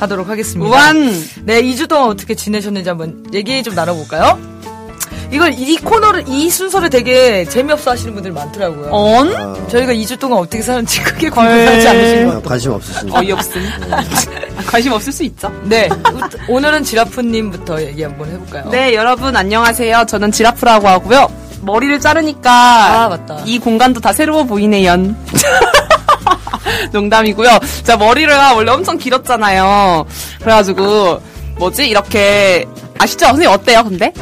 하도록 하겠습니다. 우완! 네, 2주 동안 어떻게 지내셨는지 한번 얘기 좀 나눠볼까요? 이걸, 이 코너를, 이 순서를 되게 재미없어 하시는 분들 많더라고요. 언? 아, 저희가 2주 동안 어떻게 사는지 크게 궁금하지 않으신 것 아, 관심 없으신데. 어이없음. 관심 없을 수 있죠. 네. 오늘은 지라프님부터 얘기 한번 해볼까요? 네, 여러분 안녕하세요. 저는 지라프라고 하고요. 머리를 자르니까 아, 맞다. 이 공간도 다 새로워 보이네요. 농담이고요. 제가 머리가 원래 엄청 길었잖아요. 그래가지고 뭐지 이렇게 아시죠? 선생님 어때요? 근데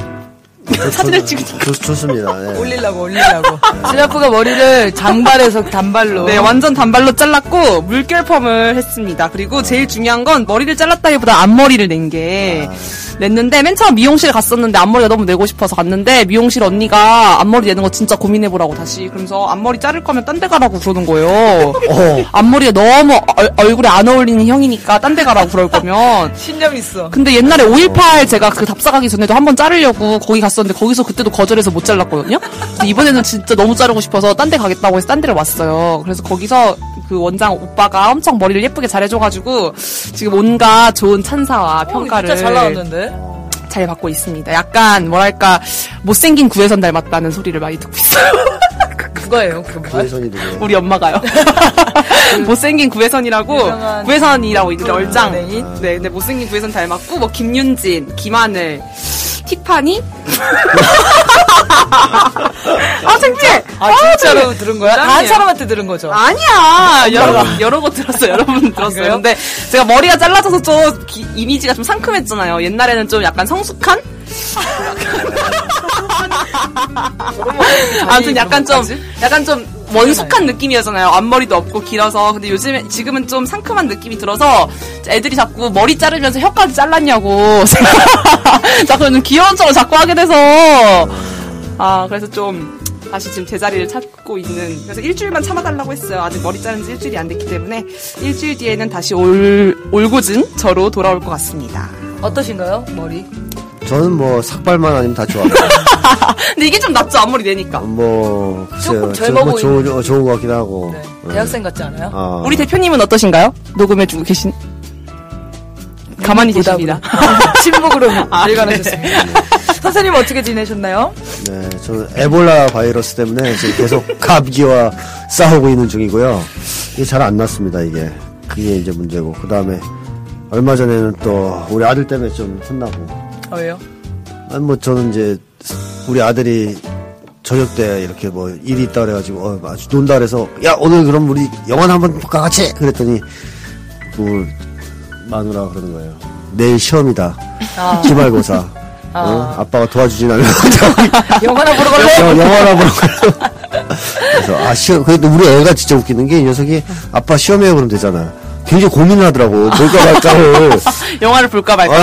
사진을 찍으니까 좋, 좋습니다. 네. 올리려고, 올리려고. 지라프가 머리를 장발에서 단발로. 네, 완전 단발로 잘랐고 물결 펌을 했습니다. 그리고 제일 중요한 건 머리를 잘랐다기보다 앞머리를 낸 게 냈는데 맨 처음 미용실 갔었는데 앞머리가 너무 내고 싶어서 갔는데 미용실 언니가 앞머리 내는 거 진짜 고민해 보라고 다시 그러면서 앞머리 자를 거면 딴 데 가라고 그러는 거예요. 어, 앞머리가 너무 얼, 얼굴에 안 어울리는 형이니까 딴 데 가라고 그럴 거면 신념 있어. 근데 옛날에 5.18 제가 그 답사 가기 전에도 한번 자르려고 거기 갔 었는데 거기서 그때도 거절해서 못 잘랐거든요. 이번에는 진짜 너무 자르고 싶어서 딴 데 가겠다고 해서 딴 데를 왔어요. 그래서 거기서 그 원장 오빠가 엄청 머리를 예쁘게 잘해줘가지고 지금 온갖 좋은 찬사와 평가를 어, 진짜 잘 나왔는데? 잘 받고 있습니다. 약간 뭐랄까 못생긴 구혜선 닮았다는 소리를 많이 듣고 있어요. 그거예요, 그 말. 구혜선이 누구예요? 우리 엄마가요. 못생긴 구혜선이라고 구혜선이라고 있는데 얼짱. 연예인? 네, 근데 못생긴 구혜선 닮았고 뭐 김윤진, 김하늘, 티파니. 아 창피해. 아, 진짜로 들은 거야? 다한 짱이에요. 사람한테 들은 거죠? 아니야. 여러 여러 거 들었어요. 여러분 들었어요. 근데 제가 머리가 잘라져서 좀 기- 이미지가 좀 상큼했잖아요. 옛날에는 좀 약간 성숙한. 아무튼 약간 좀 약간 좀 원숙한 느낌이었잖아요. 앞머리도 없고 길어서. 근데 요즘에 지금은 좀 상큼한 느낌이 들어서 애들이 자꾸 머리 자르면서 혀까지 잘랐냐고. 자꾸 좀 귀여운 척을 자꾸 하게 돼서 아 그래서 좀 다시 지금 제자리를 찾고 있는 그래서 일주일만 참아달라고 했어요. 아직 머리 자른 지 일주일이 안 됐기 때문에 일주일 뒤에는 다시 올 올고진 저로 돌아올 것 같습니다. 어떠신가요, 머리? 저는 뭐 삭발만 아니면 다 좋아요. 근데 이게 좀 낫죠 앞머리 내니까. 뭐 글쎄요. 조금 저 젊어 뭐 보이는 좋은, 어, 좋은 것 같기도 하고. 네. 어. 대학생 같지 않아요? 아, 우리 대표님은 어떠신가요? 녹음해주고 계신. 가만히 계십니다. 침묵으로 아, 일관하셨습니다. 선생님 어떻게 지내셨나요? 네, 저는 에볼라 바이러스 때문에 지금 계속 감기와 싸우고 있는 중이고요. 이게 잘 안 났습니다, 이게. 그게 이제 문제고. 그 다음에 얼마 전에는 또 우리 아들 때문에 좀 혼나고. 어, 왜요? 아니, 뭐 저는 이제 우리 아들이 저녁 때 이렇게 뭐 일이 있다 그래가지고 어, 아주 논다 그래서 야 오늘 그럼 우리 영화 한번 볼까 같이 그랬더니 그 마누라 그러는 거예요. 내일 시험이다. 아. 기말고사. 어? 아빠가 도와주진 않는데 영화나 보러 갈래? 영- 영화나 보는 거예요. 그래서 아 시험 그래도 우리 애가 진짜 웃기는 게 이 녀석이 아빠 시험해요 그러면 되잖아. 굉장히 고민을 하더라고 볼까 말까를. 영화를 볼까 말까.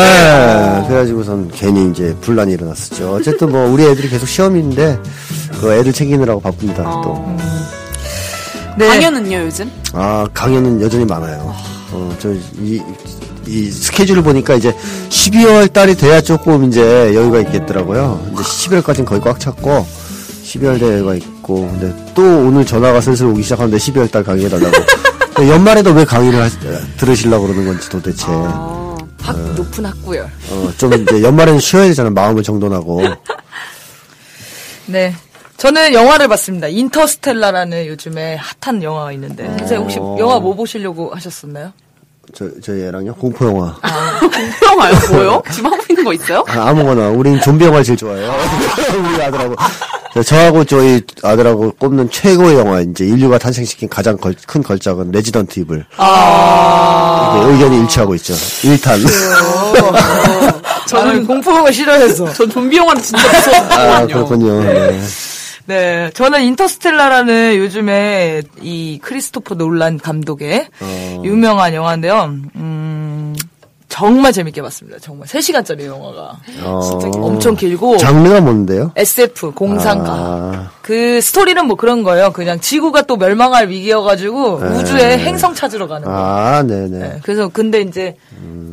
예, 그래가지고선 괜히 이제 분란이 일어났었죠. 어쨌든 뭐 우리 애들이 계속 시험인데 그 애들 챙기느라고 바쁩니다. 또. 네. 강연은요 요즘? 아 강연은 여전히 많아요. 어, 저이 이 스케줄을 보니까 이제 12월 달이 돼야 조금 이제 여유가 있겠더라고요. 이제 11월까지는 거의 꽉 찼고 12월 대회가 있고 근데 또 오늘 전화가 슬슬 오기 시작하는데 12월 달 강의해달라고. 연말에도 왜 강의를 하, 들으시려고 그러는 건지 도대체. 아, 학 높은 학구열. 어, 좀 이제 연말에는 쉬어야 되잖아. 마음을 정돈하고. 네. 저는 영화를 봤습니다. 인터스텔라라는 요즘에 핫한 영화가 있는데. 선생님 혹시 어. 영화 뭐 보시려고 하셨었나요? 저, 저희 애랑요? 공포영화. 영화요? 뭐요? 지금 하고 있는 거 있어요? 아, 아무거나. 우린 좀비 영화를 제일 좋아해요. 우리 아들하고. 저- 저하고 저희 아들하고 꼽는 최고의 영화, 이제 인류가 탄생시킨 가장 걸- 큰 걸작은 레지던트 이블. 아. 의견이 일치하고 있죠. 1탄. 저는 공포 영화 싫어해서. 전 좀비 영화는 진짜 아, 무서웠거든요. 그렇군요. 네. 네, 저는 인터스텔라라는 요즘에 이 크리스토퍼 놀란 감독의 어. 유명한 영화인데요. 음, 정말 재밌게 봤습니다. 정말 3시간짜리 영화가. 어, 엄청 길고. 장르가 뭔데요? SF, 공상가. 아. 그 스토리는 뭐 그런 거예요. 그냥 지구가 또 멸망할 위기여 가지고 우주에 행성 찾으러 가는 거예요. 네. 아, 네네. 네, 그래서 근데 이제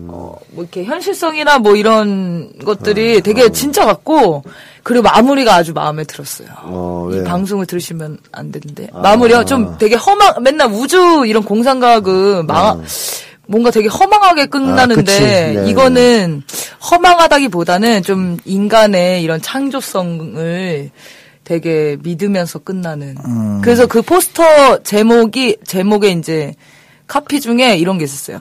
어, 뭐 이렇게 현실성이나 뭐 이런 것들이 되게 진짜 같고 그리고 마무리가 아주 마음에 들었어요. 어, 이? 방송을 들으시면 안 되는데 마무리요 좀 되게 허망 맨날 우주 이런 공상과 그 망. 뭔가 되게 허망하게 끝나는데 아. 네. 이거는 허망하다기보다는 좀 인간의 이런 창조성을 되게 믿으면서 끝나는. 음. 그래서 그 포스터 제목이 제목에 이제 카피 중에 이런 게 있었어요.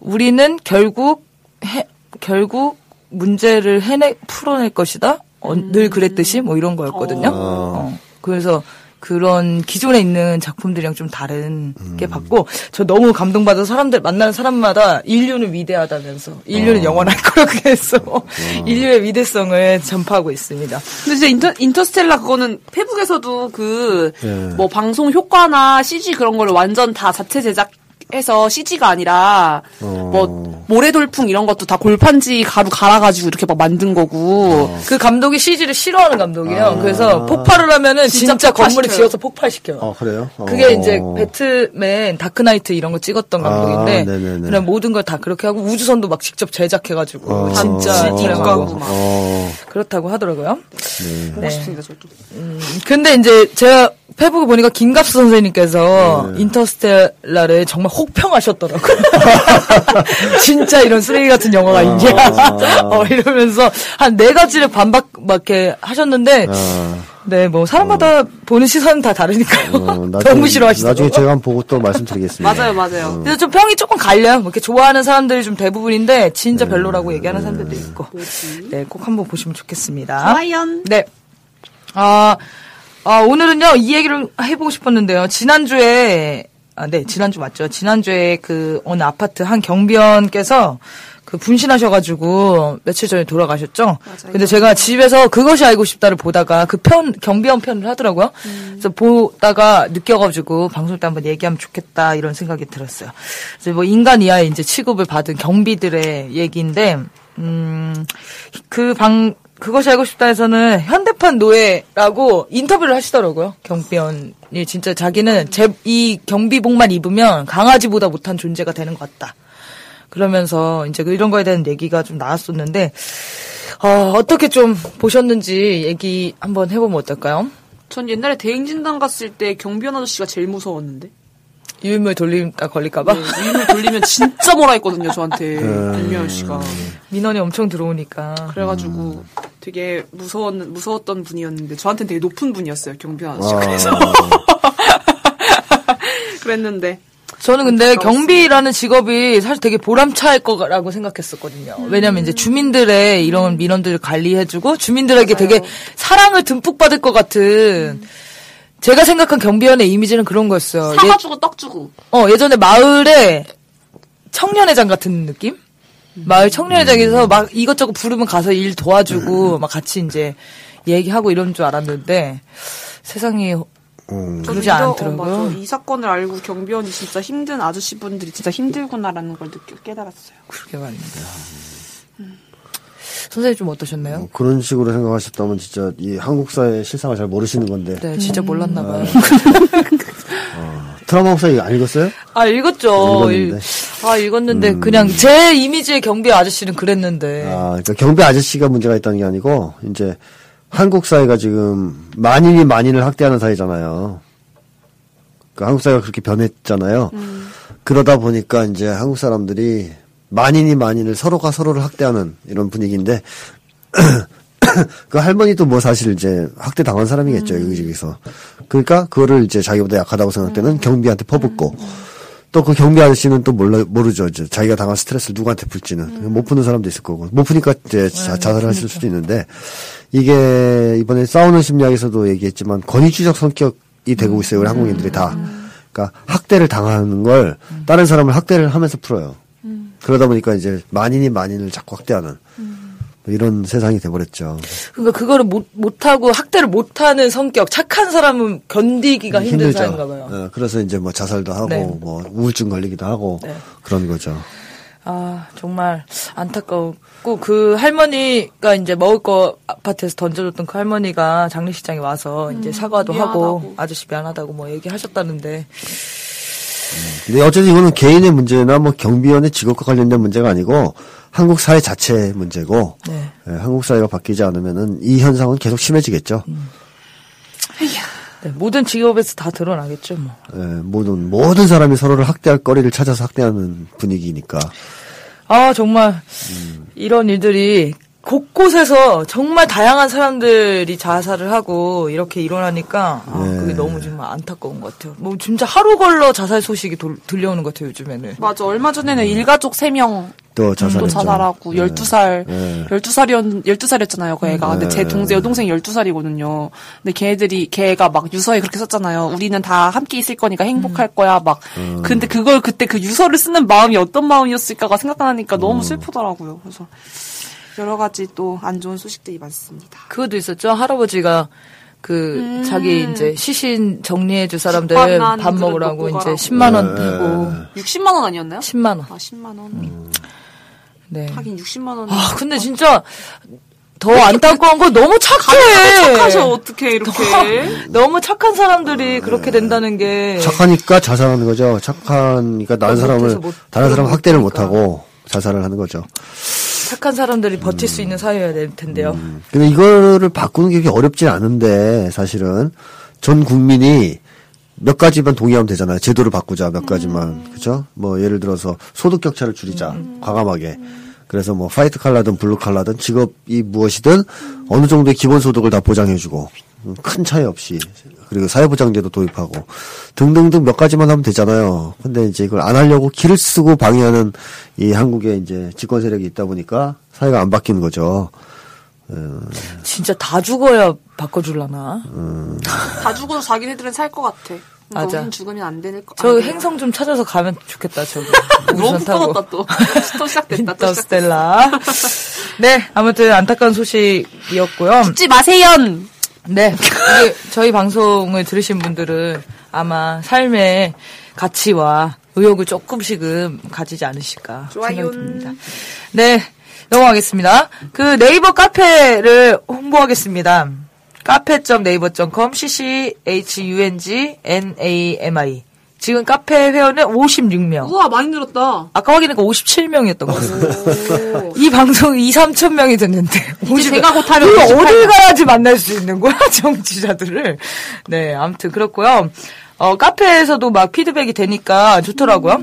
우리는 결국 해, 결국 문제를 해내 풀어낼 것이다. 어, 늘 그랬듯이 뭐 이런 거였거든요. 어, 그래서 그런 기존에 있는 작품들이랑 좀 다른 게 봤고 저 너무 감동받아서 사람들 만나는 사람마다 인류는 위대하다면서 인류는 영원할 거라고 해서 인류의 위대성을 전파하고 있습니다. 근데 진짜 인터, 인터스텔라 그거는 페북에서도 그뭐 예. 방송 효과나 CG 그런 거를 완전 다 자체 제작 해서 CG가 아니라 어. 뭐 모래돌풍 이런 것도 다 골판지 가루 갈아가지고 이렇게 막 만든 거고 그 감독이 CG를 싫어하는 감독이에요. 그래서 폭발을 하면은 진짜 진짜, 건물을. 지어서 폭발시켜요. 어, 그래요? 그게 어. 이제 배트맨, 다크나이트 이런 거 찍었던 아, 감독인데 네네네. 그냥 모든 걸 다 그렇게 하고 우주선도 막 직접 제작해가지고 어. 진짜 아, 촬영하고. 어, 그렇다고 하더라고요. 보고 네. 싶습니다 저도. 근데 이제 제가 페북을 보니까 김갑수 선생님께서 네. 인터스텔라를 정말 혹평하셨더라고요. 진짜 이런 쓰레기 같은 영화가 있냐. 어, 이러면서 한 네 가지를 반박 막 이렇게 하셨는데 아. 네, 뭐 사람마다 보는 시선은 다 다르니까요. 어, 너무 싫어하시더라고요. 나중에 제가 한번 보고 또 말씀드리겠습니다. 맞아요 맞아요. 그래서 좀 평이 조금 갈려요. 뭐 이렇게 좋아하는 사람들이 좀 대부분인데 진짜 별로라고 얘기하는 사람들도 있고. 네, 꼭 한번 보시면 좋겠습니다. 좋아요. 네. 아, 아, 오늘은요, 이 얘기를 해보고 싶었는데요. 지난주에, 아, 네, 지난주 맞죠. 지난주에 그, 어느 아파트 한 경비원께서 그 분신하셔가지고 며칠 전에 돌아가셨죠. 근데 제가 집에서 그것이 알고 싶다를 보다가 그 편, 경비원 편을 하더라고요. 그래서 보다가 느껴가지고 방송 때 한번 얘기하면 좋겠다 이런 생각이 들었어요. 그래서 뭐 인간 이하의 이제 취급을 받은 경비들의 얘기인데, 음, 그 방, 그것이 알고 싶다에서는 현대판 노예라고 인터뷰를 하시더라고요. 경비원이 진짜 자기는 제, 이 경비복만 입으면 강아지보다 못한 존재가 되는 것 같다. 그러면서 이제 그 이런 거에 대한 얘기가 좀 나왔었는데, 어, 어떻게 좀 보셨는지 얘기 한번 해보면 어떨까요? 전 옛날에 대행진단 갔을 때 경비원 아저씨가 제일 무서웠는데. 유인물 돌리다 걸릴까봐? 네, 유인을 돌리면 진짜 뭐라 했거든요 저한테 경비원 아저씨가. 민원이 엄청 들어오니까. 그래가지고 되게 무서웠 무서웠던 분이었는데 저한테는 되게 높은 분이었어요 경비원. 아, 그래서 그랬는데 저는 근데 경비라는 직업이 사실 되게 보람차일 거라고 생각했었거든요. 왜냐면 이제 주민들의 이런 민원들을 관리해주고 주민들에게 되게 사랑을 듬뿍 받을 것 같은 제가 생각한 경비원의 이미지는 그런 거였어요. 사과 예, 주고 떡 주고. 어, 예전에 마을에 청년회장 같은 느낌? 마을 청년회장에서 막 이것저것 부르면 가서 일 도와주고 막 같이 이제 얘기하고 이런 줄 알았는데 세상이 음. 그러지 않더라고요. 어. 이 사건을 알고 경비원이 진짜 힘든 아저씨분들이 진짜 힘들구나라는 걸 느끼 깨달았어요. 그렇게 말입니다. 선생님 좀 어떠셨나요? 뭐 그런 식으로 생각하셨다면 진짜 이 한국사의 실상을 잘 모르시는 건데 네, 진짜 몰랐나 봐요. 트라우마 혹사 이거 안 읽었어요? 아, 읽었죠. 읽었는데. 음. 읽- 아, 읽었는데 그냥 제 이미지의 경비 아저씨는 그랬는데. 아, 그러니까 경비 아저씨가 문제가 있다는 게 아니고 이제 한국 사회가 지금 만인이 만인을 학대하는 사회잖아요. 그 한국 사회가 그렇게 변했잖아요. 그러다 보니까 이제 한국 사람들이 만인이 만인을 서로가 서로를 학대하는 이런 분위기인데 그 할머니도 뭐 사실 이제 학대 당한 사람이겠죠 여기저기서. 그러니까 그거를 이제 자기보다 약하다고 생각되는 경비한테 퍼붓고 또그 경비 아저씨는 또 몰라 모르죠. 이제 자기가 당한 스트레스를 누구한테 풀지는 못 푸는 사람도 있을 거고 못 푸니까 이제 자, 자살을 하실 수도 있는데 이게 이번에 싸우는 심리학에서도 얘기했지만 권위주의적 성격이 되고 있어요. 우리 한국인들이 다. 그러니까 학대를 당하는 걸 다른 사람을 학대를 하면서 풀어요. 그러다 보니까 이제 만인이 만인을 자꾸 학대하는 뭐 이런 세상이 돼버렸죠. 그러니까 그거를 못, 못하고 학대를 못하는 성격, 착한 사람은 견디기가 힘든 사람인가 봐요. 어, 그래서 이제 뭐 자살도 하고 네. 뭐 우울증 걸리기도 하고 네. 그런 거죠. 아, 정말. 안타까웠고 그 할머니가 이제 먹을 거 아파트에서 던져줬던 그 할머니가 장례식장에 와서 이제 사과도 하고 미안하다고. 아저씨 미안하다고 뭐 얘기하셨다는데 근데 어쨌든 이거는 개인의 문제나 뭐 경비원의 직업과 관련된 문제가 아니고 한국 사회 자체의 문제고 네. 예, 한국 사회가 바뀌지 않으면은 이 현상은 계속 심해지겠죠. 네, 모든 직업에서 다 드러나겠죠 뭐. 예, 모든 모든 사람이 서로를 학대할 거리를 찾아서 학대하는 분위기니까. 아 정말 이런 일들이 곳곳에서 정말 다양한 사람들이 자살을 하고 이렇게 일어나니까 아, 네. 그게 너무 정말 안타까운 것 같아요. 뭐 진짜 하루 걸러 자살 소식이 돌- 들려오는 것 같아요 요즘에는. 맞아. 얼마 전에는 일가족 3명 또. 또 자살하고 12살 네. 12살이었 12살이었잖아요, 그 애가. 근데 제 네. 동생 여동생이 12살이거든요. 근데 걔들이 걔가 막 유서에 그렇게 썼잖아요. 우리는 다 함께 있을 거니까 행복할 거야. 막 근데 그걸 그때 그 유서를 쓰는 마음이 어떤 마음이었을까가 생각하니까 너무 슬프더라고요. 그래서 여러 가지 또 안 좋은 소식들이 많습니다. 그것도 있었죠. 할아버지가 그 자기 이제 시신 정리해 줄 사람들 밥 먹으라고 이제 가라고. 10만 원 네. 하고 60만 원 아니었나요? 10만 원. 아, 10만 원. 네. 하긴 60만 원. 아 근데 진짜 더 안타까운 건 너무 착해. 착하셔 어떻게 이렇게? 너무 착한 사람들이 그렇게 된다는 게 착하니까 자살하는 거죠. 착하니까 다른 사람을 못- 다른 사람 못 학대를 못. 하고 자살을 하는 거죠. 착한 사람들이 버틸 수 있는 사회여야 될 텐데요. 근데 이거를 바꾸는 게 그렇게 어렵진 않은데 사실은 전 국민이 몇 가지만 동의하면 되잖아요. 제도를 바꾸자 몇 가지만 그렇죠? 뭐 예를 들어서 소득 격차를 줄이자 과감하게. 그래서 뭐 화이트 칼라든 블루 칼라든 직업이 무엇이든 어느 정도의 기본 소득을 다 보장해주고 음, 큰 차이 없이 그리고 사회보장제도 도입하고 등등등 몇 가지만 하면 되잖아요. 근데 이제 이걸 안 하려고 기를 쓰고 방해하는 이 한국의 이제 집권 세력이 있다 보니까 사회가 안 바뀌는 거죠. 진짜 다 죽어야 바꿔줄라나. 다 죽어도 자기네들은 살 것 같아. 맞아. 죽으면 안 되는 거. 저. 행성 좀 찾아서 가면 좋겠다, 저기. 너무. 떠났다 또. 또 시작됐다. 또 시작됐다. 인터스텔라. 네, 아무튼 안타까운 소식이었고요. 죽지 마세요. 네, 저희 방송을 들으신 분들은 아마 삶의 가치와 의욕을 조금씩은 가지지 않으실까 좋아요. 듭니다. 네, 넘어가겠습니다. 그 네이버 카페를 홍보하겠습니다. 카페.네이버.com ccHUNG-NAMI 지금 카페 회원은 56명. 우와 많이 늘었다. 아까 확인하니까 57명이었던 것 같아요. 이 방송 2, 3천 명이 됐는데. 이제 제가 곧 하면 그거 58 어딜 가야지 만날 수 있는 거야, 정치자들을. 네, 아무튼 그렇고요. 어, 카페에서도 막 피드백이 되니까 좋더라고요.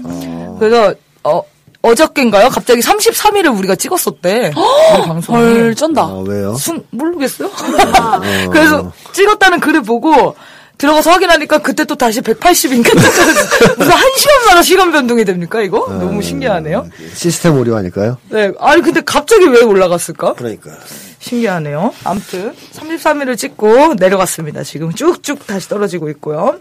그래서, 어, 어저께인가요? 갑자기 33일을 우리가 찍었었대. 우리 방송이. 헐 쩐다. 아, 왜요? 순, 모르겠어요? 그래서 찍었다는 글을 보고 들어가서 확인하니까 그때 또 다시 180인가 무슨 한 시간마다 시간 변동이 됩니까 이거? 너무 신기하네요. 시스템 오류 아닐까요? 네, 아니 근데 갑자기 왜 올라갔을까? 그러니까. 신기하네요. 아무튼 33일을 찍고 내려갔습니다. 지금 쭉쭉 다시 떨어지고 있고요.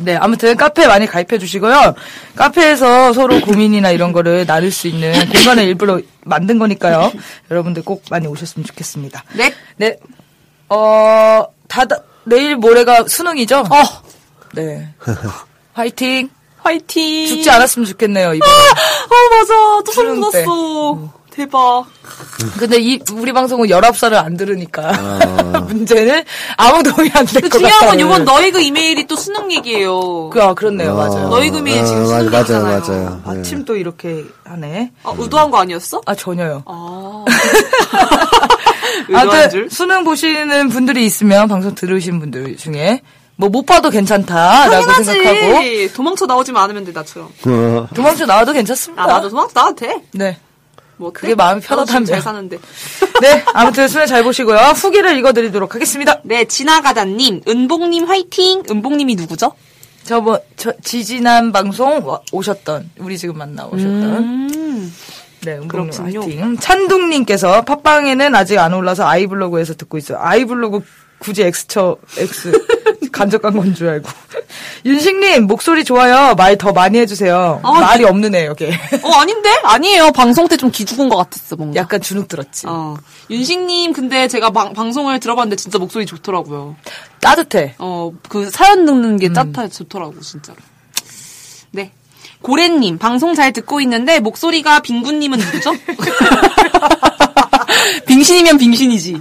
네, 아무튼 카페 많이 가입해 주시고요. 카페에서 서로 고민이나 이런 거를 나눌 수 있는 공간을 일부러 만든 거니까요. 여러분들 꼭 많이 오셨으면 좋겠습니다. 네. 네, 어, 다, 다- 내일 모레가 수능이죠? 어 네. 화이팅! 화이팅. 죽지 않았으면 좋겠네요, 이번에. 어 맞아. 또 소름 때. 돋았어. 대박. 근데 이, 우리 방송은 19살을 안 들으니까. 문제는 아무 도움이 안 될 것 같아요. 중요한 건 이번 너희 그 이메일이 또 수능 얘기예요. 그, 아, 그렇네요, 맞아요. 너희 금이 지금 수능 맞아요, 얘기잖아요. 맞아요. 네. 아침 또 이렇게 하네. 아, 의도한 거 아니었어? 아, 전혀요. 아. 아무튼, 줄? 수능 보시는 분들이 있으면 방송 들으신 분들 중에, 뭐, 못 봐도 괜찮다라고 생각하고, 당연하지. 도망쳐 나오지만 않으면 돼, 나처럼. 어, 도망쳐 나와도 괜찮습니다. 아, 나도 도망쳐 나와도 돼. 네. 뭐? 그게 마음이 편하다면. 잘 사는데. 네, 아무튼 수능 잘 보시고요. 후기를 읽어드리도록 하겠습니다. 네, 지나가다님, 은봉님 화이팅! 은봉님이 누구죠? 저번, 저, 지지난 방송 와- 오셨던, 우리 지금 만나 오셨던, 음. 네, 은봉님 그렇군요. 화이팅. 찬둥님께서 팟빵에는 아직 안 올라서 아이블로그에서 듣고 있어요. 아이블로그 굳이 X쳐, X. 간접 광고인 줄 알고. 윤식님, 목소리 좋아요. 말 더 많이 해주세요. 아, 말이 없는 애, 여기. 어, 아닌데? 아니에요. 방송 때 좀 기죽은 것 같았어, 뭔가. 약간 주눅 들었지. 어. 윤식님, 근데 제가 방, 방송을 들어봤는데 진짜 목소리 좋더라고요. 따뜻해. 어, 그 사연 듣는 게 따뜻해 좋더라고, 진짜로. 네. 고래님, 방송 잘 듣고 있는데 목소리가 빙구님은 누구죠? 빙신이면 빙신이지.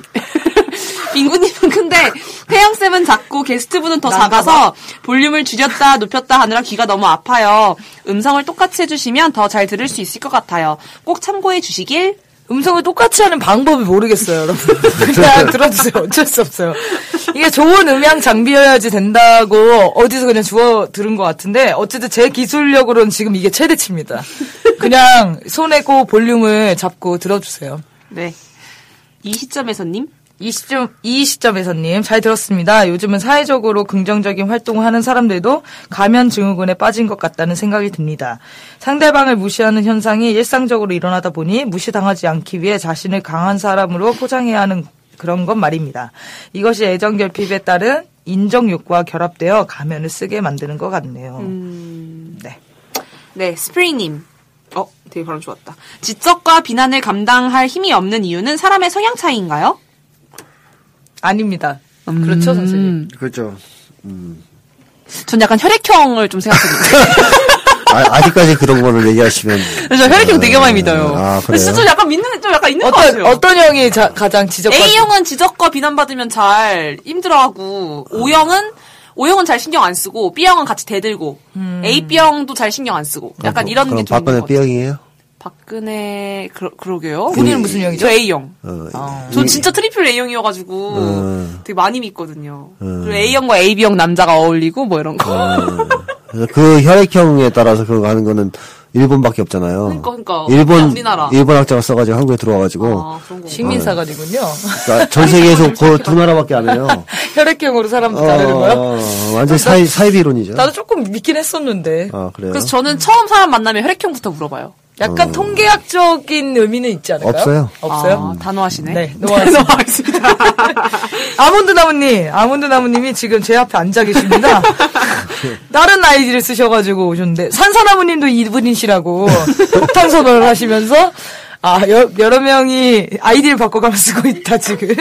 빙구님은 근데 태양쌤은 작고 게스트분은 더 작아서 볼륨을 줄였다 높였다 하느라 귀가 너무 아파요. 음성을 똑같이 해주시면 더 잘 들을 수 있을 것 같아요. 꼭 참고해 주시길. 음성을 똑같이 하는 방법이 모르겠어요, 여러분. 그냥 들어주세요. 어쩔 수 없어요. 이게 좋은 음향 장비여야지 된다고 어디서 그냥 주워 들은 것 같은데, 어쨌든 제 기술력으로는 지금 이게 최대치입니다. 그냥 손에 꼭 볼륨을 잡고 들어주세요. 네. 이 시점에서님. 이 시점, 이 시점에서님, 잘 들었습니다. 요즘은 사회적으로 긍정적인 활동을 하는 사람들도 가면 증후군에 빠진 것 같다는 생각이 듭니다. 상대방을 무시하는 현상이 일상적으로 일어나다 보니 무시당하지 않기 위해 자신을 강한 사람으로 포장해야 하는 그런 건 말입니다. 이것이 애정 결핍에 따른 인정 욕구와 결합되어 가면을 쓰게 만드는 것 같네요. 네. 네, 스프링님. 어, 되게 발음 좋았다. 지적과 비난을 감당할 힘이 없는 이유는 사람의 성향 차이인가요? 아닙니다. 그렇죠, 선생님. 그렇죠. 전 약간 혈액형을 좀 생각해요. 아, 아직까지 그런 거를 얘기하시면. 그래서 혈액형 되게 많이 믿어요. 아, 진짜 그래요? 좀 약간 믿는, 좀 약간 있는 것 어떤, 같아요. 어떤 형이 자- 가장 지적과 A형은 지적과 비난받으면 잘 힘들어하고, O형은, O형은 잘 신경 안 쓰고, B형은 같이 대들고, A, B형도 잘 신경 안 쓰고, 약간 이런 그럼 게좀 있는 박근혜 것 같아요. B형이에요? 박근혜, 그러, 그러게요. 본인은 무슨 형이죠? 저 A형. 어, 저 이- 진짜 triple A형이어가지고 음. 되게 많이 믿거든요. 그리고 A형과 AB형 남자가 어울리고 뭐 이런 거. 그래서 그 혈액형에 따라서 그거 하는 거는 일본밖에 없잖아요. 그러니까, 그러니까. 일본 우리나라. 일본 학자가 써가지고 한국에 들어와가지고 아, 그런 거. 식민사관이군요. 그러니까 전 세계에서 그 두 나라밖에 안 해요. 혈액형으로 사람 다르는 거요? 어, 완전 사이 사이비론이죠. 나도 조금 믿긴 했었는데. 아 그래요? 그래서 저는 처음 사람 만나면 혈액형부터 물어봐요. 약간 통계학적인 의미는 있지 않을까요? 없어요. 없어요? 아, 단호하시네. 네. 넘어가겠습니다. 아몬드 나무님, 아몬드 나무님이 지금 제 앞에 앉아 계십니다. 다른 아이디를 쓰셔가지고 오셨는데, 산사나무님도 이분이시라고 폭탄 선언을 하시면서, 아, 여, 여러 명이 아이디를 바꿔가며 쓰고 있다, 지금.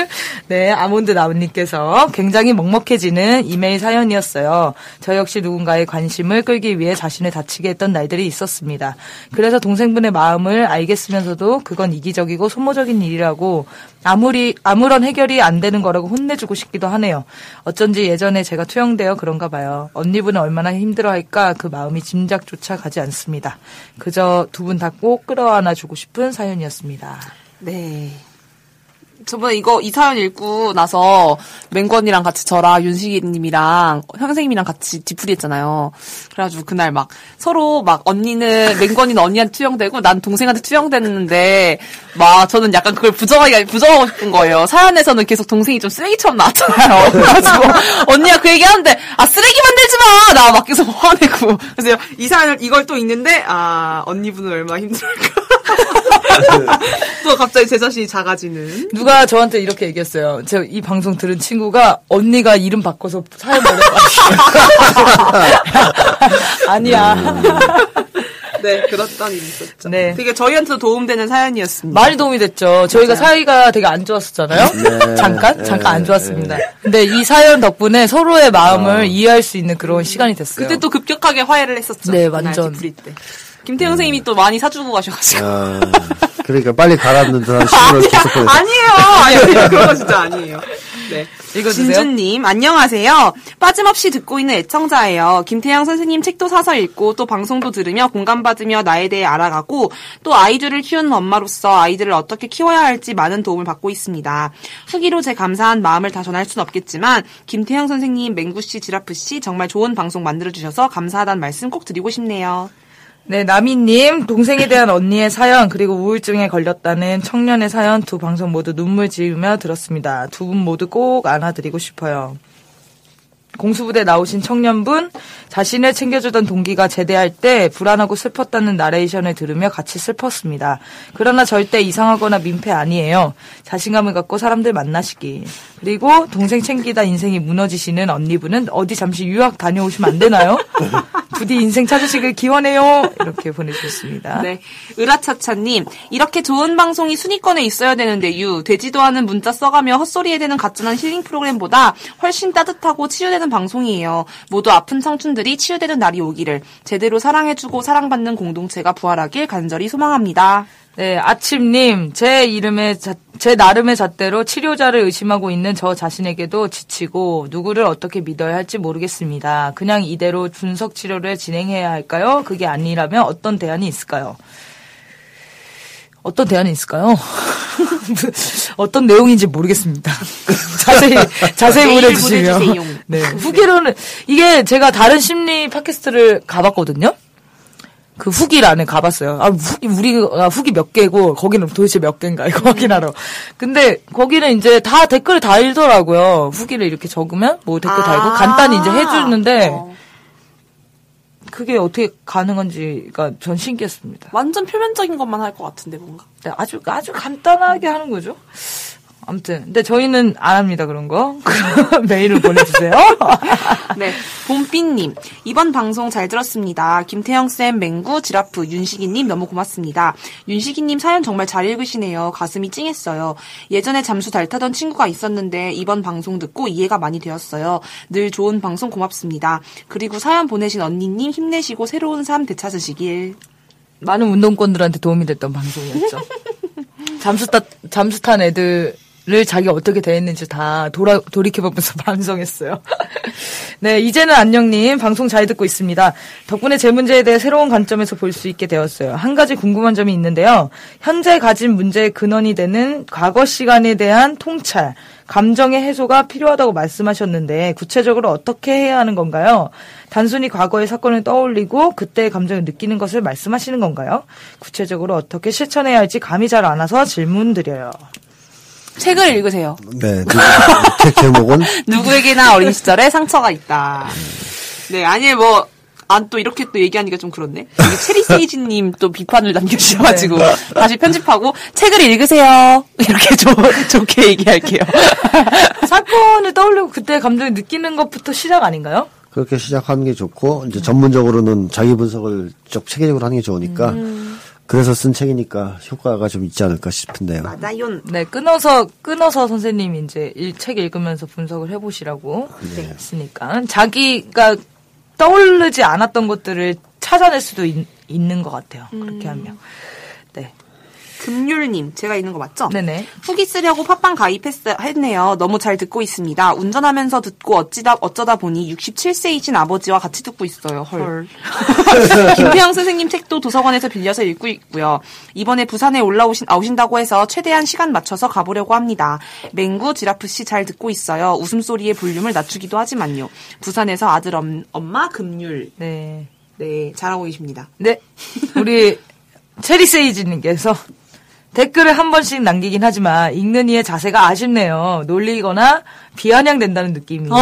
네, 아몬드 나무님께서 굉장히 먹먹해지는 이메일 사연이었어요. 저 역시 누군가의 관심을 끌기 위해 자신을 다치게 했던 날들이 있었습니다. 그래서 동생분의 마음을 알겠으면서도 그건 이기적이고 소모적인 일이라고 아무리, 아무런 해결이 안 되는 거라고 혼내주고 싶기도 하네요. 어쩐지 예전에 제가 투영되어 그런가 봐요. 언니분은 얼마나 힘들어할까 그 마음이 짐작조차 가지 않습니다. 그저 두 분 다 꼭 끌어안아주고 싶은 사연이었습니다. 네. 저번에 이거 이 사연 읽고 나서 맹건이랑 같이 저랑 윤식이님이랑 선생님이랑 같이 뒤풀이 했잖아요. 그래가지고 그날 막 서로 막 언니는 맹건이는 언니한테 투영되고 난 동생한테 투영됐는데 막 저는 약간 그걸 부정하기 부정하고 싶은 거예요. 사연에서는 계속 동생이 좀 쓰레기처럼 나왔잖아요. 그래가지고 언니가 그 얘기하는데 아 쓰레기 만들지 마. 나 막 계속 화내고 그래서 이 사연을 이걸 또 읽는데 아 언니분은 얼마나 힘들까. 또 갑자기 제 자신이 작아지는. 누가 저한테 이렇게 얘기했어요. 저이 방송 들은 친구가 언니가 이름 바꿔서 사연 보내고 아니야. 네, 그렇던 일이 있었죠. 네. 되게 저희한테도 도움되는 사연이었습니다. 많이 도움이 됐죠. 저희가 사이가 되게 안 좋았었잖아요. 네. 잠깐? 네. 잠깐 안 좋았습니다. 근데 이 사연 덕분에 서로의 마음을 이해할 수 있는 그런 시간이 됐어요. 그때 또 급격하게 화해를 했었죠. 네, 완전. 때. 김태형 선생님이 또 많이 사주고 가셔가지고. 아, 그러니까 빨리 가라앉는 듯한 시간을 계속 보내. 아니에요. 아니에요. 그런 거 진짜 아니에요. 네. 읽어주세요. 진주님, 안녕하세요. 빠짐없이 듣고 있는 애청자예요. 김태양 선생님 책도 사서 읽고 또 방송도 들으며 공감받으며 나에 대해 알아가고 또 아이들을 키우는 엄마로서 아이들을 어떻게 키워야 할지 많은 도움을 받고 있습니다. 후기로 제 감사한 마음을 다 전할 순 없겠지만 김태양 선생님, 맹구씨, 지라프씨 정말 좋은 방송 만들어주셔서 감사하다는 말씀 꼭 드리고 싶네요. 네, 나미님, 동생에 대한 언니의 사연, 그리고 우울증에 걸렸다는 청년의 사연 두 방송 모두 눈물 지으며 들었습니다. 두 분 모두 꼭 안아드리고 싶어요. 공수부대 나오신 청년분, 자신을 챙겨주던 동기가 제대할 때 불안하고 슬펐다는 나레이션을 들으며 같이 슬펐습니다. 그러나 절대 이상하거나 민폐 아니에요. 자신감을 갖고 사람들 만나시기. 그리고 동생 챙기다 인생이 무너지시는 언니분은 어디 잠시 유학 다녀오시면 안 되나요? 부디 인생 찾으시길 기원해요. 이렇게 보내주셨습니다. 네. 으라차차님, 이렇게 좋은 방송이 순위권에 있어야 되는데, 유, 되지도 않은 문자 써가며 헛소리에 대는 가짜난 힐링 프로그램보다 훨씬 따뜻하고 치유되는 치유되는 방송이에요. 모두 아픈 청춘들이 치유되는 날이 오기를 제대로 사랑해주고 사랑받는 공동체가 부활하길 간절히 소망합니다. 네, 아침님, 제 이름의, 자- 제 나름의 잣대로 치료자를 의심하고 있는 저 자신에게도 지치고 누구를 어떻게 믿어야 할지 모르겠습니다. 그냥 이대로 분석 치료를 진행해야 할까요? 그게 아니라면 어떤 대안이 있을까요? 어떤 대안이 있을까요? 어떤 내용인지 모르겠습니다. 자세히, 자세히 보내주시면. 보내주세요. 네. 후기로는, 이게 제가 다른 심리 팟캐스트를 가봤거든요? 그 후기란에 가봤어요. 아, 후기, 우리가 후기 몇 개고, 거기는 도대체 몇 개인가, 이거 확인하러. 근데, 거기는 이제 다 댓글을 달더라고요. 후기를 이렇게 적으면, 뭐 댓글 달고, 간단히 이제 해주는데, 어. 그게 어떻게 가능한지가 전 신기했습니다. 완전 표면적인 것만 할 것 같은데 뭔가. 네, 아주, 아주 간단하게 하는 거죠. 아무튼. 근데 저희는 안 합니다, 그런 거. 메일을 보내주세요. 네, 봄비님 이번 방송 잘 들었습니다. 김태형 쌤, 맹구, 지라프, 윤식이님 너무 고맙습니다. 윤식이님 사연 정말 잘 읽으시네요. 가슴이 찡했어요. 예전에 잠수 달 타던 친구가 있었는데 이번 방송 듣고 이해가 많이 되었어요. 늘 좋은 방송 고맙습니다. 그리고 사연 보내신 언니님 힘내시고 새로운 삶 되찾으시길. 많은 운동권들한테 도움이 됐던 방송이었죠. 잠수 타, 잠수 탄 애들 을 자기가 어떻게 대했는지 다 돌아, 돌이켜보면서 방송했어요. 네, 이제는 안녕님, 방송 잘 듣고 있습니다. 덕분에 제 문제에 대해 새로운 관점에서 볼 수 있게 되었어요. 한 가지 궁금한 점이 있는데요. 현재 가진 문제의 근원이 되는 과거 시간에 대한 통찰, 감정의 해소가 필요하다고 말씀하셨는데 구체적으로 어떻게 해야 하는 건가요? 단순히 과거의 사건을 떠올리고 그때의 감정을 느끼는 것을 말씀하시는 건가요? 구체적으로 어떻게 실천해야 할지 감이 잘 안 와서 질문 드려요. 책을 읽으세요. 네. 그, 책 제목은 누구에게나 어린 시절에 상처가 있다. 네, 아니 뭐. 안 또 이렇게 또 얘기하니까 좀 그렇네. 여기 체리 세이지님 또 비판을 남겨주셔가지고 다시 편집하고 책을 읽으세요. 이렇게 좋, 좋게 얘기할게요. 사건을 떠올리고 그때의 감정을 느끼는 것부터 시작 아닌가요? 그렇게 시작하는 게 좋고 이제 전문적으로는 자기 분석을 쭉 체계적으로 하는 게 좋으니까 그래서 쓴 책이니까 효과가 좀 있지 않을까 싶은데요. 맞아요. 네, 끊어서, 끊어서 선생님이 이제 일, 책 읽으면서 분석을 해보시라고 했으니까. 자기가 떠오르지 않았던 것들을 찾아낼 수도 있, 는것 같아요. 그렇게 하면. 네. 금율님, 제가 있는 거 맞죠? 네네. 후기 쓰려고 팟빵 가입했네요. 너무 잘 듣고 있습니다. 운전하면서 듣고 어찌다, 어쩌다 보니 67세이신 아버지와 같이 듣고 있어요. 헐. 김태형 선생님 책도 도서관에서 빌려서 읽고 있고요. 이번에 부산에 올라오신, 오신다고 해서 최대한 시간 맞춰서 가보려고 합니다. 맹구, 지라프 씨 잘 듣고 있어요. 웃음소리의 볼륨을 낮추기도 하지만요. 부산에서 아들 엄, 엄마 금율. 네. 네, 잘하고 계십니다. 네. 우리 체리세이지님께서 댓글을 한 번씩 남기긴 하지만 읽는 이의 자세가 아쉽네요. 놀리거나 비아냥된다는 느낌이 어,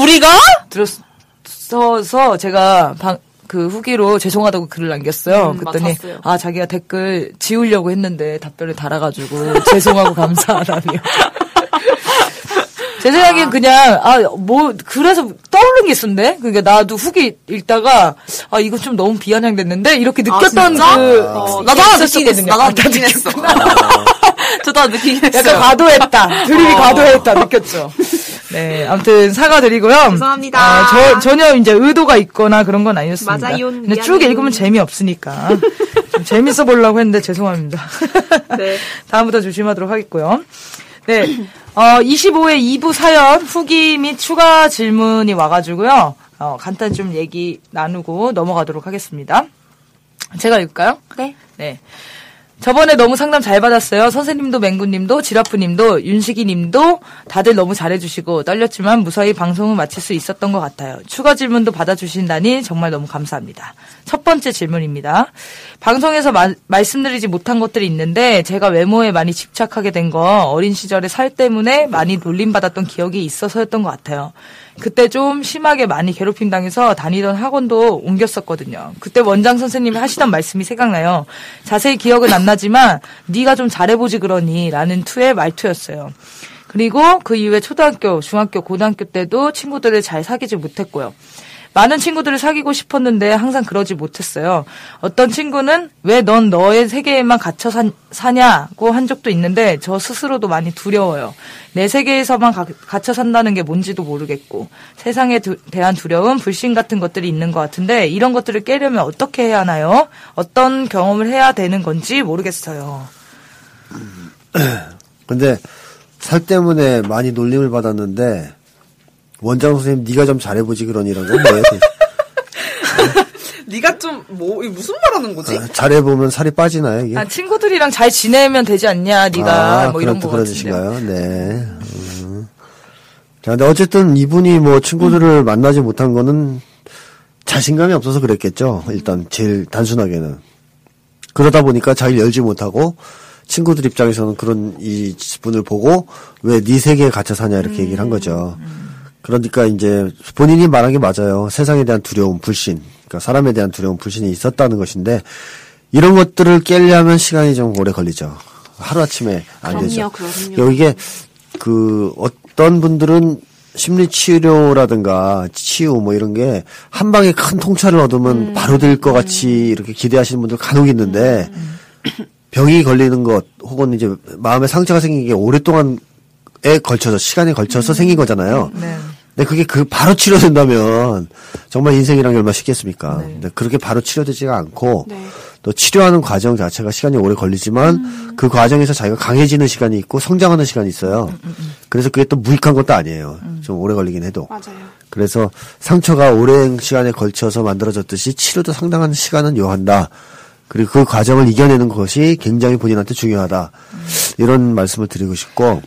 우리가? 들었어서 제가 방, 그 후기로 죄송하다고 글을 남겼어요. 음, 그랬더니 맞았어요. 아 자기가 댓글 지우려고 했는데 답변을 달아가지고 죄송하고 감사하다며. 제 생각엔 그냥 아 뭐 그래서 떠오른 게 있었는데 그러니까 나도 후기 읽다가 아 이거 좀 너무 비아냥됐는데 이렇게 느꼈던 진짜? 그 어, 나도 하나. 있었거든요. 나도 아, 하나 느끼긴 했어. 저도 느끼긴 했어요. 약간 과도했다. 드립이 어. 과도했다. 느꼈죠. 네, 아무튼 사과드리고요. 죄송합니다. 아, 저, 전혀 이제 의도가 있거나 그런 건 아니었습니다. 맞아요. 근데 쭉. 읽으면 재미없으니까. 좀 재밌어 보려고 했는데 죄송합니다. 네. 다음부터 조심하도록 하겠고요. 네. 어, 25회 2부 사연 후기 및 추가 질문이 와가지고요. 어, 간단히 좀 얘기 나누고 넘어가도록 하겠습니다. 제가 읽을까요? 네. 네. 저번에 너무 상담 잘 받았어요. 선생님도 맹구님도 지라프님도 윤식이님도 다들 너무 잘해주시고 떨렸지만 무사히 방송을 마칠 수 있었던 것 같아요. 추가 질문도 받아주신다니 정말 너무 감사합니다. 첫 번째 질문입니다. 방송에서 마- 말씀드리지 못한 것들이 있는데 제가 외모에 많이 집착하게 된 거 어린 시절에 살 때문에 많이 놀림받았던 기억이 있어서였던 것 같아요. 그때 좀 심하게 많이 괴롭힘 당해서 다니던 학원도 옮겼었거든요. 그때 원장 선생님이 하시던 말씀이 생각나요. 자세히 기억은 안 나지만 네가 좀 잘해보지 그러니 라는 투의 말투였어요. 그리고 그 이후에 초등학교, 중학교, 고등학교 때도 친구들을 잘 사귀지 못했고요. 많은 친구들을 사귀고 싶었는데 항상 그러지 못했어요. 어떤 친구는 왜 넌 너의 세계에만 갇혀 사, 사냐고 한 적도 있는데 저 스스로도 많이 두려워요. 내 세계에서만 가, 갇혀 산다는 게 뭔지도 모르겠고 세상에 두, 대한 두려움, 불신 같은 것들이 있는 것 같은데 이런 것들을 깨려면 어떻게 해야 하나요? 어떤 경험을 해야 되는 건지 모르겠어요. 근데 살 때문에 많이 놀림을 받았는데 원장 선생님 네가 좀 잘해보지 그런 이런 건 뭐예요? 네가 좀 뭐 무슨 말하는 거지? 아, 잘해보면 살이 빠지나요 이게? 아, 친구들이랑 잘 지내면 되지 않냐, 네가 뭐 이런 거. 뜻인가요? 네. 음. 자, 근데 어쨌든 이분이 뭐 친구들을 만나지 못한 거는 자신감이 없어서 그랬겠죠. 일단 제일 단순하게는. 그러다 보니까 잘 열지 못하고 친구들 입장에서는 그런 이 분을 보고 왜 네 세계에 갇혀 사냐 이렇게 얘기를 한 거죠. 그러니까 이제 본인이 말한 게 맞아요. 세상에 대한 두려움, 불신. 그러니까 사람에 대한 두려움, 불신이 있었다는 것인데 이런 것들을 깨려면 시간이 좀 오래 걸리죠. 하루아침에 안 그럼요, 되죠. 그럼요. 이게 그 어떤 분들은 심리 치료라든가 치유 뭐 이런 게 한 방에 큰 통찰을 얻으면 음. 바로 될 것 같이 이렇게 기대하시는 분들 간혹 있는데 병이 걸리는 것 혹은 이제 마음에 상처가 생긴 게 오랫동안에 걸쳐서 시간에 걸쳐서 생긴 거잖아요. 네. 근데 그게 그 바로 치료된다면 정말 인생이란 게 얼마나 쉽겠습니까? 네. 근데 그렇게 바로 치료되지가 않고 네. 또 치료하는 과정 자체가 시간이 오래 걸리지만 그 과정에서 자기가 강해지는 시간이 있고 성장하는 시간이 있어요. 그래서 그게 또 무익한 것도 아니에요. 좀 오래 걸리긴 해도. 맞아요. 그래서 상처가 오랜 시간에 걸쳐서 만들어졌듯이 치료도 상당한 시간은 요한다. 그리고 그 과정을 이겨내는 것이 굉장히 본인한테 중요하다. 이런 말씀을 드리고 싶고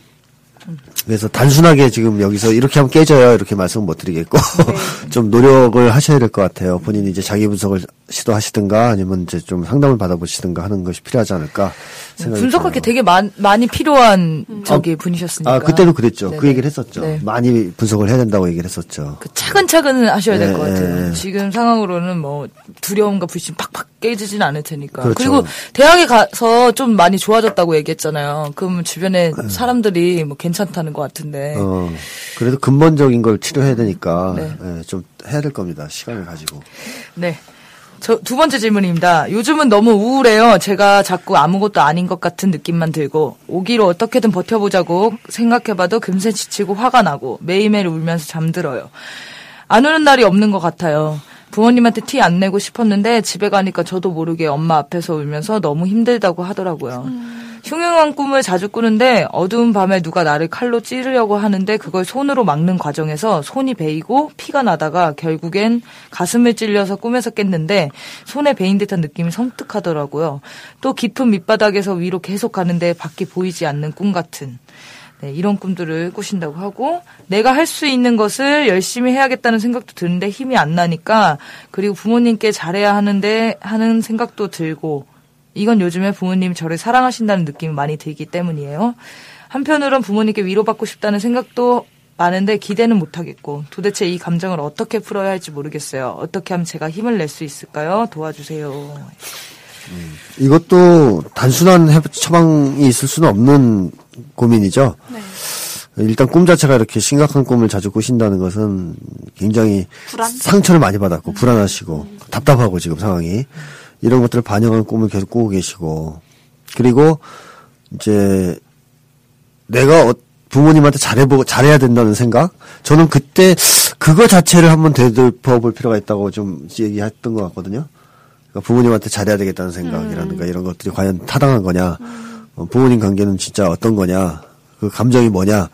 그래서 단순하게 지금 여기서 이렇게 하면 깨져요. 이렇게 말씀은 못 드리겠고 좀 노력을 하셔야 될 것 같아요. 본인이 이제 자기 분석을 시도하시든가 아니면 이제 좀 상담을 받아보시든가 하는 것이 필요하지 않을까 생각이 분석하기 들어요. 되게 많, 많이 필요한 저기 분이셨으니까. 아 그때도 그랬죠. 네네. 그 얘기를 했었죠. 네. 많이 분석을 해야 된다고 얘기를 했었죠. 그 차근차근 하셔야 될 네, 것 같아요. 네. 지금 상황으로는 뭐 두려움과 불신 팍팍 깨지진 않을 테니까. 그렇죠. 그리고 대학에 가서 좀 많이 좋아졌다고 얘기했잖아요. 그럼 주변에 사람들이 뭐 괜찮다는 것 같은데. 네. 어, 그래도 근본적인 걸 치료해야 되니까 네. 예, 좀 해야 될 겁니다. 시간을 가지고. 네. 저 두 번째 질문입니다. 요즘은 너무 우울해요. 제가 자꾸 아무것도 아닌 것 같은 느낌만 들고 오기로 어떻게든 버텨보자고 생각해봐도 금세 지치고 화가 나고 매일매일 울면서 잠들어요. 안 우는 날이 없는 것 같아요. 부모님한테 티 안 내고 싶었는데 집에 가니까 저도 모르게 엄마 앞에서 울면서 너무 힘들다고 하더라고요. 흉흉한 꿈을 자주 꾸는데 어두운 밤에 누가 나를 칼로 찌르려고 하는데 그걸 손으로 막는 과정에서 손이 베이고 피가 나다가 결국엔 가슴을 찔려서 꿈에서 깼는데 손에 베인 듯한 느낌이 섬뜩하더라고요. 또 깊은 밑바닥에서 위로 계속 가는데 밖이 보이지 않는 꿈 같은 네, 이런 꿈들을 꾸신다고 하고 내가 할 수 있는 것을 열심히 해야겠다는 생각도 드는데 힘이 안 나니까 그리고 부모님께 잘해야 하는데 하는 생각도 들고 이건 요즘에 부모님이 저를 사랑하신다는 느낌이 많이 들기 때문이에요. 한편으론 부모님께 위로받고 싶다는 생각도 많은데 기대는 못하겠고 도대체 이 감정을 어떻게 풀어야 할지 모르겠어요. 어떻게 하면 제가 힘을 낼 수 있을까요? 도와주세요. 이것도 단순한 해- 처방이 있을 수는 없는 고민이죠. 네. 일단 꿈 자체가 이렇게 심각한 꿈을 자주 꾸신다는 것은 굉장히 불안? 상처를 많이 받았고 불안하시고 답답하고 지금 상황이 이런 것들을 반영하는 꿈을 계속 꾸고 계시고 그리고 이제 내가 어- 부모님한테 잘해보고 잘해야 된다는 생각 저는 그때 그거 자체를 한번 되돌려 볼 필요가 있다고 좀 얘기했던 것 같거든요. 그러니까 부모님한테 잘해야 되겠다는 생각이라든가 이런 것들이 과연 타당한 거냐, 어, 부모님 관계는 진짜 어떤 거냐, 그 감정이 뭐냐,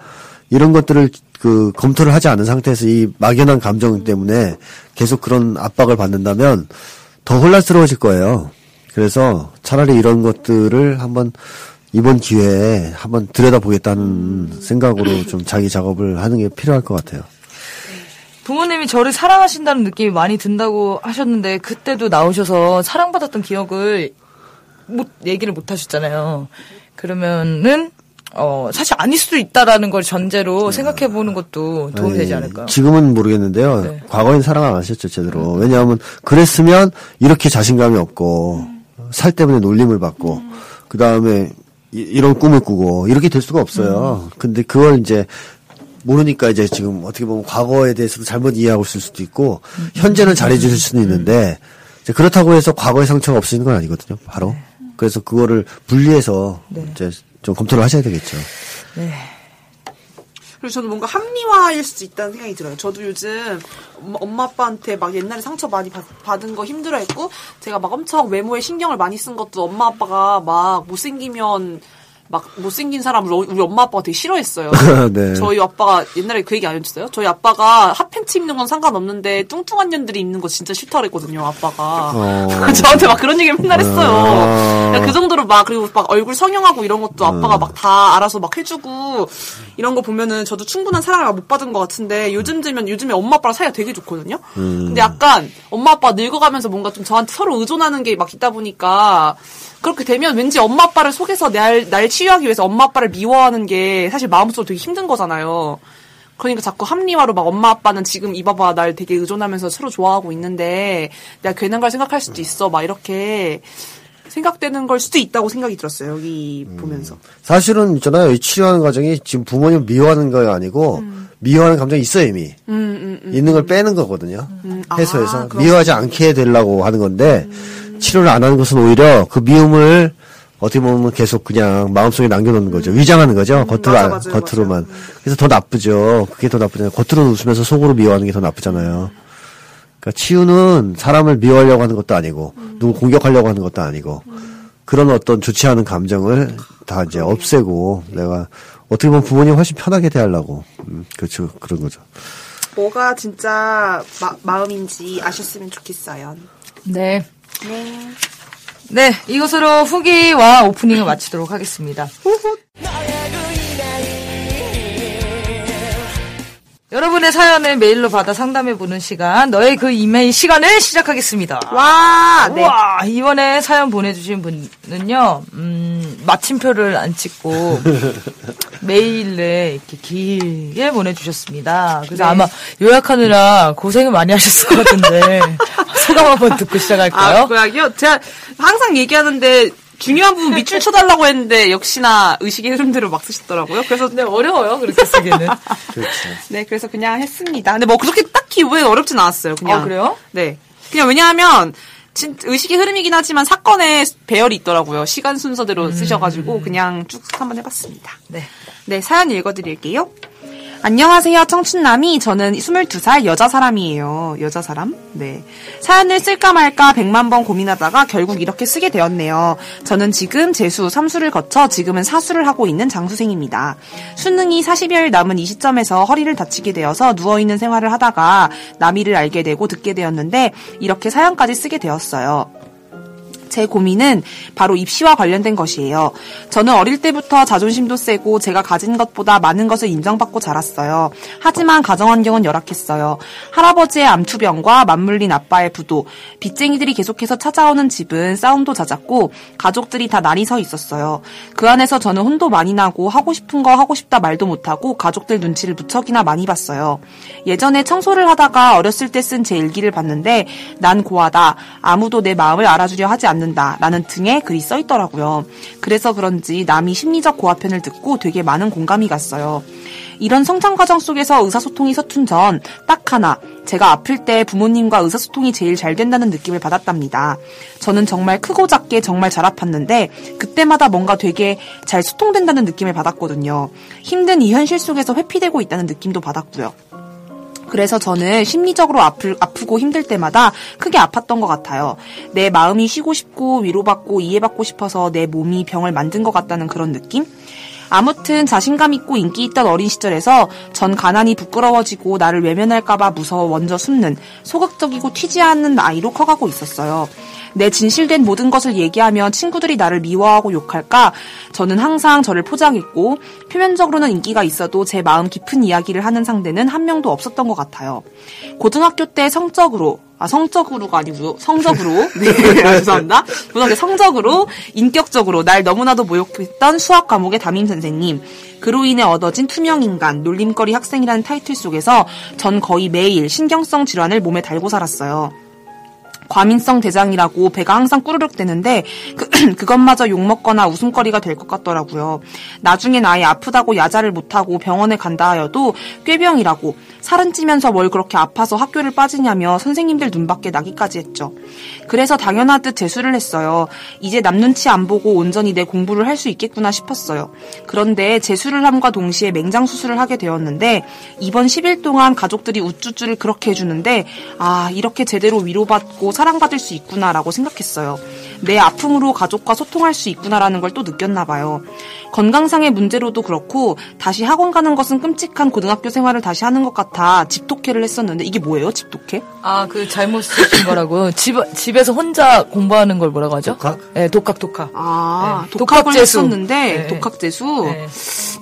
이런 것들을 그 검토를 하지 않은 상태에서 이 막연한 감정 때문에 계속 그런 압박을 받는다면 더 혼란스러워질 거예요. 그래서 차라리 이런 것들을 한번 이번 기회에 한번 들여다보겠다는 생각으로 좀 자기 작업을 하는 게 필요할 것 같아요. 부모님이 저를 사랑하신다는 느낌이 많이 든다고 하셨는데 그때도 나오셔서 사랑받았던 기억을 못 얘기를 못 하셨잖아요. 그러면은 어 사실 아닐 수도 있다라는 걸 전제로 생각해 보는 것도 도움이 되지 아니, 않을까요? 지금은 모르겠는데요. 네. 과거엔 사랑 안 하셨죠, 제대로. 왜냐하면 그랬으면 이렇게 자신감이 없고 살 때문에 놀림을 받고 그 다음에 이런 꿈을 꾸고 이렇게 될 수가 없어요. 근데 그걸 이제 모르니까 이제 지금 어떻게 보면 과거에 대해서도 잘못 이해하고 있을 수도 있고 현재는 잘해주실 수는 있는데 이제 그렇다고 해서 과거의 상처가 없어지는 건 아니거든요. 바로 그래서 그거를 분리해서 이제 좀 검토를 하셔야 되겠죠. 그리고 저는 뭔가 합리화일 수도 있다는 생각이 들어요. 저도 요즘 엄마, 엄마 아빠한테 막 옛날에 상처 많이 받, 받은 거 힘들어했고 제가 막 엄청 외모에 신경을 많이 쓴 것도 엄마 아빠가 막 못생기면 막 못생긴 사람을 어- 우리 엄마 아빠가 되게 싫어했어요. 네. 저희 아빠가 옛날에 그 얘기 안 해줬어요? 저희 아빠가 핫팬츠 입는 건 상관없는데 뚱뚱한 년들이 입는 거 진짜 싫다 그랬거든요, 아빠가. 어. 저한테 막 그런 얘기 맨날 했어요. 아. 그러니까 그 정도로 막 그리고 막 얼굴 성형하고 이런 것도 아빠가 막다 알아서 막 해주고 이런 거 보면은 저도 충분한 사랑을 못 받은 것 같은데 요즘 들면 요즘에 엄마 아빠랑 사이가 되게 좋거든요. 근데 약간 엄마 아빠 늙어가면서 뭔가 좀 저한테 서로 의존하는 게 막 있다 보니까 그렇게 되면 왠지 엄마 아빠를 속에서 날, 날 치유하기 위해서 엄마 아빠를 미워하는 게 사실 마음속으로 되게 힘든 거잖아요. 그러니까 자꾸 합리화로 막 엄마 아빠는 지금 이봐봐 날 되게 의존하면서 서로 좋아하고 있는데 내가 괜한 걸 생각할 수도 있어 막 이렇게 생각되는 걸 수도 있다고 생각이 들었어요 여기 보면서 사실은 있잖아요. 이 치료하는 과정이 지금 부모님 미워하는 거 아니고 미워하는 감정이 있어요 이미. 있는 걸 빼는 거거든요. 아, 해소해서 그렇구나. 미워하지 않게 되려고 하는 건데 치료를 안 하는 것은 오히려 그 미움을 어떻게 보면 계속 그냥 마음속에 남겨놓는 거죠. 위장하는 거죠. 겉으로 맞아, 안- 맞아요, 겉으로만. 그래서 더 나쁘죠. 그게 더 나쁘잖아요. 겉으로 웃으면서 속으로 미워하는 게 더 나쁘잖아요. 그러니까 치유는 사람을 미워하려고 하는 것도 아니고 누구 공격하려고 하는 것도 아니고 그런 어떤 좋지 않은 감정을 다 이제 없애고 내가 어떻게 보면 부모님 훨씬 편하게 대하려고 음, 그렇죠 그런 거죠. 뭐가 진짜 마, 음인지 아셨으면 좋겠어요 네. 네 네, 이것으로 후기와 오프닝을 마치도록 하겠습니다. 여러분의 사연을 메일로 받아 상담해보는 시간, 너의 그 이메일 시간을 시작하겠습니다. 와, 네. 우와, 이번에 사연 보내주신 분은요, 음, 마침표를 안 찍고, 메일을 이렇게 길게 보내주셨습니다. 그래서 네. 아마 요약하느라 고생을 많이 하셨을 것 같은데, 소감 한번 듣고 시작할까요? 아, 고약이요? 제가 항상 얘기하는데 중요한 부분 밑줄 쳐달라고 했는데 역시나 의식의 흐름대로 막 쓰셨더라고요. 그래서 네, 어려워요, 그렇게 쓰기는. 네, 그래서 그냥 했습니다. 근데 뭐 그렇게 딱히 이번에 어렵진 않았어요. 그냥. 아, 그래요? 네. 그냥 왜냐하면 진 의식의 흐름이긴 하지만 사건에 배열이 있더라고요. 시간 순서대로 쓰셔가지고 그냥 쭉 한번 해봤습니다. 네. 네, 사연 읽어드릴게요. 안녕하세요, 청춘남이. 저는 22살 여자 사람이에요. 여자 사람? 네. 사연을 쓸까 말까 100만 번 고민하다가 결국 이렇게 쓰게 되었네요. 저는 지금 재수, 삼수를 거쳐 지금은 사수를 하고 있는 장수생입니다. 수능이 40여일 남은 이 시점에서 허리를 다치게 되어서 누워있는 생활을 하다가 남이를 알게 되고 듣게 되었는데 이렇게 사연까지 쓰게 되었어요. 제 고민은 바로 입시와 관련된 것이에요. 저는 어릴 때부터 자존심도 세고 제가 가진 것보다 많은 것을 인정받고 자랐어요. 하지만 가정 환경은 열악했어요. 할아버지의 암투병과 맞물린 아빠의 부도, 빚쟁이들이 계속해서 찾아오는 집은 싸움도 잦았고 가족들이 다 날이 서 있었어요. 그 안에서 저는 혼도 많이 나고 하고 싶은 거 하고 싶다 말도 못하고 가족들 눈치를 무척이나 많이 봤어요. 예전에 청소를 하다가 어렸을 때 쓴 제 일기를 봤는데 난 고하다. 아무도 내 마음을 알아주려 하지 않는 다. 라는 등에 글이 써 있더라고요. 그래서 그런지 남이 심리적 고아편을 듣고 되게 많은 공감이 갔어요. 이런 성장 과정 속에서 의사소통이 서툰 전 딱 하나 제가 아플 때 부모님과 의사소통이 제일 잘 된다는 느낌을 받았답니다. 저는 정말 크고 작게 정말 잘 아팠는데 그때마다 뭔가 되게 잘 소통된다는 느낌을 받았거든요. 힘든 이 현실 속에서 회피되고 있다는 느낌도 받았고요. 그래서 저는 심리적으로 아플, 아프고 힘들 때마다 크게 아팠던 것 같아요. 내 마음이 쉬고 싶고 위로받고 이해받고 싶어서 내 몸이 병을 만든 것 같다는 그런 느낌? 아무튼 자신감 있고 인기 있던 어린 시절에서 전 가난이 부끄러워지고 나를 외면할까봐 무서워 먼저 숨는 소극적이고 튀지 않는 아이로 커가고 있었어요. 내 진실된 모든 것을 얘기하면 친구들이 나를 미워하고 욕할까? 저는 항상 저를 포장했고 표면적으로는 인기가 있어도 제 마음 깊은 이야기를 하는 상대는 한 명도 없었던 것 같아요. 고등학교 때 성적으로 아 성적으로가 아니고요 성적으로 네 아, 죄송합니다 고등학교 성적으로 인격적으로 날 너무나도 모욕했던 수학 과목의 담임 선생님 그로 인해 얻어진 투명인간 놀림거리 학생이라는 타이틀 속에서 전 거의 매일 신경성 질환을 몸에 달고 살았어요. 과민성 대장이라고 배가 항상 꾸르륵 대는데 그, 그것마저 욕먹거나 웃음거리가 될 것 같더라고요. 나중엔 아예 아프다고 야자를 못하고 병원에 간다 하여도 꾀병이라고 살은 찌면서 뭘 그렇게 아파서 학교를 빠지냐며 선생님들 눈밖에 나기까지 했죠. 그래서 당연하듯 재수를 했어요. 이제 남 눈치 안 보고 온전히 내 공부를 할 수 있겠구나 싶었어요. 그런데 재수를 함과 동시에 맹장 수술을 하게 되었는데 이번 10일 동안 가족들이 우쭈쭈를 그렇게 해주는데 아 이렇게 제대로 위로받고 사랑받을 수 있구나라고 생각했어요. 내 아픔으로 가족과 소통할 수 있구나라는 걸 또 느꼈나 봐요. 건강상의 문제로도 그렇고 다시 학원 가는 것은 끔찍한 고등학교 생활을 다시 하는 것 같아 집독해를 했었는데 이게 뭐예요? 집독해? 아, 그 잘못 쓰신 거라고. 집, 집에서 혼자 공부하는 걸 뭐라고 하죠? 독학? 네, 독학, 독학. 아, 네, 독학을. 했었는데 네. 독학 재수. 네.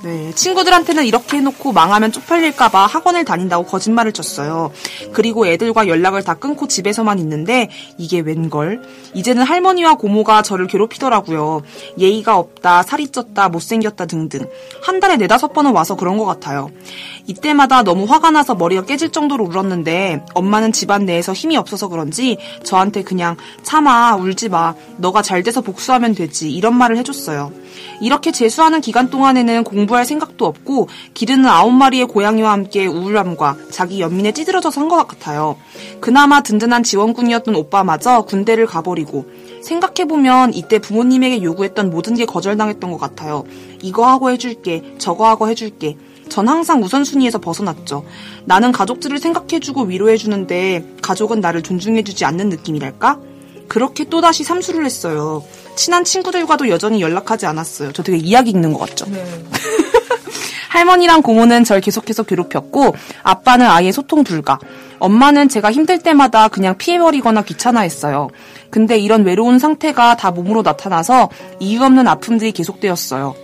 네, 친구들한테는 이렇게 해놓고 망하면 쪽팔릴까봐 학원을 다닌다고 거짓말을 쳤어요. 그리고 애들과 연락을 다 끊고 집에서만 있는데 이게 웬걸? 이제는 할머니와 고모가 저를 괴롭히더라고요. 예의가 없다, 살이 쪘다, 못 생겼다 등등. 한 달에 네다섯 번은 와서 그런 것 같아요. 이때마다 너무 화가 나서 머리가 깨질 정도로 울었는데 엄마는 집안 내에서 힘이 없어서 그런지 저한테 그냥 참아 울지 마 너가 잘 돼서 복수하면 되지 이런 말을 해줬어요. 이렇게 재수하는 기간 동안에는 공부할 생각도 없고 기르는 아홉 마리의 고양이와 함께 우울함과 자기 연민에 찌들어져서 한 것 같아요. 그나마 든든한 지원군이었던 오빠마저 군대를 가버리고 생각해보면 이때 부모님에게 요구했던 모든 게 거절당했던 것 같아요. 이거 하고 해줄게, 저거 하고 해줄게. 전 항상 우선순위에서 벗어났죠. 나는 가족들을 생각해주고 위로해주는데 가족은 나를 존중해주지 않는 느낌이랄까? 그렇게 또다시 삼수를 했어요. 친한 친구들과도 여전히 연락하지 않았어요. 저 되게 이야기 읽는 것 같죠? 네. 할머니랑 고모는 절 계속해서 괴롭혔고 아빠는 아예 소통 불가. 엄마는 제가 힘들 때마다 그냥 피해버리거나 귀찮아했어요. 근데 이런 외로운 상태가 다 몸으로 나타나서 이유 없는 아픔들이 계속되었어요.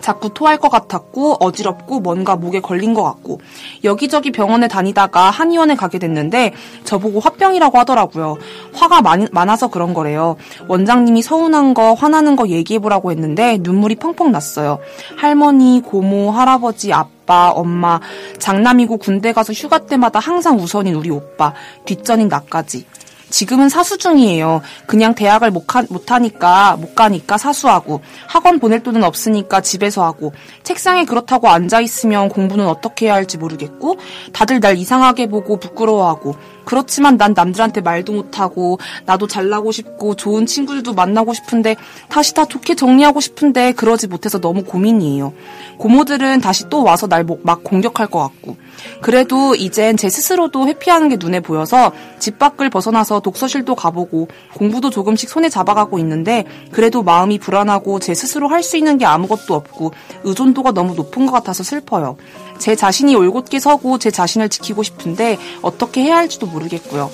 자꾸 토할 것 같았고 어지럽고 뭔가 목에 걸린 것 같고 여기저기 병원에 다니다가 한의원에 가게 됐는데 저보고 화병이라고 하더라고요. 화가 많이, 많아서 그런 거래요. 원장님이 서운한 거 화나는 거 얘기해보라고 했는데 눈물이 펑펑 났어요. 할머니, 고모, 할아버지, 아빠, 엄마, 장남이고 군대 가서 휴가 때마다 항상 우선인 우리 오빠, 뒷전인 나까지. 지금은 사수 중이에요. 그냥 대학을 못, 가, 못 하니까, 못 가니까 사수하고, 학원 보낼 돈은 없으니까 집에서 하고, 책상에 그렇다고 앉아 있으면 공부는 어떻게 해야 할지 모르겠고, 다들 날 이상하게 보고 부끄러워하고, 그렇지만 난 남들한테 말도 못하고, 나도 잘나고 싶고, 좋은 친구들도 만나고 싶은데, 다시 다 좋게 정리하고 싶은데, 그러지 못해서 너무 고민이에요. 고모들은 다시 또 와서 날 막 공격할 것 같고, 그래도 이젠 제 스스로도 회피하는 게 눈에 보여서 집 밖을 벗어나서 독서실도 가보고 공부도 조금씩 손에 잡아가고 있는데 그래도 마음이 불안하고 제 스스로 할 수 있는 게 아무것도 없고 의존도가 너무 높은 것 같아서 슬퍼요. 제 자신이 올곧게 서고 제 자신을 지키고 싶은데 어떻게 해야 할지도 모르겠고요.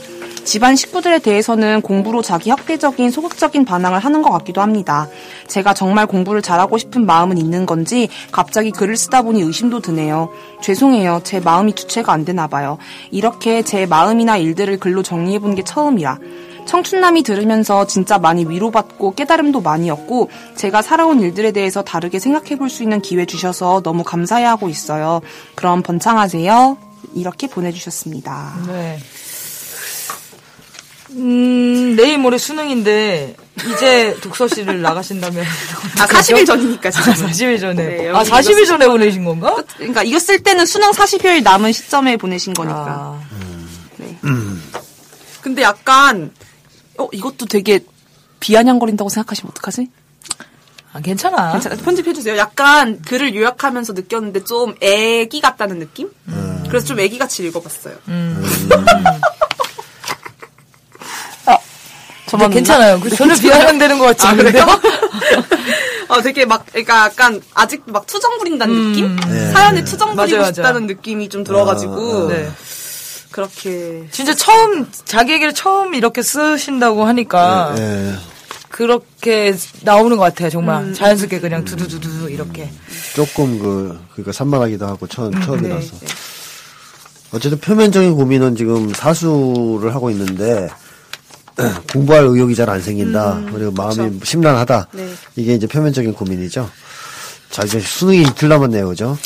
집안 식구들에 대해서는 공부로 자기 학대적인 소극적인 반항을 하는 것 같기도 합니다. 제가 정말 공부를 잘하고 싶은 마음은 있는 건지 갑자기 글을 쓰다 보니 의심도 드네요. 죄송해요. 제 마음이 주체가 안 되나 봐요. 이렇게 제 마음이나 일들을 글로 정리해 본 게 처음이라. 청춘남이 들으면서 진짜 많이 위로받고 깨달음도 많이 얻고 제가 살아온 일들에 대해서 다르게 생각해 볼 수 있는 기회 주셔서 너무 감사해 하고 있어요. 그럼 번창하세요. 이렇게 보내주셨습니다. 네. 음, 내일 모레 수능인데, 이제 독서실을 나가신다면. 아, 40일 전이니까 지금. 40일 전에. 네, 아, 여기 40일 이거 전에 보내신 건가? 그러니까 이거 쓸 때는 수능 40일 남은 시점에 보내신 거니까. 아, 네. 근데 약간 어 이것도 되게 비아냥거린다고 생각하시면 어떡하지? 아, 괜찮아. 괜찮아 편집해 주세요. 약간 글을 요약하면서 느꼈는데 좀 애기 같다는 느낌? 그래서 좀 애기 같이 읽어봤어요. 아, 저만 괜찮아요. 그 저는 비아냥되는 것 같지 아, 않은데요? 어, 되게 막, 그러니까 약간 아직도 막 투정 부린다는 느낌? 네. 사연에 투정 맞아요, 부리고 맞아요. 싶다는 느낌이 좀 들어가지고 네. 그렇게 진짜 처음, 자기 얘기를 처음 이렇게 쓰신다고 하니까, 예. 그렇게 나오는 것 같아요, 정말. 자연스럽게 그냥 두두두두 이렇게. 조금 그 그러니까 산만하기도 하고 처음 네, 처음이라서 어쨌든 표면적인 고민은 지금 사수를 하고 있는데 공부할 의욕이 잘 안 생긴다 그리고 마음이 심란하다 네. 이게 이제 표면적인 고민이죠. 자 이제 수능이 이틀 남았네요, 그죠?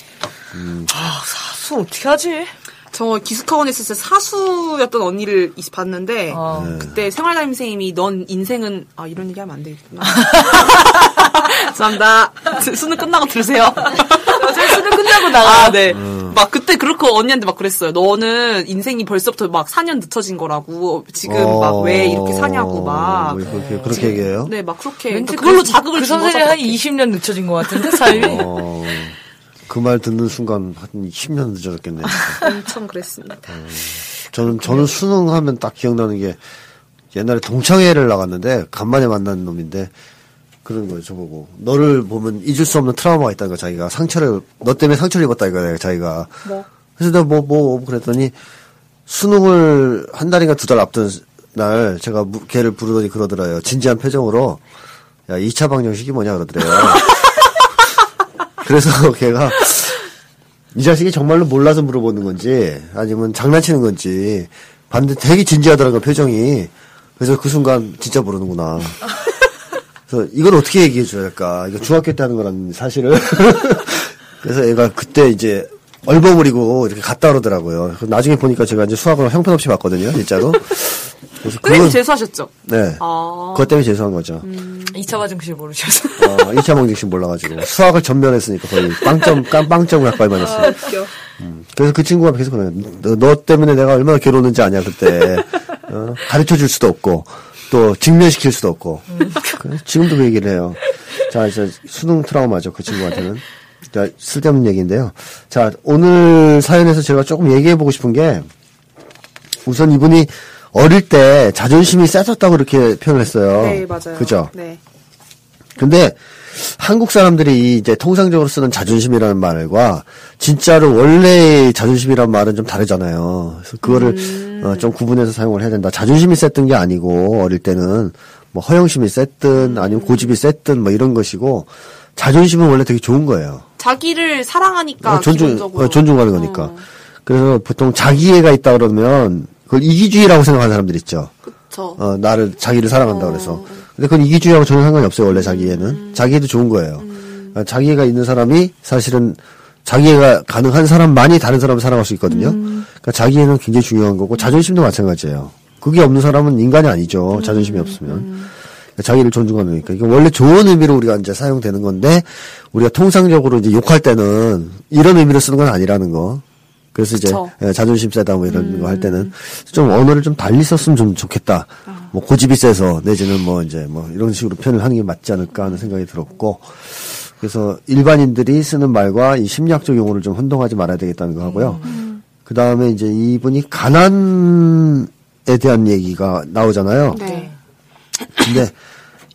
아, 사수 어떻게 하지? 저 기숙학원 있을 때 사수였던 언니를 이- 봤는데 어. 네. 그때 생활담임 선생님이 넌 인생은 아 이런 얘기 하면 안 되겠구나. 죄송합니다. 수능 끝나고 들으세요. 수능 끝나고 나가. 아, 네. 막 그때 그렇게 언니한테 막 그랬어요. 너는 인생이 벌써부터 막 4년 늦춰진 거라고. 지금 막왜 이렇게 사냐고 막. 어, 뭐 그렇게, 그렇게 얘기해요? 네, 막 그렇게. 왠지 그러니까 그걸로 그, 자극을 그준 선생님. 한 20년 늦춰진 것 같은데 삶이. 어, 그말 듣는 순간 한 10년 늦어졌겠네요. 엄청 그랬습니다. 저는, 저는 수능 하면 딱 기억나는 게 옛날에 동창회를 나갔는데 간만에 만난 놈인데 그런 거예요, 저보고. 너를 보면 잊을 수 없는 트라우마가 있다는 거, 자기가. 상처를, 너 때문에 상처를 입었다, 이거예요, 자기가. 뭐? 그래서 내가 뭐, 뭐, 그랬더니 수능을 한 달인가 두 달 앞둔 날 제가 무- 걔를 부르더니 그러더라요. 진지한 표정으로 야, 2차 방정식이 뭐냐 그러더래요. 그래서 걔가 이 자식이 정말로 몰라서 물어보는 건지 아니면 장난치는 건지 반대 되게 진지하더라고요 표정이 그래서 그 순간 진짜 모르는구나 그래서 이걸 어떻게 얘기해 줘야 할까 이거 중학교 때 하는 거라는 사실을 그래서 얘가 그때 이제 얼버무리고 이렇게 갔다 그러더라고요 그래서 나중에 보니까 제가 이제 수학을 형편없이 봤거든요 진짜로 그래서 그거- 재수하셨죠? 네 아. 그것 때문에 죄송한 거죠 2차 과정실 모르셔서. 어, 2차 방정식 몰라가지고 수학을 전면했으니까 거의 빵점 깜 빵점 가까이 맞았어요 웃겨. 그래서 그 친구가 계속 그래요. 너, 너 때문에 내가 얼마나 괴로웠는지 아냐, 그때. 어? 가르쳐 줄 수도 없고, 또 직면시킬 수도 없고. 지금도 그 얘기를 해요. 자, 이제 수능 트라우마죠, 그 친구한테는. 자, 쓸데없는 얘기인데요. 자, 오늘 사연에서 제가 조금 얘기해 보고 싶은 게, 우선 이분이 어릴 때 자존심이 세졌다고 이렇게 표현을 했어요. 네, 맞아요. 그죠? 네. 근데 한국 사람들이 이제 통상적으로 쓰는 자존심이라는 말과 진짜로 원래 자존심이라는 말은 좀 다르잖아요. 그래서 그거를 어, 좀 구분해서 사용을 해야 된다. 자존심이 셌던 게 아니고 어릴 때는 뭐 허영심이 셌든 아니면 고집이 셌든 뭐 이런 것이고 자존심은 원래 되게 좋은 거예요. 자기를 사랑하니까 어, 존중, 기본적으로. 어, 존중하는 거니까. 어, 그래서 보통 자기애가 있다 그러면 그걸 이기주의라고 생각하는 사람들 있죠. 그쵸. 어, 나를, 자기를 사랑한다 어. 그래서. 근데 그건 이기주의하고 전혀 상관이 없어요, 원래 자기애는. 음. 자기애도 좋은 거예요. 어, 자기애가 있는 사람이 사실은 자기애가 가능한 사람만이 다른 사람을 사랑할 수 있거든요. 음. 그러니까 자기애는 굉장히 중요한 거고, 자존심도 마찬가지예요. 그게 없는 사람은 인간이 아니죠. 음. 자존심이 없으면. 그러니까 자기를 존중하는 거니까. 이게 원래 좋은 의미로 우리가 이제 사용되는 건데, 우리가 통상적으로 이제 욕할 때는 이런 의미로 쓰는 건 아니라는 거. 그래서 이제 그쵸. 예, 자존심 세다 뭐 이런 거할 때는 좀 언어를 좀 달리 썼으면 좀 좋겠다. 뭐 고집이 세서 내지는 뭐 이제 뭐 이런 식으로 표현을 하는 게 맞지 않을까 하는 생각이 들었고 그래서 일반인들이 쓰는 말과 이 심리학적 용어를 좀 혼동하지 말아야 되겠다는 거 하고요. 그 다음에 이제 이분이 가난에 대한 얘기가 나오잖아요. 네. 근데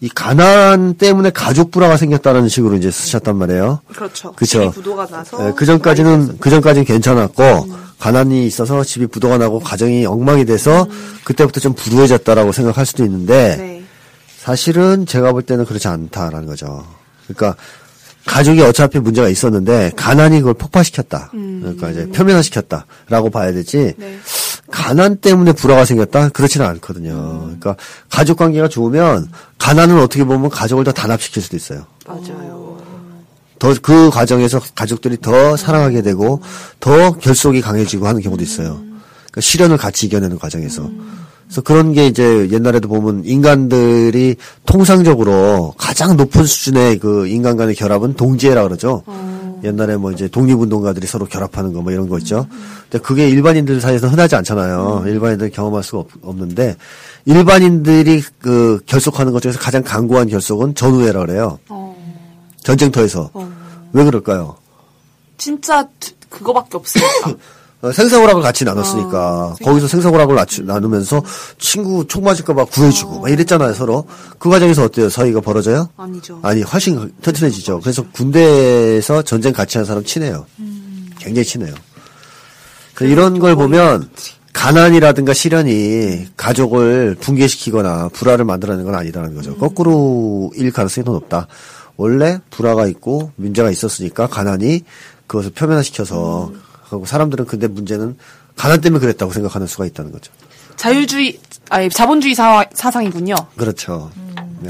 이 가난 때문에 가족 불화가 생겼다는 식으로 이제 쓰셨단 말이에요. 그렇죠. 집이 부도가 나서. 예, 그 전까지는 그 전까지는 괜찮았고 가난이 있어서 집이 부도가 나고 가정이 엉망이 돼서 그때부터 좀 불우해졌다라고 생각할 수도 있는데 네. 사실은 제가 볼 때는 그렇지 않다라는 거죠. 그러니까 가족이 어차피 문제가 있었는데 가난이 그걸 폭파시켰다. 그러니까 이제 표면화시켰다라고 봐야 되지. 네. 가난 때문에 불화가 생겼다? 그렇지는 않거든요. 그러니까 가족 관계가 좋으면 가난은 어떻게 보면 가족을 더 단합시킬 수도 있어요. 맞아요. 더 그 과정에서 가족들이 더 사랑하게 되고 더 결속이 강해지고 하는 경우도 있어요. 그러니까 시련을 같이 이겨내는 과정에서. 그래서 그런 게 이제 옛날에도 보면 인간들이 통상적으로 가장 높은 수준의 그 인간 간의 결합은 동지애라 그러죠. 옛날에 뭐 이제 독립운동가들이 서로 결합하는 거 뭐 이런 거 있죠. 근데 그게 일반인들 사이에서 흔하지 않잖아요. 일반인들 경험할 수가 없, 없는데 일반인들이 그 결속하는 것 중에서 가장 강고한 결속은 전우애라 그래요. 어. 전쟁터에서. 왜 그럴까요? 진짜 두- 그거밖에 없으니까. 어, 생사고락을 같이 나눴으니까 거기서 생사고락을 나누면서 친구 총 맞을까봐 구해주고 막 이랬잖아요 서로 그 과정에서 어때요 사이가 벌어져요? 아니죠. 아니 훨씬 튼튼해지죠. 그래서 군대에서 전쟁 같이 한 사람 친해요. 굉장히 친해요. 그래서 이런 걸 보면 가난이라든가 시련이 가족을 붕괴시키거나 불화를 만들어내는 건 아니라는 거죠. 거꾸로 일 가능성이 더 높다. 원래 불화가 있고 문제가 있었으니까 가난이 그것을 표면화시켜서 하고 사람들은 근데 문제는 가난 때문에 그랬다고 생각하는 수가 있다는 거죠. 자유주의, 아니, 자본주의 사, 사상이군요. 그렇죠. 네.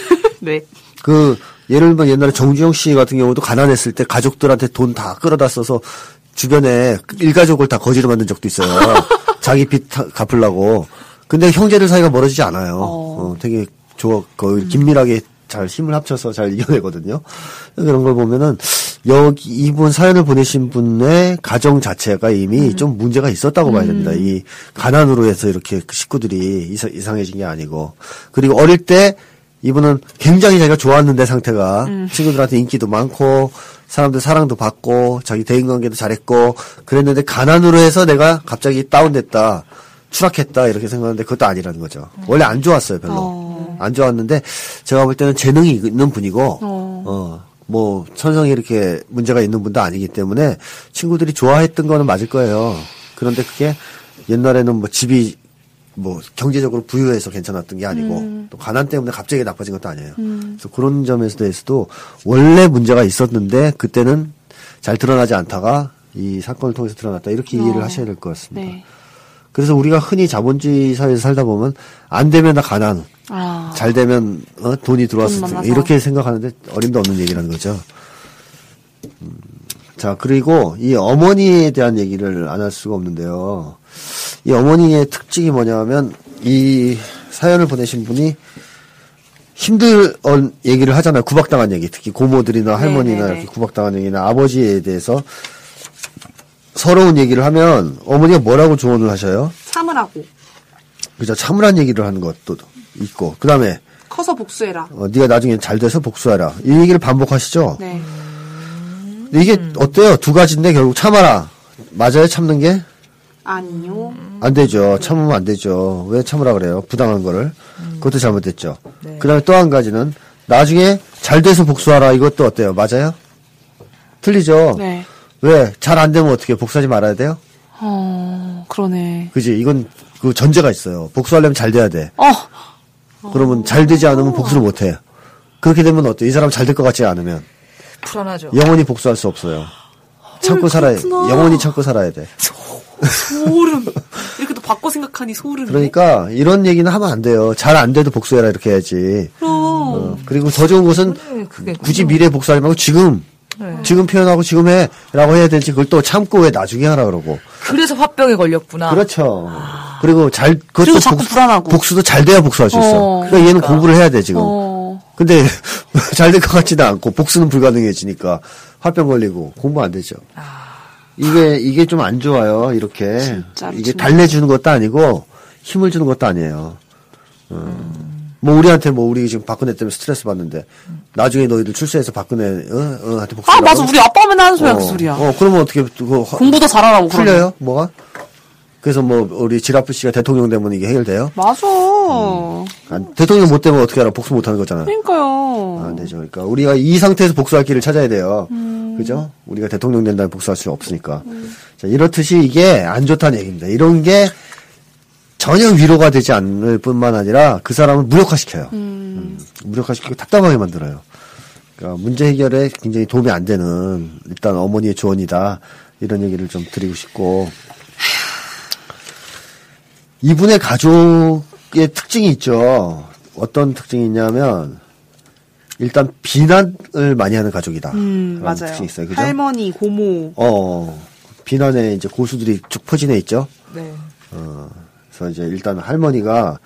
네. 그 예를 들면 옛날에 정주영 씨 같은 경우도 가난했을 때 가족들한테 돈 다 끌어다 써서 주변에 일가족을 다 거지로 만든 적도 있어요. 자기 빚 타- 갚으려고. 근데 형제들 사이가 멀어지지 않아요. 어, 되게 좋아, 거의 긴밀하게 잘 힘을 합쳐서 잘 이겨내거든요. 그런 걸 보면은 여기 이분 사연을 보내신 분의 가정 자체가 이미 좀 문제가 있었다고 봐야 됩니다. 이 가난으로 해서 이렇게 그 식구들이 이상, 이상해진 게 아니고. 그리고 어릴 때 이분은 굉장히 자기가 좋았는데 상태가. 친구들한테 인기도 많고 사람들 사랑도 받고 자기 대인 관계도 잘했고 그랬는데 가난으로 해서 내가 갑자기 다운됐다 추락했다 이렇게 생각하는데 그것도 아니라는 거죠. 원래 안 좋았어요 별로. 안 좋았는데 제가 볼 때는 재능이 있는 분이고 어. 뭐 천성이 이렇게 문제가 있는 분도 아니기 때문에 친구들이 좋아했던 거는 맞을 거예요. 그런데 그게 옛날에는 뭐 집이 뭐 경제적으로 부유해서 괜찮았던 게 아니고 또 가난 때문에 갑자기 나빠진 것도 아니에요. 그래서 그런 점에서 대해서도 원래 문제가 있었는데 그때는 잘 드러나지 않다가 이 사건을 통해서 드러났다 이렇게 이해를 하셔야 될 것 같습니다. 네. 그래서 우리가 흔히 자본주의 사회에서 살다 보면 안 되면 다 가난, 아. 잘 되면 어, 돈이 들어왔을 돈 때. 이렇게 생각하는데 어림도 없는 얘기라는 거죠. 음, 자 그리고 이 어머니에 대한 얘기를 안 할 수가 없는데요. 이 어머니의 특징이 뭐냐면 이 사연을 보내신 분이 힘들 어, 얘기를 하잖아요. 구박당한 얘기, 특히 고모들이나 할머니나 네네네. 이렇게 구박당한 얘기나 아버지에 대해서 서러운 얘기를 하면 어머니가 뭐라고 조언을 하셔요? 참으라고. 그죠? 참으란 얘기를 하는 것도 있고, 그 다음에 커서 복수해라. 어, 네가 나중에 잘 돼서 복수하라. 이 얘기를 반복하시죠. 네. 이게 어때요? 두 가지인데 결국 참아라. 맞아요? 참는 게? 아니요. 안 되죠. 참으면 안 되죠. 왜 참으라 그래요? 부당한 거를. 그것도 잘못됐죠. 네. 그 다음에 또 한 가지는 나중에 잘 돼서 복수하라. 이것도 어때요? 맞아요? 틀리죠? 네. 왜? 잘 안 되면 어떻게 복수하지 말아야 돼요? 어, 그러네. 그지? 이건 그 전제가 있어요. 복수하려면 잘 돼야 돼. 어, 그러면 잘 되지 않으면 복수를 못 해. 그렇게 되면 어때? 이 사람 잘 될 것 같지 않으면 불안하죠. 영원히 복수할 수 없어요. 참고 살아야. 영원히 참고 살아야 돼. 소름. 이렇게 또 바꿔 생각하니 소름. 그러니까 이런 얘기는 하면 안 돼요. 잘 안 돼도 복수해라 이렇게 해야지. 그럼. 어, 그리고 더 좋은 것은 네, 그게 굳이 미래에 복수하지 말고 지금 네. 지금 표현하고 지금 해라고 해야 될지 그걸 또 참고 왜 나중에 하라 그러고. 그래서 화병에 걸렸구나. 그렇죠. 그리고 잘 그것도 그리고 자꾸 불안하고. 복수도 잘 돼야 복수할 수 있어. 어, 그러니까 얘는 공부를 해야 돼 지금. 어. 근데 잘 될 것 같지도 않고 복수는 불가능해지니까 화병 걸리고 공부 안 되죠. 이게 이게 좀 안 좋아요. 이렇게 진짜로, 이게. 달래주는 것도 아니고 힘을 주는 것도 아니에요. 어. 뭐 우리한테 뭐 우리 지금 박근혜 때문에 스트레스 받는데 나중에 너희들 출세해서 박근혜 어, 어, 한테 복수. 아, 맞아. 우리 아빠 맨날 하는 소리야, 그 소리야. 어, 그러면 어떻게 그거 화- 공부 더 잘하라고. 그러면. 풀려요? 뭐가? 그래서 뭐 우리 지라프 씨가 대통령 되면 이게 해결돼요? 맞아. 아, 대통령 못 되면 어떻게 알아? 복수 못 하는 거잖아. 그러니까요. 안 되죠. 그러니까 우리가 이 상태에서 복수할 길을 찾아야 돼요. 그죠? 우리가 대통령 된다면 복수할 수 없으니까. 자, 이렇듯이 이게 안 좋다는 얘기입니다. 이런 게 전혀 위로가 되지 않을 뿐만 아니라 그 사람을 무력화시켜요. 음, 무력화시키고 답답하게 만들어요. 그러니까 문제 해결에 굉장히 도움이 안 되는 일단 어머니의 조언이다. 이런 얘기를 좀 드리고 싶고. 이분의 가족의 특징이 있죠. 어떤 특징이 있냐면 일단 비난을 많이 하는 가족이다. 음, 맞아요. 특징이 있어요. 그죠? 할머니, 고모. 어, 비난에 이제 고수들이 쭉 퍼지네 있죠. 네. 그래서 이제 일단 할머니가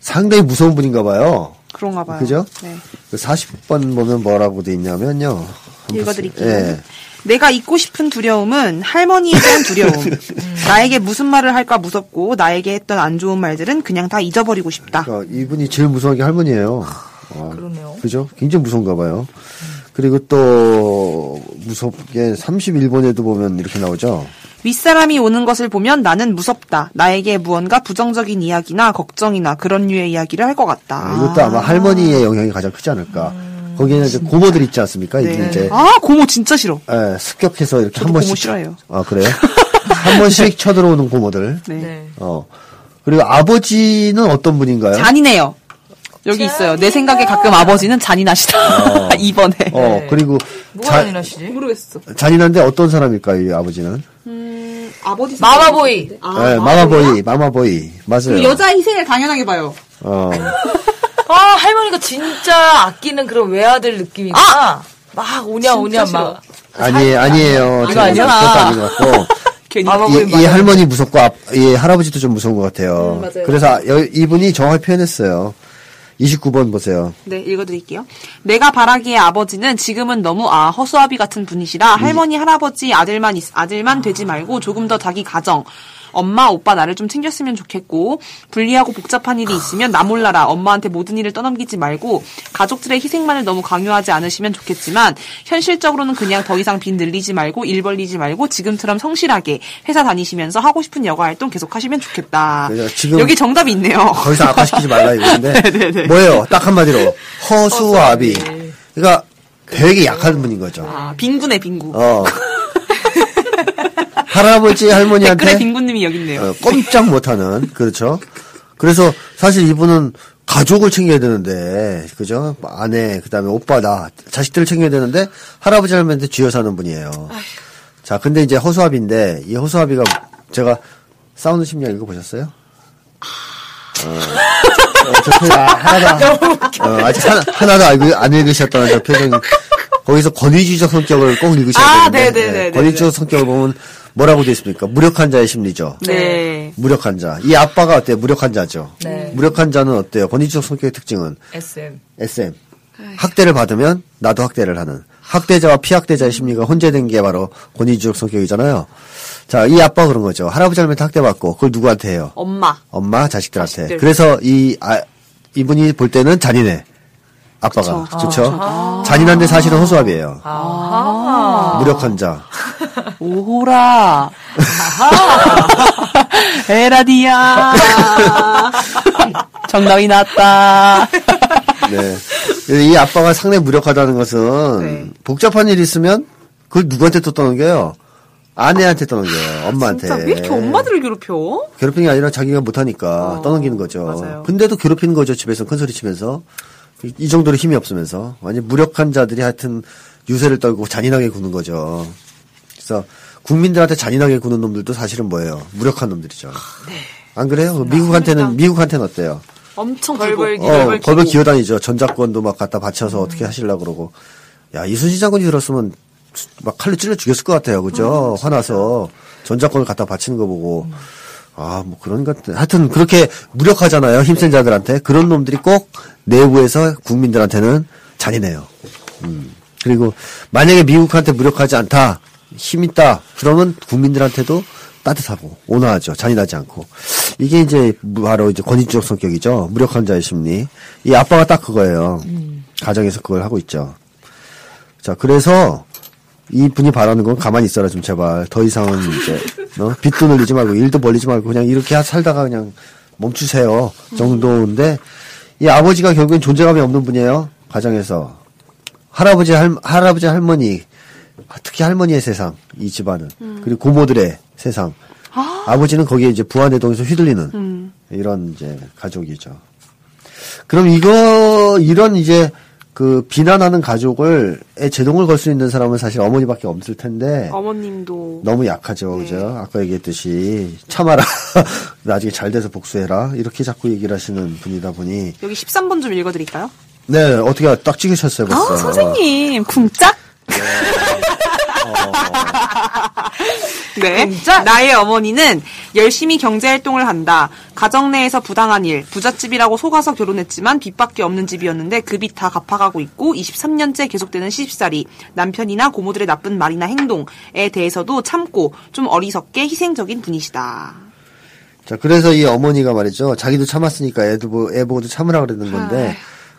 상당히 무서운 분인가 봐요. 그런가 봐요. 그죠? 네. 그 40번 보면 뭐라고 돼 있냐면요. 읽어드릴게요. 예. 내가 잊고 싶은 두려움은 할머니에 대한 두려움. 나에게 무슨 말을 할까 무섭고 나에게 했던 안 좋은 말들은 그냥 다 잊어버리고 싶다. 그러니까 이분이 제일 무서운 게 할머니예요. 와, 그러네요. 그죠? 굉장히 무서운가 봐요. 그리고 또 무섭게 31번에도 보면 이렇게 나오죠. 윗사람이 오는 것을 보면 나는 무섭다. 나에게 무언가 부정적인 이야기나 걱정이나 그런 류의 이야기를 할 것 같다. 아, 이것도 아마 할머니의 영향이 가장 크지 않을까. 거기에는 이제 고모들 있지 않습니까? 네. 이제 아, 고모 진짜 싫어. 예, 습격해서 이렇게 한 번씩 고모 싫어해요. 아 그래요? 한 번씩 쳐들어오는 고모들. 네. 네. 어 그리고 아버지는 어떤 분인가요? 잔인해요. 여기 있어요. 내 생각에 가끔 아버지는 잔인하시다. 이번에. 어 그리고 뭐가 자- 잔인하시지? 모르겠어. 잔인한데 어떤 사람일까요? 이 아버지는? 음, 아버지. 마마보이. 아, 예, 마마보이, 마마보이 맞아요. 그리고 여자 희생을 당연하게 봐요. 어 아, 할머니가 진짜 아끼는 그런 외아들 느낌이구나. 막 오냐 오냐 막. 아니 아니에요. 이거 아니야? 아닌 것 같고. 괜히 아, 이, 이. 할머니 무섭고 앞, 이 할아버지도 좀 무서운 것 같아요. 맞아요. 그래서 여- 이분이 정확히 표현했어요. 29번 보세요. 네, 읽어드릴게요. 내가 바라기의 아버지는 지금은 너무 아 허수아비 같은 분이시라 할머니 할아버지 아들만 있- 아들만 되지 말고 조금 더 자기 가정 엄마 오빠 나를 좀 챙겼으면 좋겠고 불리하고 복잡한 일이 있으면 나 몰라라 엄마한테 모든 일을 떠넘기지 말고 가족들의 희생만을 너무 강요하지 않으시면 좋겠지만 현실적으로는 그냥 더 이상 빚 늘리지 말고 일 벌리지 말고 지금처럼 성실하게 회사 다니시면서 하고 싶은 여가 활동 계속 하시면 좋겠다. 그래서 지금- 여기 정답이 있네요. 거기서 악화시키지 말라 이거인데 네네네. 뭐예요? 딱 한마디로 허수아비. 그러니까 되게 약한 분인 거죠. 아, 빈구네 빈구. 어. 할아버지 할머니한테 댓글에 빈구님이 여기 있네요. 어, 꼼짝 못하는 그렇죠. 그래서 사실 이분은 가족을 챙겨야 되는데 그죠? 아내 그다음에 오빠 나 자식들을 챙겨야 되는데 할아버지 할머니한테 쥐어 사는 분이에요. 자, 근데 이제 허수아비인데 이 허수아비가 제가 사운드 심리학 읽어 보셨어요? 어, 어, 저 표정 아, 하나도 어, 아직 하나, 하나도 안 읽으셨다는 저 표정. 거기서 권위주의적 성격을 꼭 읽으셔야 아, 되는데 네네네네. 권위주의적 성격을 보면 뭐라고 되어 있습니까? 무력한 자의 심리죠. 네. 무력한 자. 이 아빠가 어때요? 무력한 자죠. 네. 무력한 자는 어때요? 권위주의적 성격의 특징은 SM. SM. 학대를 받으면 나도 학대를 하는. 학대자와 피학대자의 심리가 혼재된 게 바로 권위주의적 성격이잖아요. 자, 이 아빠가 그런 거죠. 할아버지 할머니한테 학대받고 그걸 누구한테 해요? 엄마. 엄마, 자식들한테. 자식들. 그래서 이, 아, 이분이 볼 때는 잔인해. 아빠가. 그쵸. 그렇죠? 잔인한데 사실은 허수아비예요. 아하. 무력한 자. 오호라. 에라디야. 정답이 났다. 네. 이 아빠가 상당히 무력하다는 것은 네. 복잡한 일이 있으면 그걸 누구한테 또 떠넘겨요? 아내한테 떠넘겨요. 엄마한테. 진짜 왜 이렇게 엄마들을 괴롭혀? 괴롭히는 게 아니라 자기가 못하니까 어, 떠넘기는 거죠. 맞아요. 근데도 괴롭히는 거죠. 집에서 큰 소리 치면서. 이, 이 정도로 힘이 없으면서. 완전 무력한 자들이 하여튼 유세를 떨고 잔인하게 구는 거죠. 그래서 국민들한테 잔인하게 구는 놈들도 사실은 뭐예요? 무력한 놈들이죠. 안 그래요? 미국한테는, 미국한테는 어때요? 엄청 벌벌 굴고. 기- 어, 기고. 기어다니죠. 전작권도 막 갖다 바쳐서 어떻게 하시려고 그러고. 야, 이순신 장군이 들었으면 막 칼로 찔러 죽였을 것 같아요. 그죠? 화나서 전작권을 갖다 바치는 거 보고. 아, 뭐 그런 것 같아. 하여튼 그렇게 무력하잖아요. 힘센 자들한테. 그런 놈들이 꼭 내부에서 국민들한테는 잔인해요. 음. 그리고 만약에 미국한테 무력하지 않다. 힘 있다. 그러면 국민들한테도 따뜻하고 온화하죠. 잔인하지 않고. 이게 이제 바로 이제 권위주적 성격이죠. 무력한 자의 심리. 이 아빠가 딱 그거예요. 가정에서 그걸 하고 있죠. 자, 그래서 이 분이 바라는 건 가만히 있어라 좀 제발. 더 이상은 이제 어? 빚도 늘리지 말고 일도 벌리지 말고 그냥 이렇게 하- 살다가 그냥 멈추세요 정도인데 이 아버지가 결국엔 존재감이 없는 분이에요 가정에서 할아버지 할 할아버지 할머니 특히 할머니의 세상 이 집안은 그리고 고모들의 세상 아. 버지는 거기에 이제 부안해동에서 휘둘리는 이런 이제 가족이죠. 그럼 이거 이런 이제 그 비난하는 가족을 에 제동을 걸 수 있는 사람은 사실 어머니밖에 없을 텐데 어머님도 너무 약하죠, 네. 그죠? 아까 얘기했듯이 참아라, 나중에 잘 돼서 복수해라 이렇게 자꾸 얘기를 하시는 분이다 보니 여기 13번 좀 읽어드릴까요? 네 어떻게 딱 찍으셨어요, 벌써? 아 선생님 쿵짝. 네. 나의 어머니는 열심히 경제활동을 한다. 가정 내에서 부당한 일, 부잣집이라고 속아서 결혼했지만 빚밖에 없는 집이었는데 그 빚 다 갚아가고 있고 23년째 계속되는 시집살이, 남편이나 고모들의 나쁜 말이나 행동에 대해서도 참고 좀 어리석게 희생적인 분이시다. 자, 그래서 이 어머니가 말이죠. 자기도 참았으니까 애도 보, 애 보고도 참으라 그러는 건데,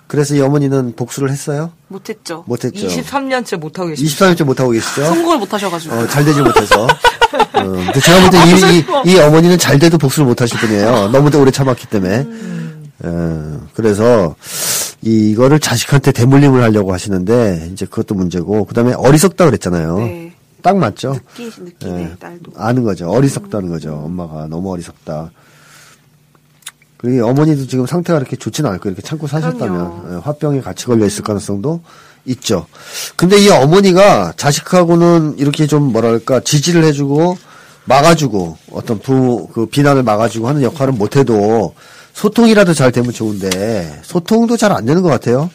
그래서 이 어머니는 복수를 했어요? 못했죠. 못했죠. 23년째 못하고 계십니다. 23년째 못하고 계시죠? 성공을 못하셔가지고. 어, 잘 되지 못해서. 어, 근데 제가 볼 때 이, 이, 이 어머니는 잘 돼도 복수를 못 하실 분이에요. 너무 오래 참았기 때문에. 어, 그래서 이거를 자식한테 대물림을 하려고 하시는데, 이제 그것도 문제고, 그 다음에 어리석다 그랬잖아요. 네. 딱 맞죠? 느끼, 느끼네, 예, 딸도. 아는 거죠. 어리석다는 거죠. 엄마가 너무 어리석다. 그리고 어머니도 지금 상태가 이렇게 좋지는 않을 거예요. 이렇게 참고 사셨다면. 예, 화병에 같이 걸려 있을 가능성도 있죠. 근데 이 어머니가 자식하고는 이렇게 좀 뭐랄까 지지를 해주고 막아주고 어떤 부 그 비난을 막아주고 하는 역할은 못해도 소통이라도 잘 되면 좋은데 소통도 잘 안 되는 것 같아요.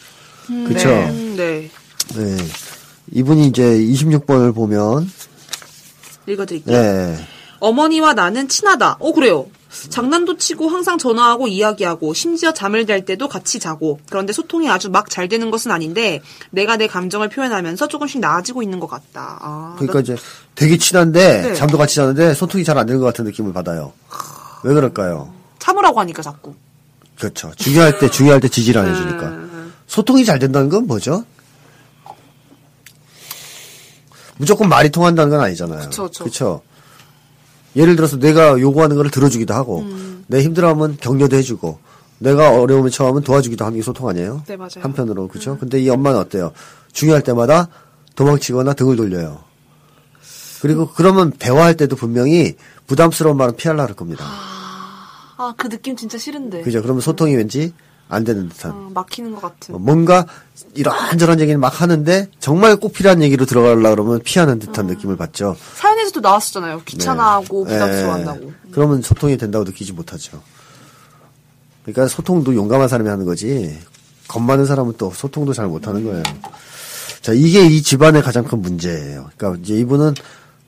그렇죠. 음, 네. 네. 이분이 이제 26번을 보면 읽어드릴게요. 네. 어머니와 나는 친하다. 어, 그래요. 장난도 치고 항상 전화하고 이야기하고 심지어 잠을 잘 때도 같이 자고 그런데 소통이 아주 막 잘 되는 것은 아닌데 내가 내 감정을 표현하면서 조금씩 나아지고 있는 것 같다. 아, 그러니까 이제 되게 친한데 네. 잠도 같이 자는데 소통이 잘 안 되는 것 같은 느낌을 받아요. 왜 그럴까요? 참으라고 하니까 자꾸. 그렇죠. 중요할 때 중요할 때 지지를 안 해주니까 음, 소통이 잘 된다는 건 뭐죠? 무조건 말이 통한다는 건 아니잖아요. 그쵸? 예를 들어서 내가 요구하는 거를 들어주기도 하고 음. 내 힘들어하면 격려도 해주고 내가 어려움에 처하면 도와주기도 하는 게 소통 아니에요? 네, 맞아요. 음. 한편으로 그렇죠. 근데 이 엄마는 어때요? 중요할 때마다 도망치거나 등을 돌려요. 그리고 그러면 대화할 때도 분명히 부담스러운 말은 피하려 할 겁니다. 아, 그 느낌 진짜 싫은데. 그죠? 그러면 소통이 왠지 안 되는 듯한. 어, 막히는 것 같은. 어, 뭔가 이런저런 얘기를 막 하는데 정말 꼭 필요한 얘기로 들어가려고 그러면 피하는 듯한 느낌을 받죠. 사연에서도 나왔었잖아요. 귀찮아하고 네. 부담스러워한다고. 네. 그러면 소통이 된다고 느끼지 못하죠. 그러니까 소통도 용감한 사람이 하는 거지. 겁 많은 사람은 또 소통도 잘 못하는 거예요. 자, 이게 이 집안의 가장 큰 문제예요. 그러니까 이제 이분은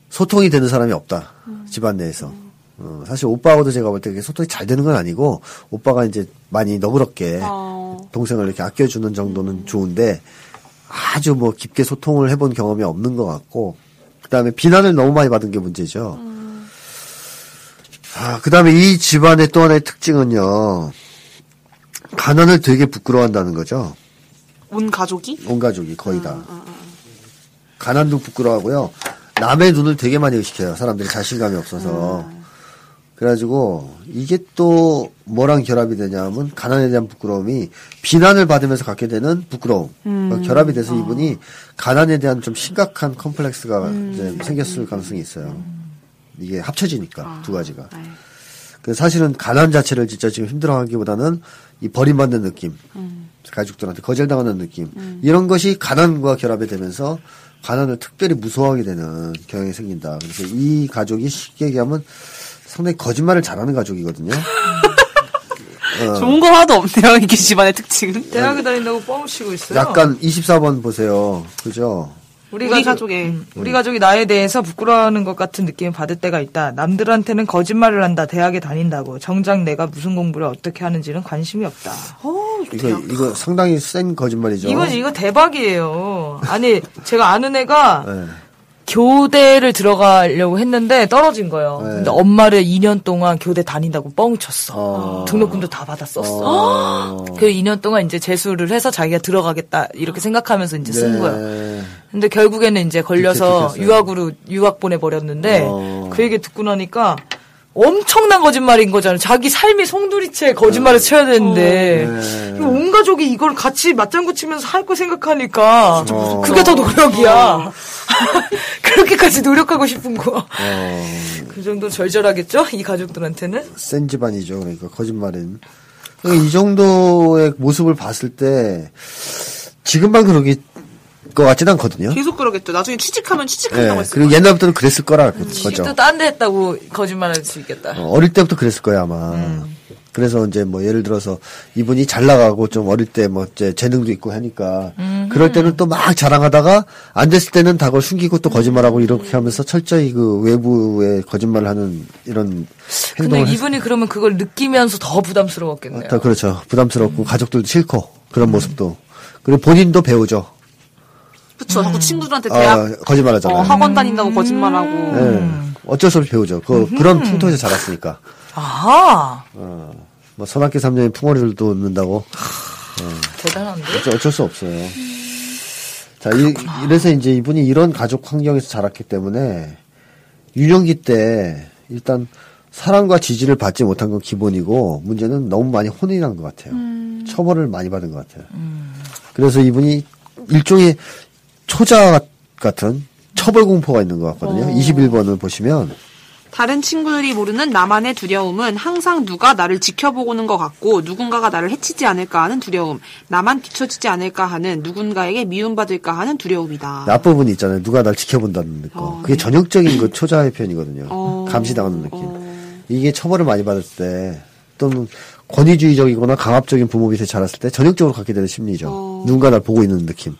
소통이 되는 사람이 없다. 집안 내에서. 어, 사실 오빠하고도 제가 볼 때 소통이 잘 되는 건 아니고 오빠가 이제 많이 너그럽게 어. 동생을 이렇게 아껴주는 정도는 좋은데 아주 뭐 깊게 소통을 해본 경험이 없는 것 같고 그다음에 비난을 너무 많이 받은 게 문제죠. 아 그다음에 이 집안의 또 하나의 특징은요 가난을 되게 부끄러워한다는 거죠. 온 가족이? 온 가족이 거의 다 가난도 부끄러워하고요 남의 눈을 되게 많이 의식해요. 사람들이 자신감이 없어서. 그래가지고 이게 또 뭐랑 결합이 되냐면 가난에 대한 부끄러움이 비난을 받으면서 갖게 되는 부끄러움 그러니까 결합이 돼서 이분이 가난에 대한 좀 심각한 컴플렉스가 이제 생겼을 가능성이 있어요. 이게 합쳐지니까 두 가지가. 네. 그 사실은 가난 자체를 진짜 지금 힘들어하기보다는 이 버림받는 느낌, 가족들한테 거절당하는 느낌 이런 것이 가난과 결합이 되면서 가난을 특별히 무서워하게 되는 경향이 생긴다. 그래서 이 가족이 쉽게 얘기하면 상당히 거짓말을 잘하는 가족이거든요. 좋은 거 하나도 없네요. 이게 집안의 특징은. 대학에 다닌다고 뻥을 치고 있어요. 약간 24번 보세요. 그죠? 우리, 우리 가족, 가족의- 음, 우리 가족이 나에 대해서 부끄러워하는 것 같은 느낌을 받을 때가 있다. 남들한테는 거짓말을 한다. 대학에 다닌다고. 정작 내가 무슨 공부를 어떻게 하는지는 관심이 없다. 어, 이거 이거 상당히 센 거짓말이죠. 이거 이거 대박이에요. 아니 제가 아는 애가 네. 교대를 들어가려고 했는데 떨어진 거예요. 네. 근데 엄마를 2년 동안 교대 다닌다고 뻥쳤어. 어. 등록금도 다 받아 썼어. 어. 그 2년 동안 이제 재수를 해서 자기가 들어가겠다 이렇게 생각하면서 이제 쓴 네. 거야. 근데 결국에는 이제 걸려서. 유학으로 유학 보내 버렸는데 어. 그 얘기 듣고 나니까 엄청난 거짓말인 거잖아요. 자기 삶이 송두리째 거짓말을 쳐야 되는데 네. 이거 온 가족이 이걸 같이 맞장구 치면서 할 거 생각하니까 어. 그게 더 노력이야. 그렇게까지 노력하고 싶은 거. 어, 그 정도 절절하겠죠? 이 가족들한테는? 센 집안이죠. 그러니까 거짓말은. 그러니까 이 정도의 모습을 봤을 때 지금만 그러기 것 같진 않거든요. 계속 그러겠죠. 나중에 취직하면 취직한다고 예, 했을 그리고 거예요. 옛날부터는 그랬을 거라 거죠. 또 딴 데 했다고 거짓말할 수 있겠다. 어, 어릴 때부터 그랬을 거야 아마. 음. 그래서 이제 뭐 예를 들어서 이분이 잘 나가고 좀 어릴 때뭐 이제 재능도 있고 하니까 음. 그럴 때는 또 막 자랑하다가 안 됐을 때는 다 그걸 숨기고 또 거짓말하고 이렇게 하면서 철저히 그 외부에 거짓말을 하는 이런 근데 행동을 했- 이분이 그러면 그걸 느끼면서 더 부담스러웠겠네요. 더 그렇죠. 부담스럽고 음. 가족들도 싫고 그런 모습도 그리고 본인도 배우죠. 그쵸. 음. 자꾸 친구들한테 대학 아, 거짓말하잖아요. 어, 학원 다닌다고 거짓말하고. 예. 어쩔 수 없이 배우죠. 그, 그런 풍토에서 자랐으니까. 아하! 뭐, 선악기 3년에 풍어리를 돋는다고. 대단한데? 어쩔, 어쩔 수 없어요. 자, 이, 이래서 이제 이분이 이런 가족 환경에서 자랐기 때문에 유년기 때 일단 사랑과 지지를 받지 못한 건 기본이고 문제는 너무 많이 혼이 난 것 같아요. 처벌을 많이 받은 것 같아요. 그래서 이분이 일종의 초자 같은 처벌 공포가 있는 것 같거든요. 21번을 보시면 다른 친구들이 모르는 나만의 두려움은 항상 누가 나를 지켜보고는 것 같고 누군가가 나를 해치지 않을까 하는 두려움. 나만 뒤처지지 않을까 하는 누군가에게 미움받을까 하는 두려움이다. 앞부분이 있잖아요. 누가 날 지켜본다는 거. 어, 그게 네. 전형적인 그 초자의 표현이거든요. 어, 감시당하는 느낌. 어. 이게 처벌을 많이 받을 때 또는 권위주의적이거나 강압적인 부모 밑에 자랐을 때 전형적으로 갖게 되는 심리죠. 어. 누군가 날 보고 있는 느낌.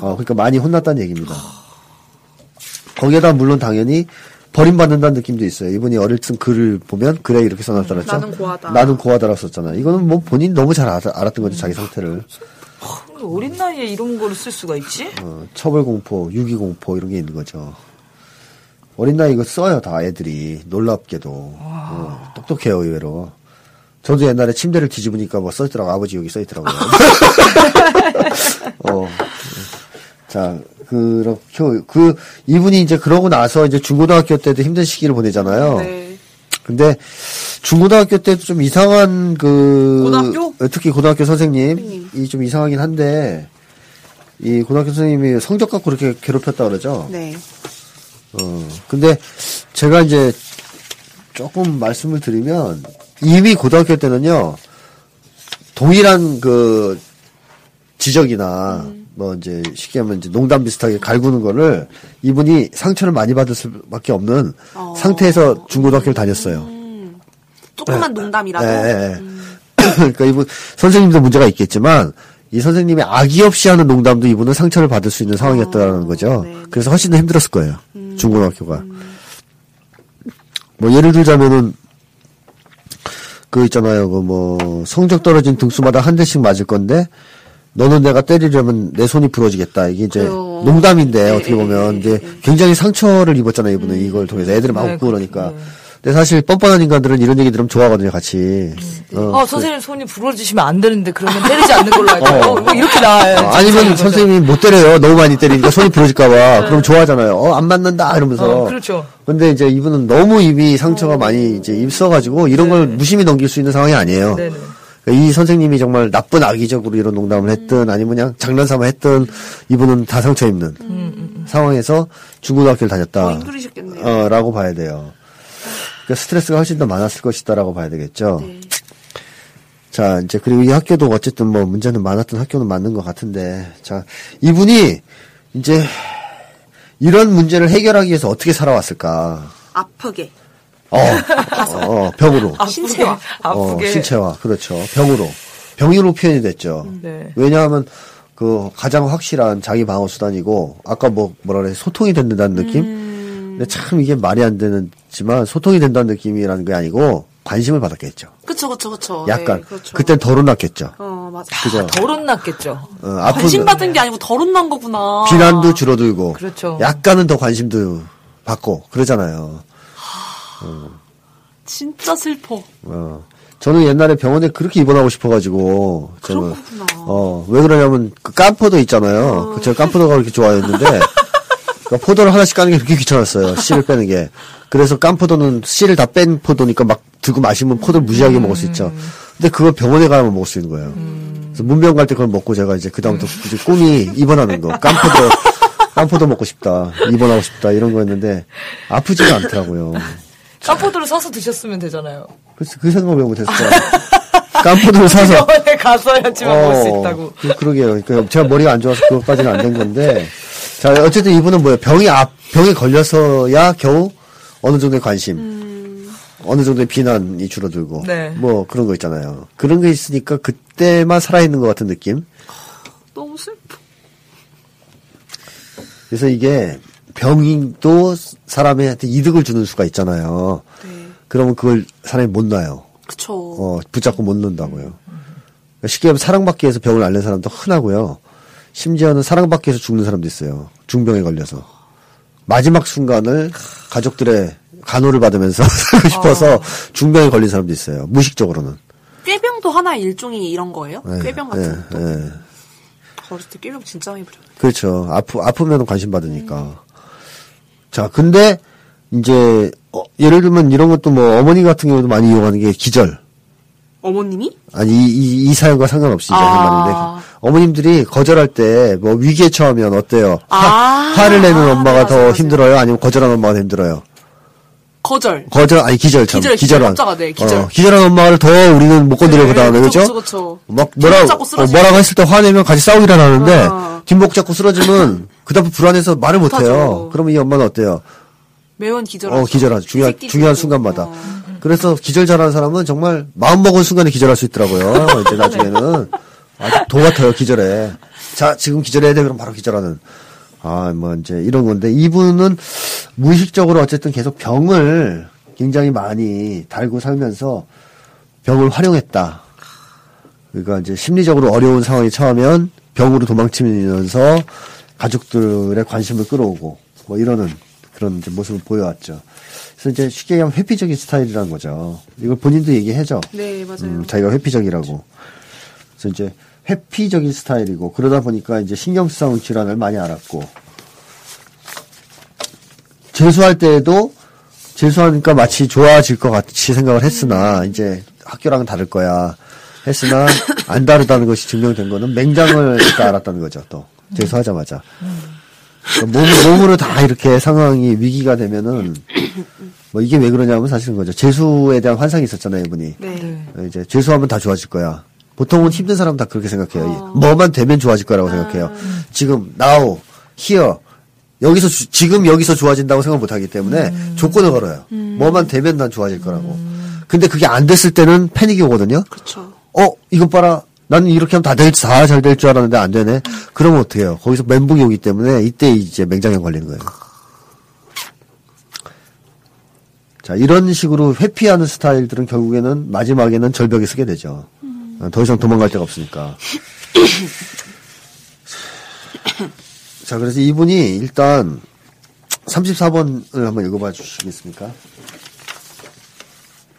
어, 그러니까 많이 혼났다는 얘기입니다. 거기에다 물론 당연히 버림받는다는 느낌도 있어요. 이분이 어릴 적 글을 보면 그래 이렇게 써놨더랬죠. 나는 고하다. 나는 고하다라고 썼잖아. 이거는 뭐 본인 너무 잘 알았, 알았던 거죠 자기 상태를. 어린 나이에 이런 거를 쓸 수가 있지? 어, 처벌 공포, 유기 공포 이런 게 있는 거죠. 어린 나이 이거 써요 다 애들이 놀랍게도 어, 똑똑해요 의외로. 저도 옛날에 침대를 뒤집으니까 뭐 써있더라고 아버지 여기 써있더라고요. 어. 자, 그렇게 그 이분이 이제 그러고 나서 이제 중고등학교 때도 힘든 시기를 보내잖아요. 네. 근데 중고등학교 때도 좀 이상한 그 고등학교? 특히 고등학교 선생님이 선생님. 좀 이상하긴 한데 이 고등학교 선생님이 성적 갖고 그렇게 괴롭혔다 그러죠. 네. 어. 근데 제가 이제 조금 말씀을 드리면 이미 고등학교 때는요 동일한 그 지적이나 뭐 이제 쉽게 하면 이제 농담 비슷하게 갈구는 거를 이분이 상처를 많이 받을 수밖에 없는 어. 상태에서 중고등학교를 다녔어요. 조그만 농담이라도. 예, 예, 예. 그러니까 이분 선생님도 문제가 있겠지만 이 선생님이 악의 없이 하는 농담도 이분은 상처를 받을 수 있는 상황이었다는 거죠. 네. 그래서 훨씬 더 힘들었을 거예요. 중고등학교가. 뭐 예를 들자면은 그 있잖아요. 그 뭐 성적 떨어진 등수마다 한 대씩 맞을 건데 너는 내가 때리려면 내 손이 부러지겠다. 이게 이제 그래요. 농담인데 네, 어떻게 보면 네, 이제 네. 굉장히 상처를 입었잖아요. 이분은 이걸 통해서 애들이 막 네, 웃고. 그러니까. 네. 근데 사실 뻔뻔한 인간들은 이런 얘기 들으면 좋아하거든요. 같이. 어, 아, 선생님 손이 부러지시면 안 되는데 그러면 때리지 않는 걸로 알죠. 어. 어, 뭐 이렇게 나와요. 어, 아니면 선생님이 못 때려요. 너무 많이 때리니까 손이 부러질까봐. 그럼 좋아하잖아요. 어, 안 맞는다. 이러면서. 어, 그렇죠. 근데 이제 이분은 너무 이미 상처가 많이 이제 입어가지고 이런 걸 무심히 넘길 수 있는 상황이 아니에요. 네네. 그러니까 이 선생님이 정말 나쁜 악의적으로 이런 농담을 했든 아니면 그냥 장난삼아 했든 이분은 다 상처 입는 상황에서 중고등학교를 다녔다. 어, 라고 봐야 돼요. 그러니까 스트레스가 훨씬 더 많았을 것이다라고 봐야 되겠죠. 네. 자, 이제 그리고 이 학교도 어쨌든 뭐 문제는 많았던 학교는 맞는 것 같은데, 자, 이분이 이제 이런 문제를 해결하기 위해서 어떻게 살아왔을까? 아프게. 어, 어, 병으로. 신체화. 아프게. 어, 신체화, 그렇죠. 병으로. 병으로 표현이 됐죠. 네. 왜냐하면 그 가장 확실한 자기 방어 수단이고, 아까 뭐, 뭐라 그래, 소통이 된다는 느낌? 근데 참 이게 말이 안 되는 지만, 소통이 된다는 느낌이라는 게 아니고, 관심을 받았겠죠. 그쵸, 그쵸, 그쵸. 약간. 네, 그렇죠. 그땐 덜 혼났겠죠. 어, 맞아. 그죠? 덜 혼났겠죠. 어, 관심 받은 게 아니고 덜 혼난 거구나. 비난도 줄어들고 그렇죠. 약간은 더 관심도 받고 그러잖아요. 진짜 슬퍼. 어. 저는 옛날에 병원에 그렇게 입원하고 싶어가지고 저는 그런 거구나. 어 왜 그러냐면 그 깐포도 있잖아요. 그 제가 깐포도가 그렇게 좋아했는데 그러니까 포도를 하나씩 까는 게 그렇게 귀찮았어요. 씨를 빼는 게. 그래서 깐 포도는 씨를 다 뺀 포도니까 막 들고 마시면 포도를 무지하게 먹을 수 있죠. 근데 그걸 병원에 가면 먹을 수 있는 거예요. 그래서 문병 갈 때 그걸 먹고 제가 이제 그다음부터 이제 꿈이 입원하는 거. 깐 포도 깐 포도 먹고 싶다. 입원하고 싶다. 이런 거였는데 아프지가 않더라고요. 깜포도를 사서 드셨으면 되잖아요. 그래서 그 생각 왜 못했을까? 깐포도를 사서 병원에 가서야지만 먹을 수 있다고. 그, 그러게요. 그러니까 제가 머리가 안 좋아서 그것까지는 안 된 건데. 자, 어쨌든 이분은 뭐예요? 병이 앞, 병에 걸려서야 겨우 어느 정도의 관심, 어느 정도의 비난이 줄어들고, 네. 뭐 그런 거 있잖아요. 그런 게 있으니까 그때만 살아있는 것 같은 느낌? 너무 슬퍼. 그래서 이게 병도 사람한테 이득을 주는 수가 있잖아요. 네. 그러면 그걸 사람이 못 놔요. 그쵸. 어, 붙잡고 못 논다고요. 쉽게 하면 사랑받기 위해서 병을 앓는 사람도 흔하고요. 심지어는 사랑받기 위해서 죽는 사람도 있어요. 중병에 걸려서. 마지막 순간을 가족들의 간호를 받으면서 살고 싶어서 중병에 걸린 사람도 있어요. 무식적으로는. 꾀병도 하나의 일종이 이런 거예요? 예, 꾀병 같은 예, 것도? 예. 어렸을 때 꾀병 진짜 많이 부렸네. 그렇죠. 아프, 아프면 관심 받으니까. 자, 근데, 이제, 어, 예를 들면 이런 것도 뭐, 어머니 같은 경우도 많이 이용하는 게 기절. 어머님이? 아니, 이, 이, 이 사연과 상관없이 아. 한 말인데, 어머님들이 거절할 때, 뭐, 위기에 처하면 어때요? 아. 화, 를 내는 아, 엄마가 맞아요, 더 맞아요. 힘들어요? 아니면 거절하는 엄마가 더 힘들어요? 거절. 거절, 아니, 기절 참. 기절, 기절. 깜짝아, 네, 기절. 어, 기절한 엄마를 더 우리는 못 건드려, 그 다음에, 그쵸, 그죠? 그쵸. 막 뭐라, 어. 뭐라고 했을 때 화내면 같이 싸우기라 하는데, 어. 뒷목 잡고 쓰러지면, 그 다음에 불안해서 말을 못 해요. 그러면 이 엄마는 어때요? 매원 기절하죠. 어, 기절하죠. 중요한, 중요한. 순간마다. 어. 그래서 기절 잘하는 사람은 정말 마음 먹은 순간에 기절할 수 있더라고요. 이제 나중에는. 아주 도 같아요, 기절에. 자, 지금 기절해야 돼. 그럼 바로 기절하는. 아, 뭐, 이제 이런 건데, 이분은 무의식적으로 어쨌든 계속 병을 굉장히 많이 달고 살면서 병을 활용했다. 그러니까 이제 심리적으로 어려운 상황이 처하면 병으로 도망치면서 가족들의 관심을 끌어오고 뭐 이러는 그런 이제 모습을 보여왔죠. 그래서 이제 쉽게 얘기하면 회피적인 스타일이라는 거죠. 이걸 본인도 얘기해죠. 네, 맞아요. 음, 자기가 회피적이라고. 그 래서 이제 회피적인 스타일이고 그러다 보니까 이제 신경성 질환을 많이 알았고. 재수할 때에도 재수하니까 마치 좋아질 것 같이 생각을 했으나 이제 학교랑은 다를 거야. 했으나 안 다르다는 것이 증명된 거는 맹장을 또 알았다는 거죠 또. 재수하자마자. 그러니까 몸, 몸으로 다 이렇게 상황이 위기가 되면은 뭐 이게 왜 그러냐면 사실은 거죠. 재수에 대한 환상이 있었잖아요 이분이. 네. 이제 재수하면 다 좋아질 거야. 보통은 힘든 사람은 다 그렇게 생각해요. 뭐만 되면 좋아질 거라고 생각해요. 지금 now, here 여기서 주- 지금 여기서 좋아진다고 생각 못 하기 때문에 조건을 걸어요. 뭐만 되면 난 좋아질 거라고. 근데 그게 안 됐을 때는 패닉이 오거든요. 그렇죠. 어, 이것 봐라. 나는 이렇게 하면 다 될, 다 잘 될 줄 알았는데 안 되네. 그러면 어떡해요. 거기서 멘붕이 오기 때문에 이때 이제 맹장염 걸리는 거예요. 자, 이런 식으로 회피하는 스타일들은 결국에는 마지막에는 절벽에 서게 되죠. 어, 더 이상 도망갈 데가 없으니까. 자, 그래서 이분이 일단 34번을 한번 읽어봐 주시겠습니까?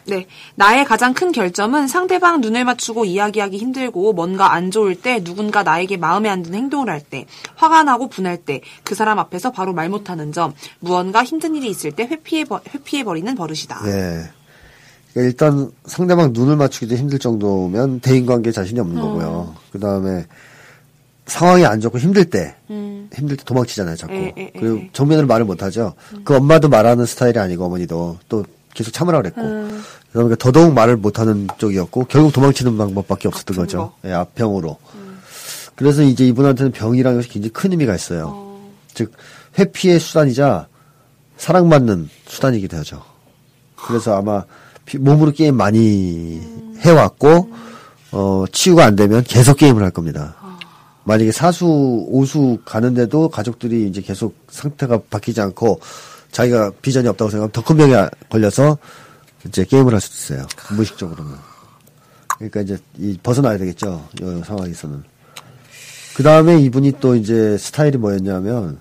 네. 나의 가장 큰 결점은 상대방 눈을 맞추고 이야기하기 힘들고 뭔가 안 좋을 때 누군가 나에게 마음에 안 드는 행동을 할 때, 화가 나고 분할 때, 그 사람 앞에서 바로 말 못하는 점, 무언가 힘든 일이 있을 때 회피해, 버, 회피해버리는 버릇이다. 예. 그러니까 일단 상대방 눈을 맞추기도 힘들 정도면 대인관계에 자신이 없는 거고요. 그 다음에 상황이 안 좋고 힘들 때, 힘들 때 도망치잖아요, 자꾸. 예, 예, 그리고 예. 정면으로 말을 못하죠. 그 엄마도 말하는 스타일이 아니고 어머니도 또 계속 참으라 그랬고. 그러니까 더더욱 말을 못하는 쪽이었고 결국 도망치는 방법밖에 없었던 거죠. 거. 예, 앞병으로. 그래서 이제 이분한테는 병이라는 것이 굉장히 큰 의미가 있어요. 즉 회피의 수단이자 사랑받는 수단이기도 하죠. 그래서 아마 피- 몸으로 게임 많이 해왔고 어 치유가 안 되면 계속 게임을 할 겁니다. 만약에 사수 오수 가는데도 가족들이 이제 계속 상태가 바뀌지 않고 자기가 비전이 없다고 생각하면 더 큰 병에 걸려서 이제 게임을 할 수도 있어요. 무의식적으로는. 그러니까 이제 이 벗어나야 되겠죠. 이 상황에서는. 그 다음에 이분이 또 이제 스타일이 뭐였냐면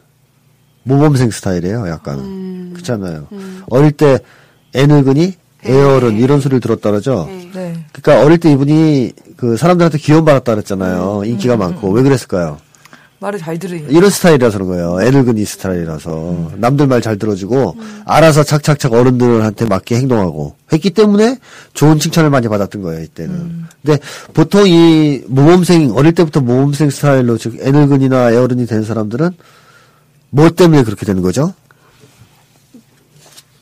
모범생 스타일이에요. 약간 그렇잖아요. 어릴 때 애늙은이 애어른 이런 소리를 들었다 그러죠. 네. 네. 그러니까 어릴 때 이분이 그 사람들한테 귀여움 받았다 그랬잖아요. 인기가 많고 왜 그랬을까요? 말을 잘 들으니. 이런 스타일이라서 그런 거예요. 애늙은이 스타일이라서 남들 말 잘 들어주고 알아서 착착착 어른들한테 맞게 행동하고 했기 때문에 좋은 칭찬을 많이 받았던 거예요 이때는. 근데 보통 이 모범생 어릴 때부터 모범생 스타일로 즉 애늙은이나 애어른이 된 사람들은 뭐 때문에 그렇게 되는 거죠?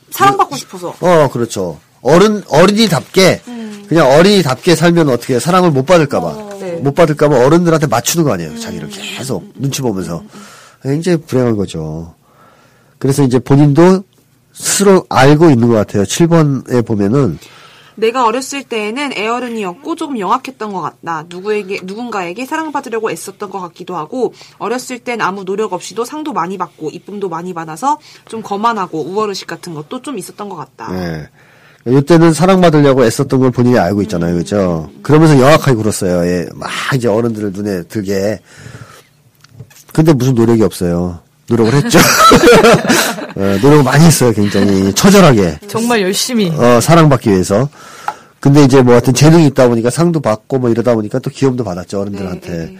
사랑받고 싶어서. 어 그렇죠. 어른 어린이답게 그냥 어린이답게 살면 어떻게 사랑을 못 받을까봐 네. 못 받을까봐 어른들한테 맞추는 거 아니에요. 자기를 계속 눈치 보면서 굉장히 불행한 거죠. 그래서 이제 본인도 스스로 알고 있는 것 같아요. 7번에 보면은 내가 어렸을 때에는 애어른이었고 조금 영악했던 것 같다. 누구에게 누군가에게 사랑받으려고 애썼던 것 같기도 하고 어렸을 땐 아무 노력 없이도 상도 많이 받고 이쁨도 많이 받아서 좀 거만하고 우월의식 같은 것도 좀 있었던 것 같다. 예. 이때는 사랑받으려고 애썼던 걸 본인이 알고 있잖아요. 그죠? 그러면서 영악하게 굴었어요. 예. 막 이제 어른들을 눈에 들게. 근데 무슨 노력이 없어요. 노력을 했죠. 예, 노력을 많이 했어요. 굉장히 처절하게. 정말 열심히. 어, 사랑받기 위해서. 근데 이제 뭐 하여튼 재능이 있다 보니까 상도 받고 뭐 이러다 보니까 또 귀여움도 받았죠. 어른들한테. 네, 네.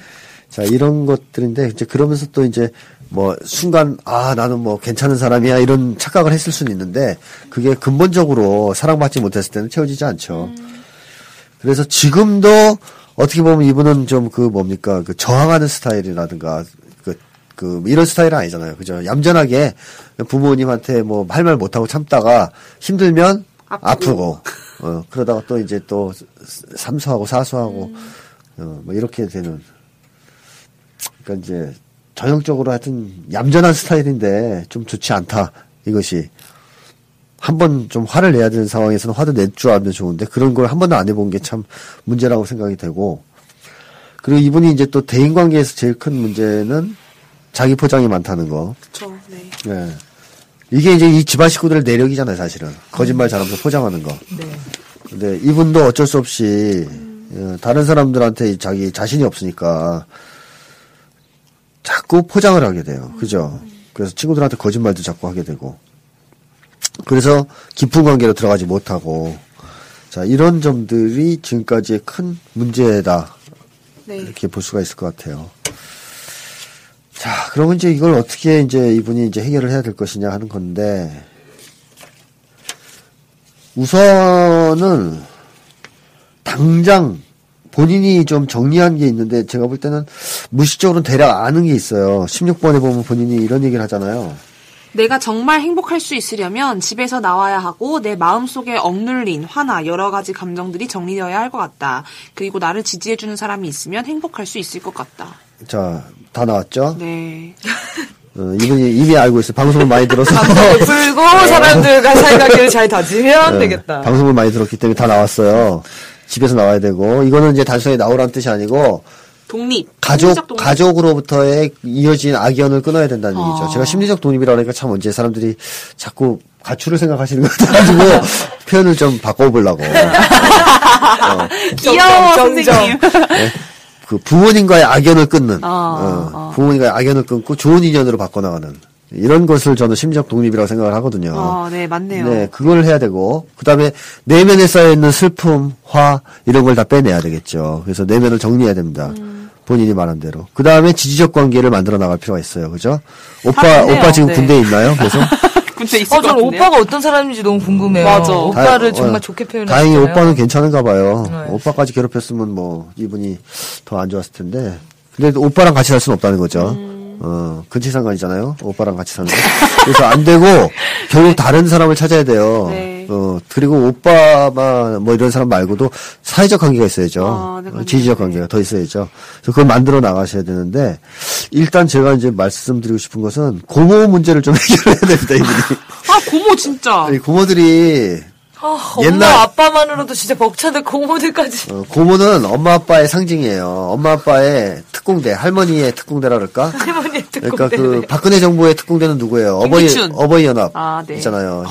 자, 이런 것들인데 이제 그러면서 또 이제 뭐 순간 아, 나는 뭐 괜찮은 사람이야 이런 착각을 했을 수는 있는데 그게 근본적으로 사랑받지 못했을 때는 채워지지 않죠. 그래서 지금도 어떻게 보면 이분은 좀 그 뭡니까 그 저항하는 스타일이라든가 그, 그 이런 스타일은 아니잖아요. 그죠? 얌전하게 부모님한테 뭐 할 말 못하고 참다가 힘들면 아프고. 아프고, 어, 그러다가 또 이제 또 삼수하고 사수하고 어, 뭐 이렇게 되는 그러니까 이제 전형적으로 하여튼 얌전한 스타일인데 좀 좋지 않다 이것이 한 번 좀 화를 내야 되는 상황에서는 화도 낼 줄 알면 좋은데 그런 걸 한 번도 안 해본 게 참 문제라고 생각이 되고 그리고 이분이 이제 또 대인 관계에서 제일 큰 문제는 자기 포장이 많다는 거. 그렇죠. 네. 예. 이게 이제 이 집안 식구들의 내력이잖아요, 사실은. 거짓말 잘하면서 포장하는 거. 네. 근데 이분도 어쩔 수 없이 어, 다른 사람들한테 자기 자신이 없으니까 자꾸 포장을 하게 돼요. 그죠? 그래서 친구들한테 거짓말도 자꾸 하게 되고. 그래서 깊은 관계로 들어가지 못하고. 자, 이런 점들이 지금까지의 큰 문제다. 네. 이렇게 볼 수가 있을 것 같아요. 자, 그러면 이제 이걸 어떻게 이제 이분이 이제 해결을 해야 될 것이냐 하는 건데, 우선은 당장 본인이 좀 정리한 게 있는데 제가 볼 때는 무의식적으로는 대략 아는 게 있어요. 16번에 보면 본인이 이런 얘기를 하잖아요. 내가 정말 행복할 수 있으려면 집에서 나와야 하고 내 마음속에 억눌린 화나 여러 가지 감정들이 정리되어야 할 것 같다. 그리고 나를 지지해주는 사람이 있으면 행복할 수 있을 것 같다. 자, 다 나왔죠? 네. 어, 이분이 이미 알고 있어요. 방송을 많이 들어서. 풀고 사람들과 사이관계를 잘 다지면 네, 되겠다. 방송을 많이 들었기 때문에 다 나왔어요. 집에서 나와야 되고 이거는 이제 단순히 나오라는 뜻이 아니고 독립. 가족 독립. 가족으로부터의 이어진 악연을 끊어야 된다는 아. 얘기죠. 제가 심리적 독립이라 그러니까 참 언제 사람들이 자꾸 가출을 생각하시는 것 같아가지고 표현을 좀 바꿔보려고. 귀여워 정정, 선생님. 그 부모님과의 악연을 끊는, 아, 어, 아. 부모님과의 악연을 끊고 좋은 인연으로 바꿔나가는 이런 것을 저는 심리적 독립이라고 생각을 하거든요. 아, 네, 맞네요. 네, 그걸 해야 되고, 그 다음에 내면에 쌓여있는 슬픔, 화, 이런 걸 다 빼내야 되겠죠. 그래서 내면을 정리해야 됩니다. 음. 본인이 말한 대로. 그 다음에 지지적 관계를 만들어 나갈 필요가 있어요. 그죠? 오빠, 하겠네요. 오빠 지금 네. 군대에 있나요? 그래서? 군대 있을 어, 것 저는? 오빠가 어떤 사람인지 너무 궁금해요. 맞아. 오빠를 다- 정말 어, 좋게 표현했어요. 다행히 오빠는 괜찮은가 봐요. 네. 오빠까지 괴롭혔으면 뭐, 이분이 더 안 좋았을 텐데. 근데 오빠랑 같이 살 수는 없다는 거죠. 음. 어, 근친상간이잖아요. 오빠랑 같이 사는 거. 그래서 안 되고, 결국 다른 사람을 찾아야 돼요. 네. 어, 그리고 오빠만, 뭐 이런 사람 말고도 사회적 관계가 있어야죠. 아, 네, 어. 지지적 관계가 더 있어야죠. 그래서 그걸 만들어 나가셔야 되는데, 일단 제가 이제 말씀드리고 싶은 것은, 고모 문제를 좀 해결해야 됩니다, 이분이. 아, 고모 진짜. 이 고모들이, 아, 옛날- 엄마 아빠만으로도 진짜 벅차들 고모들까지. 어, 고모는 엄마 아빠의 상징이에요. 엄마 아빠의 특공대, 할머니의 특공대라 그럴까? 할머니의 듣고 그러니까 그 박근혜 정부의 특공대는 누구예요? 어버이. 어버이 연합 아, 네. 있잖아요.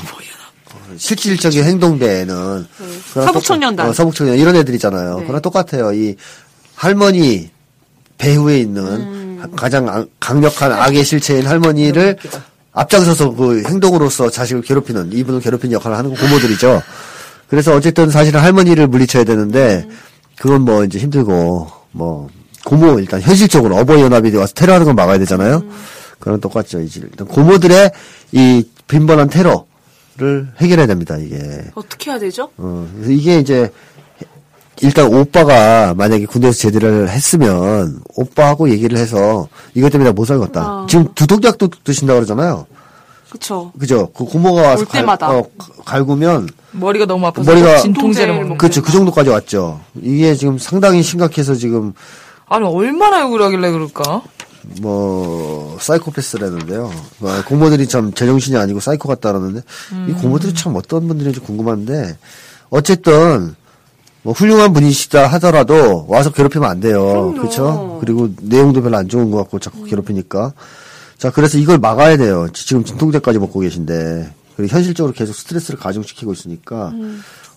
실질적인 행동대에는 그거랑 서북청년단. 어, 서북청년 이런 애들이잖아요. 네. 그랑 똑같아요. 이 할머니 배후에 있는 음. 가장 악- 강력한 악의 실체인 할머니를 앞장서서 그 행동으로서 자식을 괴롭히는 이분을 괴롭히는 역할을 하는 고모들이죠. 그래서 어쨌든 사실은 할머니를 물리쳐야 되는데 그건 뭐 이제 힘들고 뭐 고모 일단 현실적으로 어버이 연합이 와서 테러하는 건 막아야 되잖아요. 그런 똑같죠. 이제 일단 고모들의 이 빈번한 테러를 해결해야 됩니다. 이게 어떻게 해야 되죠? 어, 이게 이제 일단 오빠가 만약에 군대에서 제대를 했으면 오빠하고 얘기를 해서 이것 때문에 나 못 살겠다. 아. 지금 두독약도 드신다 그러잖아요. 그쵸. 그죠? 그 고모가 와서. 갈, 어, 갈구면 머리가 너무 아파서 머리가- 진통제를 진통제를 먹는 먹- 그렇죠. 그 정도까지 왔죠. 이게 지금 상당히 심각해서 지금 아니 얼마나 욕을 하길래 그럴까? 뭐 사이코패스라는데요. 어, 고모들이 참 제정신이 아니고 사이코 같다라는데 이 고모들이 참 어떤 분들인지 궁금한데 어쨌든 뭐 훌륭한 분이시다 하더라도 와서 괴롭히면 안 돼요. 그렇죠? 그리고 내용도 별로 안 좋은 것 같고 자꾸 괴롭히니까 자 그래서 이걸 막아야 돼요. 지금 진통제까지 먹고 계신데 그리고 현실적으로 계속 스트레스를 가중시키고 있으니까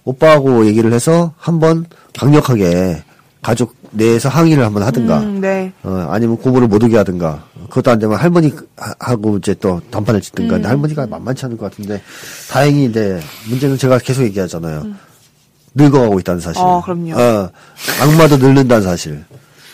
오빠하고 얘기를 해서 한번 강력하게 가족 내에서 항의를 한번 하든가 음, 네. 어, 아니면 고모를 못 오게 하든가. 그것도 안 되면 할머니하고 이제 또 단판을 짓든가. 음. 근데 할머니가 만만치 않을 것 같은데, 다행히 이제, 문제는 제가 계속 얘기하잖아요. 늙어가고 있다는 사실. 어, 그럼요. 어, 악마도 늙는다는 사실.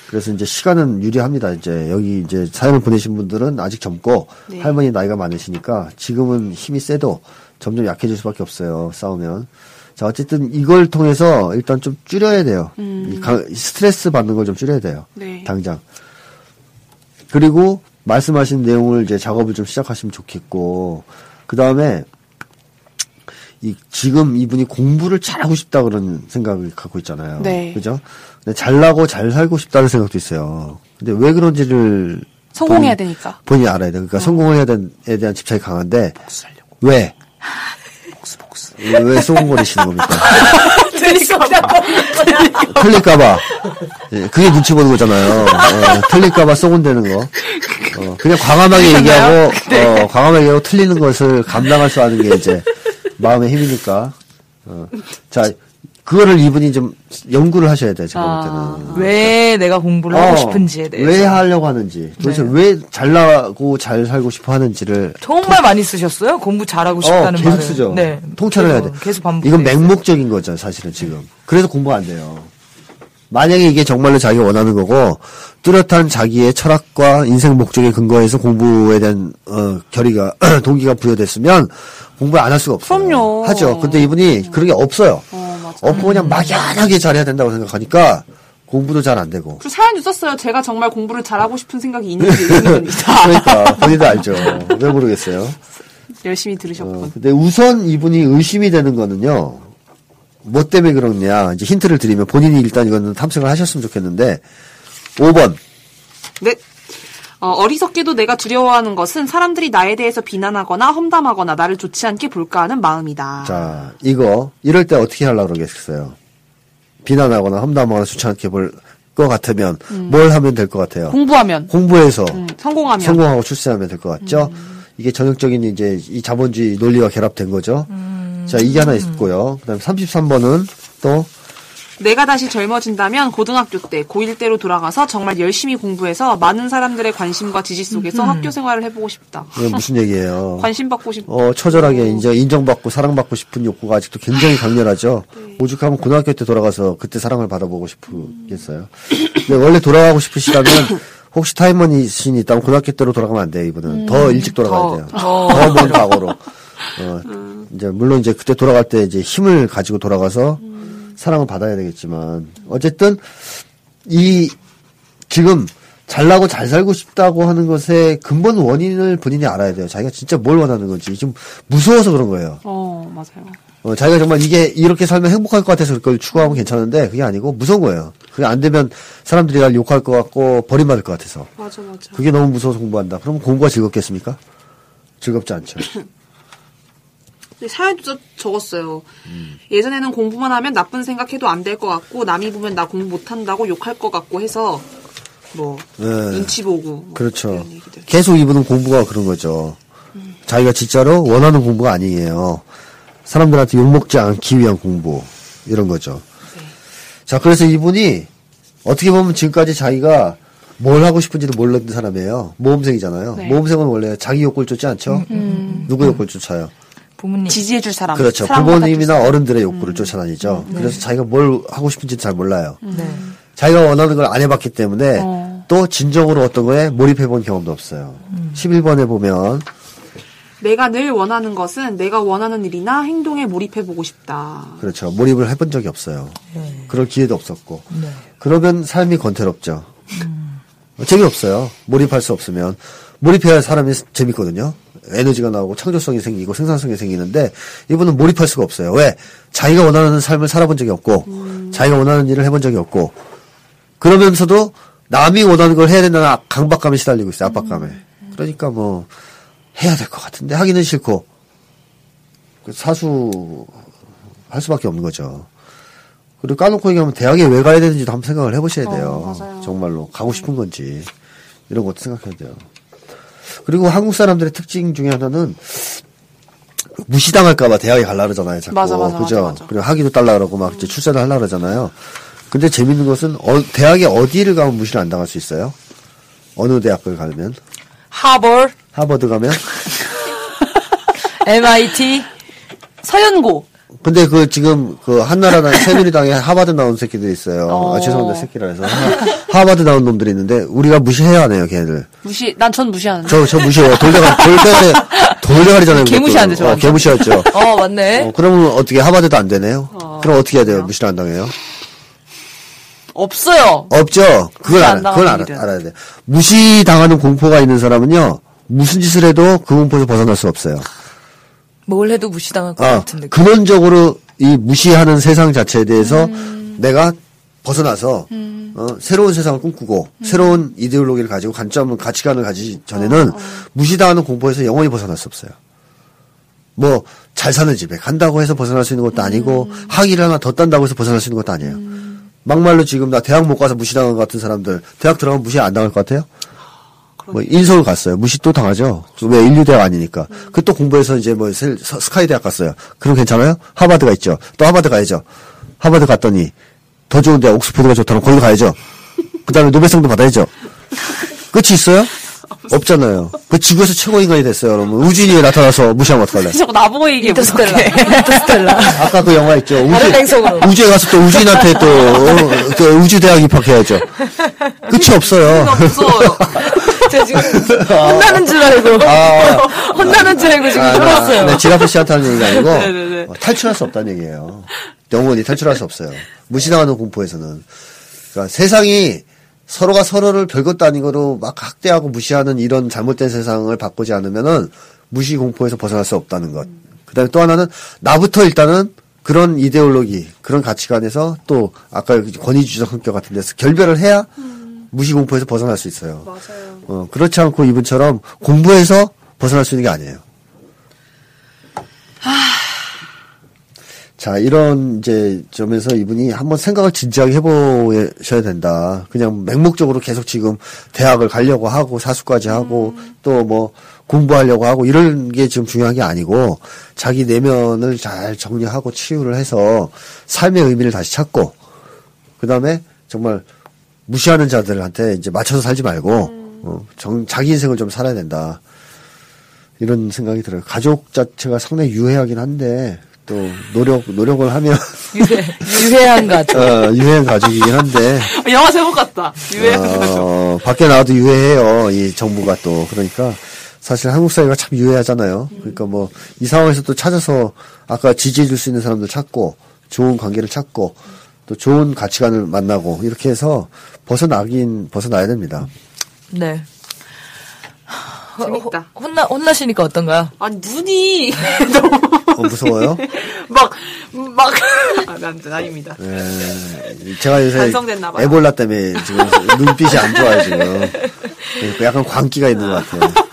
그래서 이제 시간은 유리합니다. 이제 여기 이제 사연을 보내신 분들은 아직 젊고 네. 할머니 나이가 많으시니까 지금은 힘이 세도 점점 약해질 수밖에 없어요. 싸우면. 자, 어쨌든 이걸 통해서 일단 좀 줄여야 돼요. 이 강- 스트레스 받는 걸 좀 줄여야 돼요. 음. 네. 당장. 그리고 말씀하신 내용을 이제 작업을 좀 시작하시면 좋겠고, 그 다음에 이 지금 이분이 공부를 잘하고 싶다 그런 생각을 갖고 있잖아요. 네. 그죠? 근데 잘나고 잘 살고 싶다는 생각도 있어요. 근데 왜 그런지를 성공해야 본- 되니까. 본인이 알아야 돼. 그러니까 성공을 해야 되에 대한 집착이 강한데 복수하려고. 왜? 복수, 복수. 왜 쏘곤거리시는 겁니까? 틀릴까봐. 예, 그게 눈치 보는 거잖아요. 어, 틀릴까봐 쏘곤대는 거. 어, 그냥 광화하게 얘기하고, 어, 광화하게 얘기하고 틀리는 것을 감당할 수 있는 게 이제 마음의 힘이니까. 어. 자, 그거를 이분이 좀 연구를 하셔야 돼요, 제가 볼 때는. 왜 내가 공부를 하고 싶은지에 대해서 왜 하려고 하는지, 도대체 네. 왜 잘 나고 잘 살고 싶어 하는지를 정말 많이 쓰셨어요. 공부 잘하고 어, 싶다는 계속 말을. 쓰죠. 네. 통찰을 해야 돼. 계속, 계속 반복. 이건 맹목적인 거죠, 사실은 지금. 그래서 공부가 안 돼요. 만약에 이게 정말로 자기가 원하는 거고 뚜렷한 자기의 철학과 인생 목적에 근거해서 공부에 대한 어, 결의가 동기가 부여됐으면 공부를 안 할 수가 없어요. 그럼요. 하죠. 근데 이분이 그런 게 없어요. 어. 없고 그냥 막연하게 잘해야 된다고 생각하니까 공부도 잘 안 되고. 그 사연도 썼어요. 제가 정말 공부를 잘하고 싶은 생각이 있는지 있습니다. 그러니까 본인도 알죠. 왜 모르겠어요. 열심히 들으셨군. 어, 근데 우선 이분이 의심이 되는 거는요. 뭐 때문에 그러냐. 이제 힌트를 드리면 본인이 일단 이거는 탐색을 하셨으면 좋겠는데 5번. 네. 어, 리석게도 내가 두려워하는 것은 사람들이 나에 대해서 비난하거나 험담하거나 나를 좋지 않게 볼까 하는 마음이다. 자, 이거 이럴 때 어떻게 하려고 그러겠어요? 비난하거나 험담하거나 좋지 않게 볼 것 같으면 뭘 하면 될 것 같아요? 공부하면, 공부해서 음, 성공하면. 성공하고 출세하면 될 것 같죠? 이게 전형적인 이제 이 자본주의 논리와 결합된 거죠. 자, 이게 하나 있고요. 그다음 33번은 또 내가 다시 젊어진다면 고등학교 때, 고1 때로 돌아가서 정말 열심히 공부해서 많은 사람들의 관심과 지지 속에서 학교 생활을 해보고 싶다. 이게 무슨 얘기예요? 관심 받고 싶다. 어, 처절하게 인정, 인정받고 사랑받고 싶은 욕구가 아직도 굉장히 강렬하죠. 오죽하면 고등학교 때 돌아가서 그때 사랑을 받아보고 싶겠어요. 근데 원래 돌아가고 싶으시다면 혹시 타임머신이 있다면 고등학교 때로 돌아가면 안 돼요, 이분은. 더 일찍 돌아가야 더, 돼요. 더 먼 과거로. 어, 이제, 물론 이제 그때 돌아갈 때 이제 힘을 가지고 돌아가서 사랑을 받아야 되겠지만, 어쨌든, 이, 지금, 잘나고 잘 살고 싶다고 하는 것의 근본 원인을 본인이 알아야 돼요. 자기가 진짜 뭘 원하는 건지. 좀 무서워서 그런 거예요. 어, 맞아요. 어, 자기가 정말 이게 이렇게 살면 행복할 것 같아서 그걸 추구하면 괜찮은데 그게 아니고 무서운 거예요. 그게 안 되면 사람들이 날 욕할 것 같고 버림받을 것 같아서. 맞아, 맞아. 그게 너무 무서워서 공부한다. 그럼 공부가 즐겁겠습니까? 즐겁지 않죠. 근데 사연도 저- 적었어요. 예전에는 공부만 하면 나쁜 생각해도 안 될 것 같고 남이 보면 나 공부 못한다고 욕할 것 같고 해서 뭐 네. 눈치 보고 뭐 그렇죠. 계속 이분은 공부가 그런 거죠. 자기가 진짜로 원하는 공부가 아니에요. 사람들한테 욕먹지 않기 위한 공부. 이런 거죠. 자, 그래서 이분이 어떻게 보면 지금까지 자기가 뭘 하고 싶은지도 몰랐던 사람이에요. 모험생이잖아요. 네. 모험생은 원래 자기 욕구를 쫓지 않죠? 누구 욕구를 쫓아요? 부모님. 지지해줄 사람. 그렇죠. 부모님이나. 어른들의 욕구를 쫓아다니죠. 그래서 자기가 뭘 하고 싶은지도 잘 몰라요. 네. 자기가 원하는 걸 안 해봤기 때문에 어. 또 진정으로 어떤 거에 몰입해본 경험도 없어요. 11번에 보면 내가 늘 원하는 것은 내가 원하는 일이나 행동에 몰입해보고 싶다. 그렇죠. 몰입을 해본 적이 없어요. 네. 그럴 기회도 없었고. 네. 그러면 삶이 권태롭죠. 어, 재미없어요. 몰입할 수 없으면. 몰입해야 사람이 재밌거든요. 에너지가 나오고 창조성이 생기고 생산성이 생기는데 이분은 몰입할 수가 없어요. 왜? 자기가 원하는 삶을 살아본 적이 없고 자기가 원하는 일을 해본 적이 없고 그러면서도 남이 원하는 걸 해야 된다는 아- 강박감에 시달리고 있어요. 압박감에. 그러니까 뭐 해야 될 것 같은데 하기는 싫고 그 사수 할 수밖에 없는 거죠. 그리고 까놓고 얘기하면 대학에 왜 가야 되는지도 한번 생각을 해보셔야 돼요. 어. 정말로 가고 싶은 건지 이런 것도 생각해야 돼요. 그리고 한국 사람들의 특징 중에 하나는 무시당할까봐 대학에 갈라 그러잖아요. 자꾸 맞아, 맞아, 그죠? 맞아. 그리고 학위도 딸라 그러고 막 이제 출세를 하려 그러잖아요. 근데 재밌는 것은 어, 대학에 어디를 가면 무시를 안 당할 수 있어요? 어느 대학을 가면 하버, 하버드 가면 MIT, 서연고. 근데 그 지금 그 한나라당 새누리당에 하버드 나온 새끼들이 있어요. 아 죄송합니다 새끼라 해서 하, 하버드 나온 놈들이 있는데 우리가 무시해야 하네요 걔들. 무시, 난 전 무시하는데. 저저 무시해요. 돌대가 돌대가리 돌대가리잖아요. 개 그것도. 무시하는데, 저 어, 완전. 개 무시했죠. 어, 맞네. 어, 그러면 어떻게 하버드도 안 되네요? 그럼 어떻게 해야 돼요? 무시를 안 당해요? 없어요. 없죠. 그걸 무시 알아. 안 그걸 당하는 알아. 알아야 돼. 무시 당하는 공포가 있는 사람은요. 무슨 짓을 해도 그 공포에서 벗어날 수 없어요. 뭘 해도 무시당할 것 아, 같은 느낌. 근원적으로 이 무시하는 세상 자체에 대해서 음. 내가 벗어나서 어, 새로운 세상을 꿈꾸고 음. 새로운 이데올로기를 가지고 관점을 가치관을 가지기 전에는 어, 무시당하는 공포에서 영원히 벗어날 수 없어요. 뭐 잘 사는 집에 간다고 해서 벗어날 수 있는 것도 아니고 학위를 하나 더 딴다고 해서 벗어날 수 있는 것도 아니에요. 막말로 지금 나 대학 못 가서 무시당한 것 같은 사람들 대학 들어가면 무시 안 당할 것 같아요? 뭐 인서울 갔어요. 무시 또 당하죠. 왜 인류 대학 아니니까. 그또 공부해서 이제 뭐 셀- 서- 스카이 대학 갔어요. 그럼 괜찮아요? 하버드가 있죠. 또 하버드 가야죠. 하버드 갔더니 더 좋은 대학 옥스퍼드가 좋다면 거기 가야죠. 그다음에 노벨상도 받아야죠. 끝이 있어요? 없잖아요. 그 지구에서 최고 인간이 됐어요, 여러분. 우주인이 나타나서 무시하면 어떡할래? 자꾸 나보고 얘기해. 인터스텔라. 인터스텔라. 아까 그 영화 있죠. 우주. 우주에 가서 또 우주인한테 또, 어, 또 우주대학 입학해야죠. 끝이 없어요. 무서워요. 제가 지금 혼나는 줄 알고. 아, 혼나는 줄 알고 지금 아, 들었어요. 네, 지라프 씨한테 하는 얘기가 아니고 네네네. 어, 탈출할 수 없다는 얘기예요. 영원히 탈출할 수 없어요. 무시당하는 공포에서는. 그러니까 세상이 서로가 서로를 별것도 아닌 거로 막 학대하고 무시하는 이런 잘못된 세상을 바꾸지 않으면은 무시 공포에서 벗어날 수 없다는 것. 그 다음에 또 하나는 나부터 일단은 그런 이데올로기, 그런 가치관에서 또 아까 권위주의적 성격 같은 데서 결별을 해야 무시 공포에서 벗어날 수 있어요. 맞아요. 어, 그렇지 않고 이분처럼 공부해서 벗어날 수 있는 게 아니에요. 자, 이런 이제 점에서 이분이 한번 생각을 진지하게 해보셔야 된다. 그냥 맹목적으로 계속 지금 대학을 가려고 하고 사수까지 하고 또뭐 공부하려고 하고 이런 게 지금 중요한 게 아니고 자기 내면을 잘 정리하고 치유를 해서 삶의 의미를 다시 찾고 그 다음에 정말 무시하는 자들한테 이제 맞춰서 살지 말고 어, 정, 자기 인생을 좀 살아야 된다. 이런 생각이 들어요. 가족 자체가 상당히 유해하긴 한데 또 노력 노력을 하면 유해, 유해한 가족. 어, 유해한 가족이긴 한데 영화 제목 같다. 유해한 가족. 어, 밖에 나와도 유해해요. 이 정부가 또 그러니까 사실 한국 사회가 참 유해하잖아요. 그러니까 뭐 이 상황에서 또 찾아서 아까 지지해줄 수 있는 사람들 찾고 좋은 관계를 찾고 또 좋은 가치관을 만나고 이렇게 해서 벗어나긴 벗어나야 됩니다. 네. 재밌다. 혼나, 혼나시니까 어떤가요? 아니 눈이 너무 어, 무서워요? 막 막. 아, 난 아닙니다. 예, 제가 요새 반성됐나 봐요. 에볼라 때문에 지금 눈빛이 안 좋아요 지금. 약간 광기가 있는 것 같아요.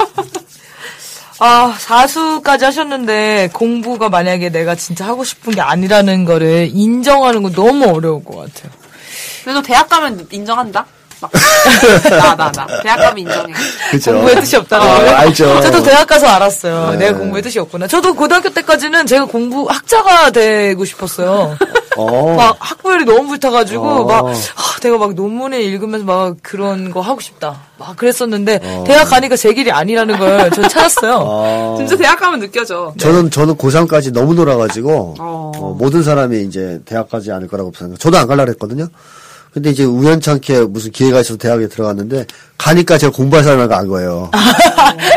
아, 사수까지 하셨는데 공부가 만약에 내가 진짜 하고 싶은 게 아니라는 거를 인정하는 건 너무 어려울 것 같아요. 그래도 대학 가면 인정한다. 막. 나, 나, 나. 대학 가면 인정해. 그죠? 공부의 뜻이 없다고. 아, 알죠. 저도 대학 가서 알았어요. 네. 내가 공부의 뜻이 없구나. 저도 고등학교 때까지는 제가 공부 학자가 되고 싶었어요. 어. 막 학부열이 너무 불타가지고 어. 막 아, 내가 막 논문을 읽으면서 막 그런 거 하고 싶다. 막 그랬었는데 어. 대학 가니까 제 길이 아니라는 걸전 찾았어요. 어. 진짜 대학 가면 느껴져. 저는 저는 고3까지 너무 놀아가지고 어. 어, 모든 사람이 이제 대학 가지 않을 거라고 생각. 저도 안 갈라 그랬거든요. 근데 이제 우연찮게 무슨 기회가 있어서 대학에 들어갔는데 가니까 제가 공부할 사람을 간 거예요.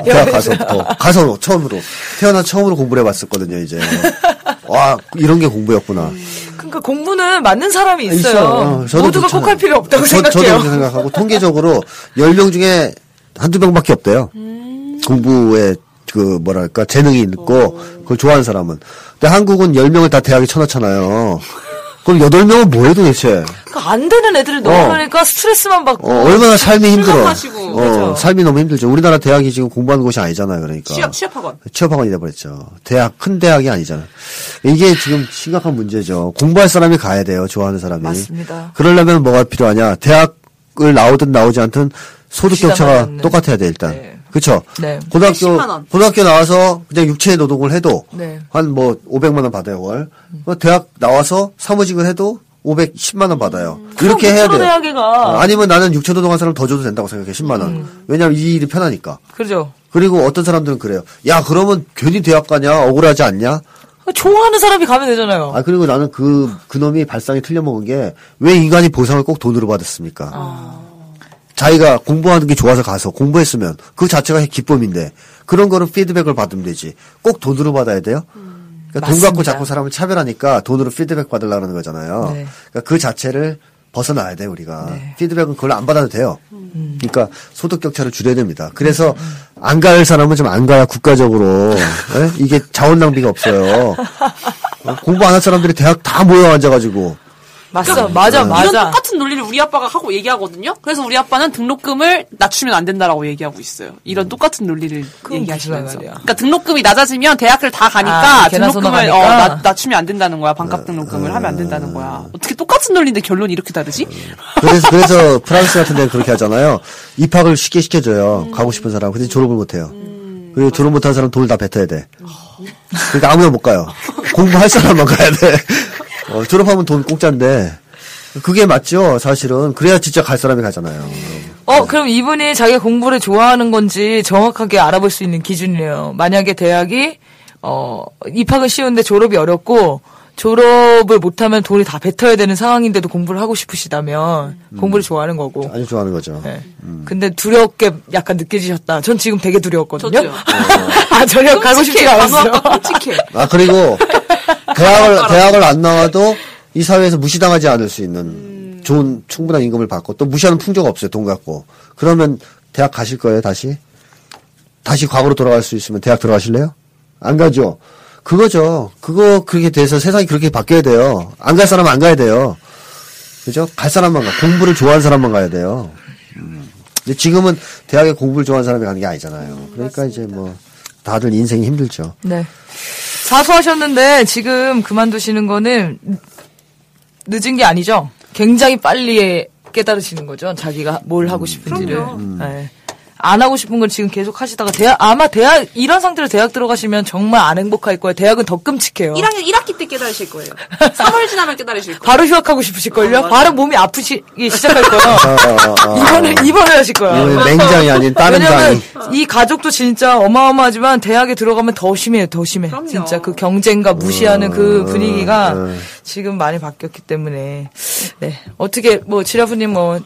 대학 가서부터 가서 처음으로 태어나 처음으로 공부를 해봤었거든요. 이제 와 이런 게 공부였구나. 그러니까 공부는 맞는 사람이 있어요. 있어요. 저도 모두가. 꼭 할 필요 없다고 저, 저도 생각해요. 그렇게 생각하고 통계적으로 10명 중에 한두 명밖에 없대요. 공부에 그 뭐랄까 재능이 있고 그걸 좋아하는 사람은. 근데 한국은 10명을 다 대학에 쳐넣잖아요. 그럼 8명은 뭐해 도대체? 그러니까 안 되는 애들을 너무 많으니까 스트레스만 받고 어, 얼마나 삶이 힘들어. 어, 그죠. 삶이 너무 힘들죠. 우리나라 대학이 지금 공부하는 곳이 아니잖아요. 그러니까. 취업, 취업학원. 취업학원이 돼버렸죠. 대학, 큰 대학이 아니잖아요. 이게 지금 심각한 문제죠. 공부할 사람이 가야 돼요. 좋아하는 사람이. 맞습니다. 그러려면 뭐가 필요하냐. 대학을 나오든 나오지 않든 소득 격차가. 똑같아야 돼, 일단. 네. 그쵸? 네. 고등학교, 80만 원. 고등학교 나와서 그냥 육체 노동을 해도 네. 한뭐 500만 원 받아요, 월. 그 대학 나와서 사무직을 해도 510만 원 받아요. 이렇게 해야 돼요. 어, 아니면 나는 육체 노동한 사람 더 줘도 된다고 생각해, 10만 원. 음. 왜냐면 이 일이 편하니까. 그죠. 그리고 어떤 사람들은 그래요. 야, 그러면 괜히 대학 가냐? 억울하지 않냐? 좋아하는 사람이 가면 되잖아요. 아, 그리고 나는 그, 그놈이 발상이 틀려먹은 게, 왜 인간이 보상을 꼭 돈으로 받았습니까? 아. 자기가 공부하는 게 좋아서 가서 공부했으면 그 자체가 기쁨인데, 그런 거는 피드백을 받으면 되지. 꼭 돈으로 받아야 돼요? 그러니까 돈 갖고. 자꾸 사람을 차별하니까 돈으로 피드백 받으려는 거잖아요. 네. 그러니까 그 자체를 벗어나야 돼, 우리가. 네. 피드백은 그걸 안 받아도 돼요. 음. 그러니까 소득 격차를 줄여야 됩니다. 그래서 안갈 사람은 좀 안 가야 국가적으로 예? 이게 자원 낭비가 없어요. 어, 공부 안할 사람들이 대학 다 모여 앉아가지고 맞어, 맞아, 이런 맞아. 똑같은 논리를 우리 아빠가 하고 얘기하거든요. 그래서 우리 아빠는 등록금을 낮추면 안 된다라고 얘기하고 있어요. 이런 똑같은 논리를 얘기하시면서. 그러니까 등록금이 낮아지면 대학을 다 가니까 아, 등록금을 어, 가니까? 낮, 낮추면 안 된다는 거야. 반값 등록금을 하면 안 된다는 거야. 어떻게 똑같은 논리인데 결론이 이렇게 다르지? 그래서 그래서 프랑스 같은 데는 그렇게 하잖아요. 입학을 쉽게 시켜줘요. 가고 싶은 사람. 근데 졸업을 못 해요. 그리고 졸업 못한 사람 돈을 다 뱉어야 돼. 그러니까 아무나 못 가요. 공부할 사람만 가야 돼. 어, 졸업하면 돈 공짜인데 그게 맞죠, 사실은. 그래야 진짜 갈 사람이 가잖아요. 어, 그럼 이분이 자기가 공부를 좋아하는 건지 정확하게 알아볼 수 있는 기준이에요. 만약에 대학이, 어, 입학은 쉬운데 졸업이 어렵고, 졸업을 못하면 돈이 다 뱉어야 되는 상황인데도 공부를 하고 싶으시다면, 공부를 좋아하는 거고. 아주 좋아하는 거죠. 네. 근데 두렵게 약간 느껴지셨다. 전 지금 되게 두려웠거든요. 저도요. 아, 전혀 가고 싶지가 않았어요. 끔찍해. 아 그리고 대학을 대학을 안 나와도 이 사회에서 무시당하지 않을 수 있는 좋은 충분한 임금을 받고 또 무시하는 풍조가 없어요 돈 갖고 그러면 대학 가실 거예요 다시 다시 과거로 돌아갈 수 있으면 대학 들어가실래요? 안 가죠. 그거죠. 그거 그렇게 돼서 세상이 그렇게 바뀌어야 돼요. 안 갈 사람은 안 가야 돼요. 그죠? 갈 사람만 가. 공부를 좋아하는 사람만 가야 돼요. 음. 근데 지금은 대학에 공부를 좋아하는 사람이 가는 게 아니잖아요. 그러니까 이제 뭐 다들 인생이 힘들죠. 네. 사수하셨는데 지금 그만두시는 거는 늦은 게 아니죠. 굉장히 빨리 깨달으시는 거죠. 자기가 뭘 하고 싶은지를. 네. 안 하고 싶은 걸 지금 계속 하시다가 대학 아마 대학 이런 상태로 대학 들어가시면 정말 안 행복할 거예요. 대학은 더 끔찍해요. 1학년 1학기 때 깨달으실 거예요. 3월 지나면 깨달으실 거예요. 바로 휴학하고 싶으실 걸요? 바로 몸이 아프시기 시작할 거예요. 아, 아. 입원을, 입원을 하실 거예요. 냉장이 아닌 다른 왜냐면 장이. 이 가족도 진짜 어마어마하지만 대학에 들어가면 더 심해요, 더 심해. 그럼요. 진짜 그 경쟁과 무시하는 그 분위기가 음. 지금 많이 바뀌었기 때문에 네 어떻게 뭐 지라프님 뭐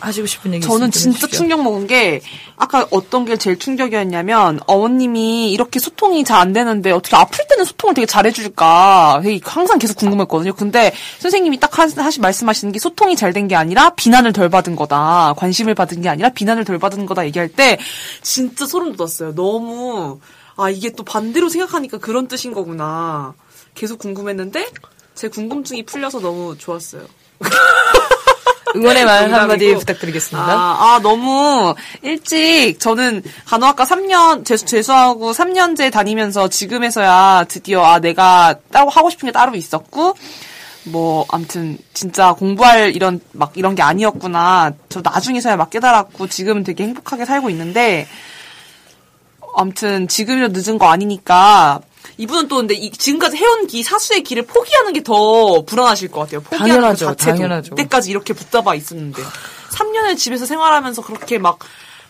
하시고 싶은 얘기 저는 진짜 해주십시오. 충격 먹은 게 아까 어떤 게 제일 충격이었냐면 어머님이 이렇게 소통이 잘 안 되는데 어떻게 아플 때는 소통을 되게 잘해줄까 항상 계속 궁금했거든요. 근데 선생님이 딱 하, 하시 말씀하시는 게 소통이 잘 된 게 아니라 비난을 덜 받은 거다. 관심을 받은 게 아니라 비난을 덜 받은 거다 얘기할 때 진짜 소름 돋았어요. 너무 아 이게 또 반대로 생각하니까 그런 뜻인 거구나. 계속 궁금했는데 제 궁금증이 풀려서 너무 좋았어요. 응원의 말. 한마디 부탁드리겠습니다. 아, 아, 너무 일찍 저는 간호학과 3년 재수 재수하고 3년제 다니면서 지금에서야 드디어 아 내가 따로 하고 싶은 게 따로 있었고 뭐 아무튼 진짜 공부할 이런 막 이런 게 아니었구나. 저 나중에서야 막 깨달았고 지금은 되게 행복하게 살고 있는데 아무튼 지금이라도 늦은 거 아니니까 이분은 또 근데 이- 지금까지 해온 이 사수의 길을 포기하는 게 더 불안하실 것 같아요. 포기하는 당연하죠, 것 자체도. 당연하죠. 이때까지 이렇게 붙잡아 있었는데 3년을 집에서 생활하면서 그렇게 막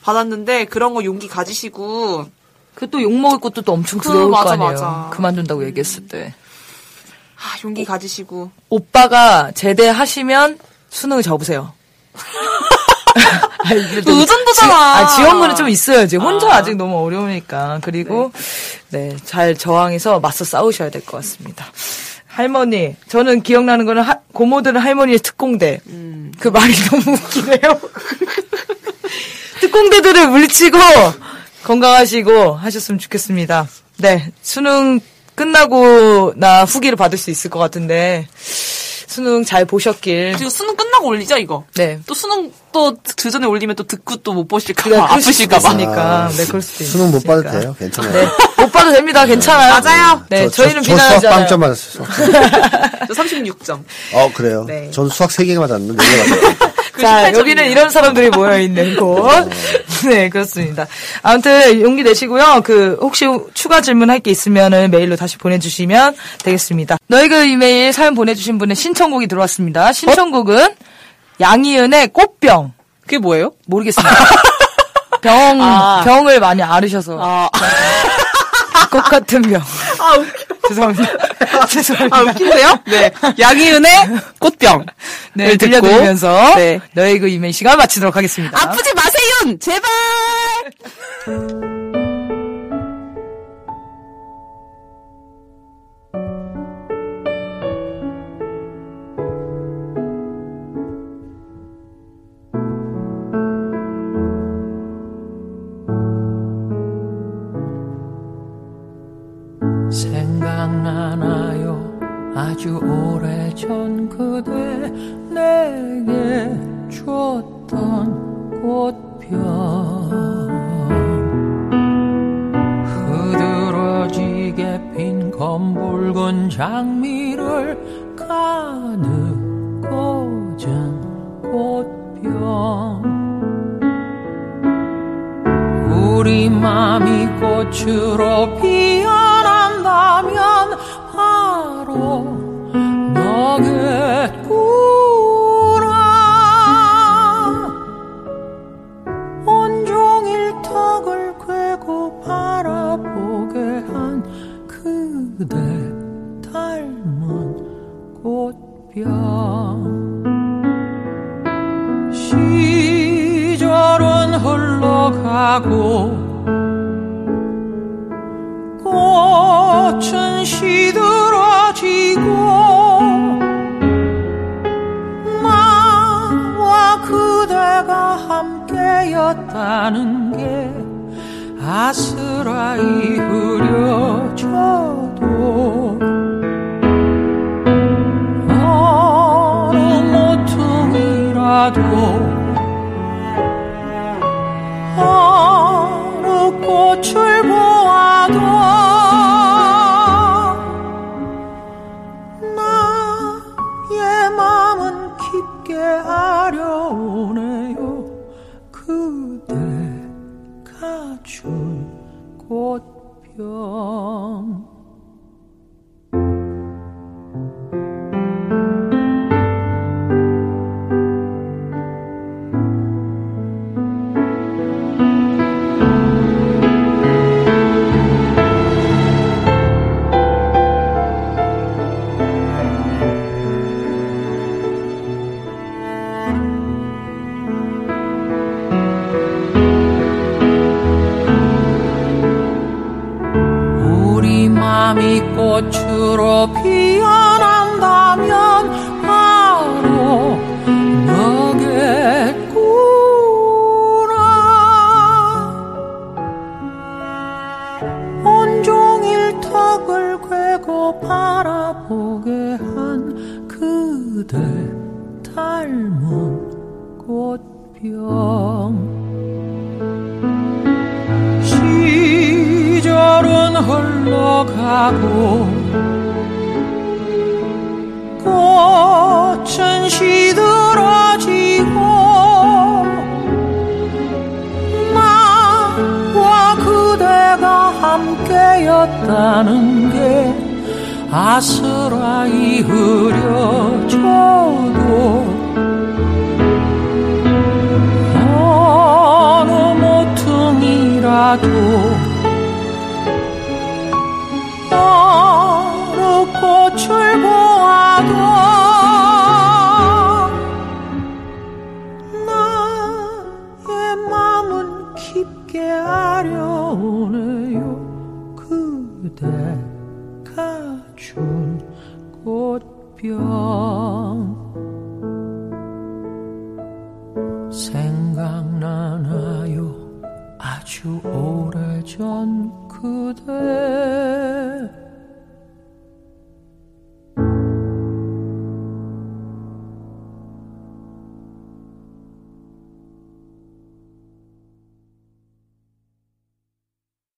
받았는데 그런 거 용기 가지시고 그 또 욕 먹을 것도 또 엄청 그, 두려울 맞아, 거 아니에요. 맞아. 그만둔다고 얘기했을 때. 아, 용기 가지시고 오빠가 제대하시면 수능을 접으세요. 그 의존도잖아. 지- 아, 지원군은 좀 있어야지. 혼자 아. 아. 직 너무 어려우니까. 그리고, 네. 잘 저항해서 맞서 싸우셔야 될 것 같습니다. 할머니, 저는 기억나는 거는 하- 고모들은 할머니의 특공대. 음. 그 말이 너무 웃기네요. 특공대들을 물리치고 건강하시고 하셨으면 좋겠습니다. 네. 수능 끝나고 나 후기를 받을 수 있을 것 같은데 수능 잘 보셨길. 그리고 수능 끝나고 올리죠 이거 네. 또 수능 또 그 전에 올리면 또 듣고 또 못 보실까 그래, 봐 그럴 수도 아프실까 봐 있으니까. 네, 그럴 수도 있으니까. 수능 못 봐도 돼요. 괜찮아요. 네. 못 봐도 됩니다. 괜찮아요. 맞아요. 네, 저- 저, 희는 비난하잖아요. 빵점 맞았어요. 저 36점 어, 그래요. 네. 저는 수학 3개가 맞았는데 4개 맞았어요. 자, 여기는 이런 사람들이 모여있는 곳. 네, 그렇습니다. 아무튼, 용기 내시고요. 그, 혹시 추가 질문할 게 있으면은 메일로 다시 보내주시면 되겠습니다. 너희 그 이메일 사연 보내주신 분의 신청곡이 들어왔습니다. 신청곡은 양희은의 꽃병. 그게 뭐예요? 모르겠습니다. 병, 아. 병을 많이 앓으셔서. 아, 꽃 같은 병. 아, 웃겨. 죄송합니다. 죄송합니다. 아 웃긴데요? 네 양희은의 꽃병 네, 들려드리면서 네. 너의 그 이메일 시간 마치도록 하겠습니다. 아프지 마세요 제발 생각나나요? 아주 오래전 그대 내게 줬던 꽃병 흐드러지게 핀 검붉은 장미를 가득 꽂은 꽃병 우리 맘이 꽃으로 피어 난다면 바로 너겠구나. 온종일 턱을 괴고 바라보게 한 그대 닮은 꽃병. 시절은 흘러가고 꽃은 시들어지고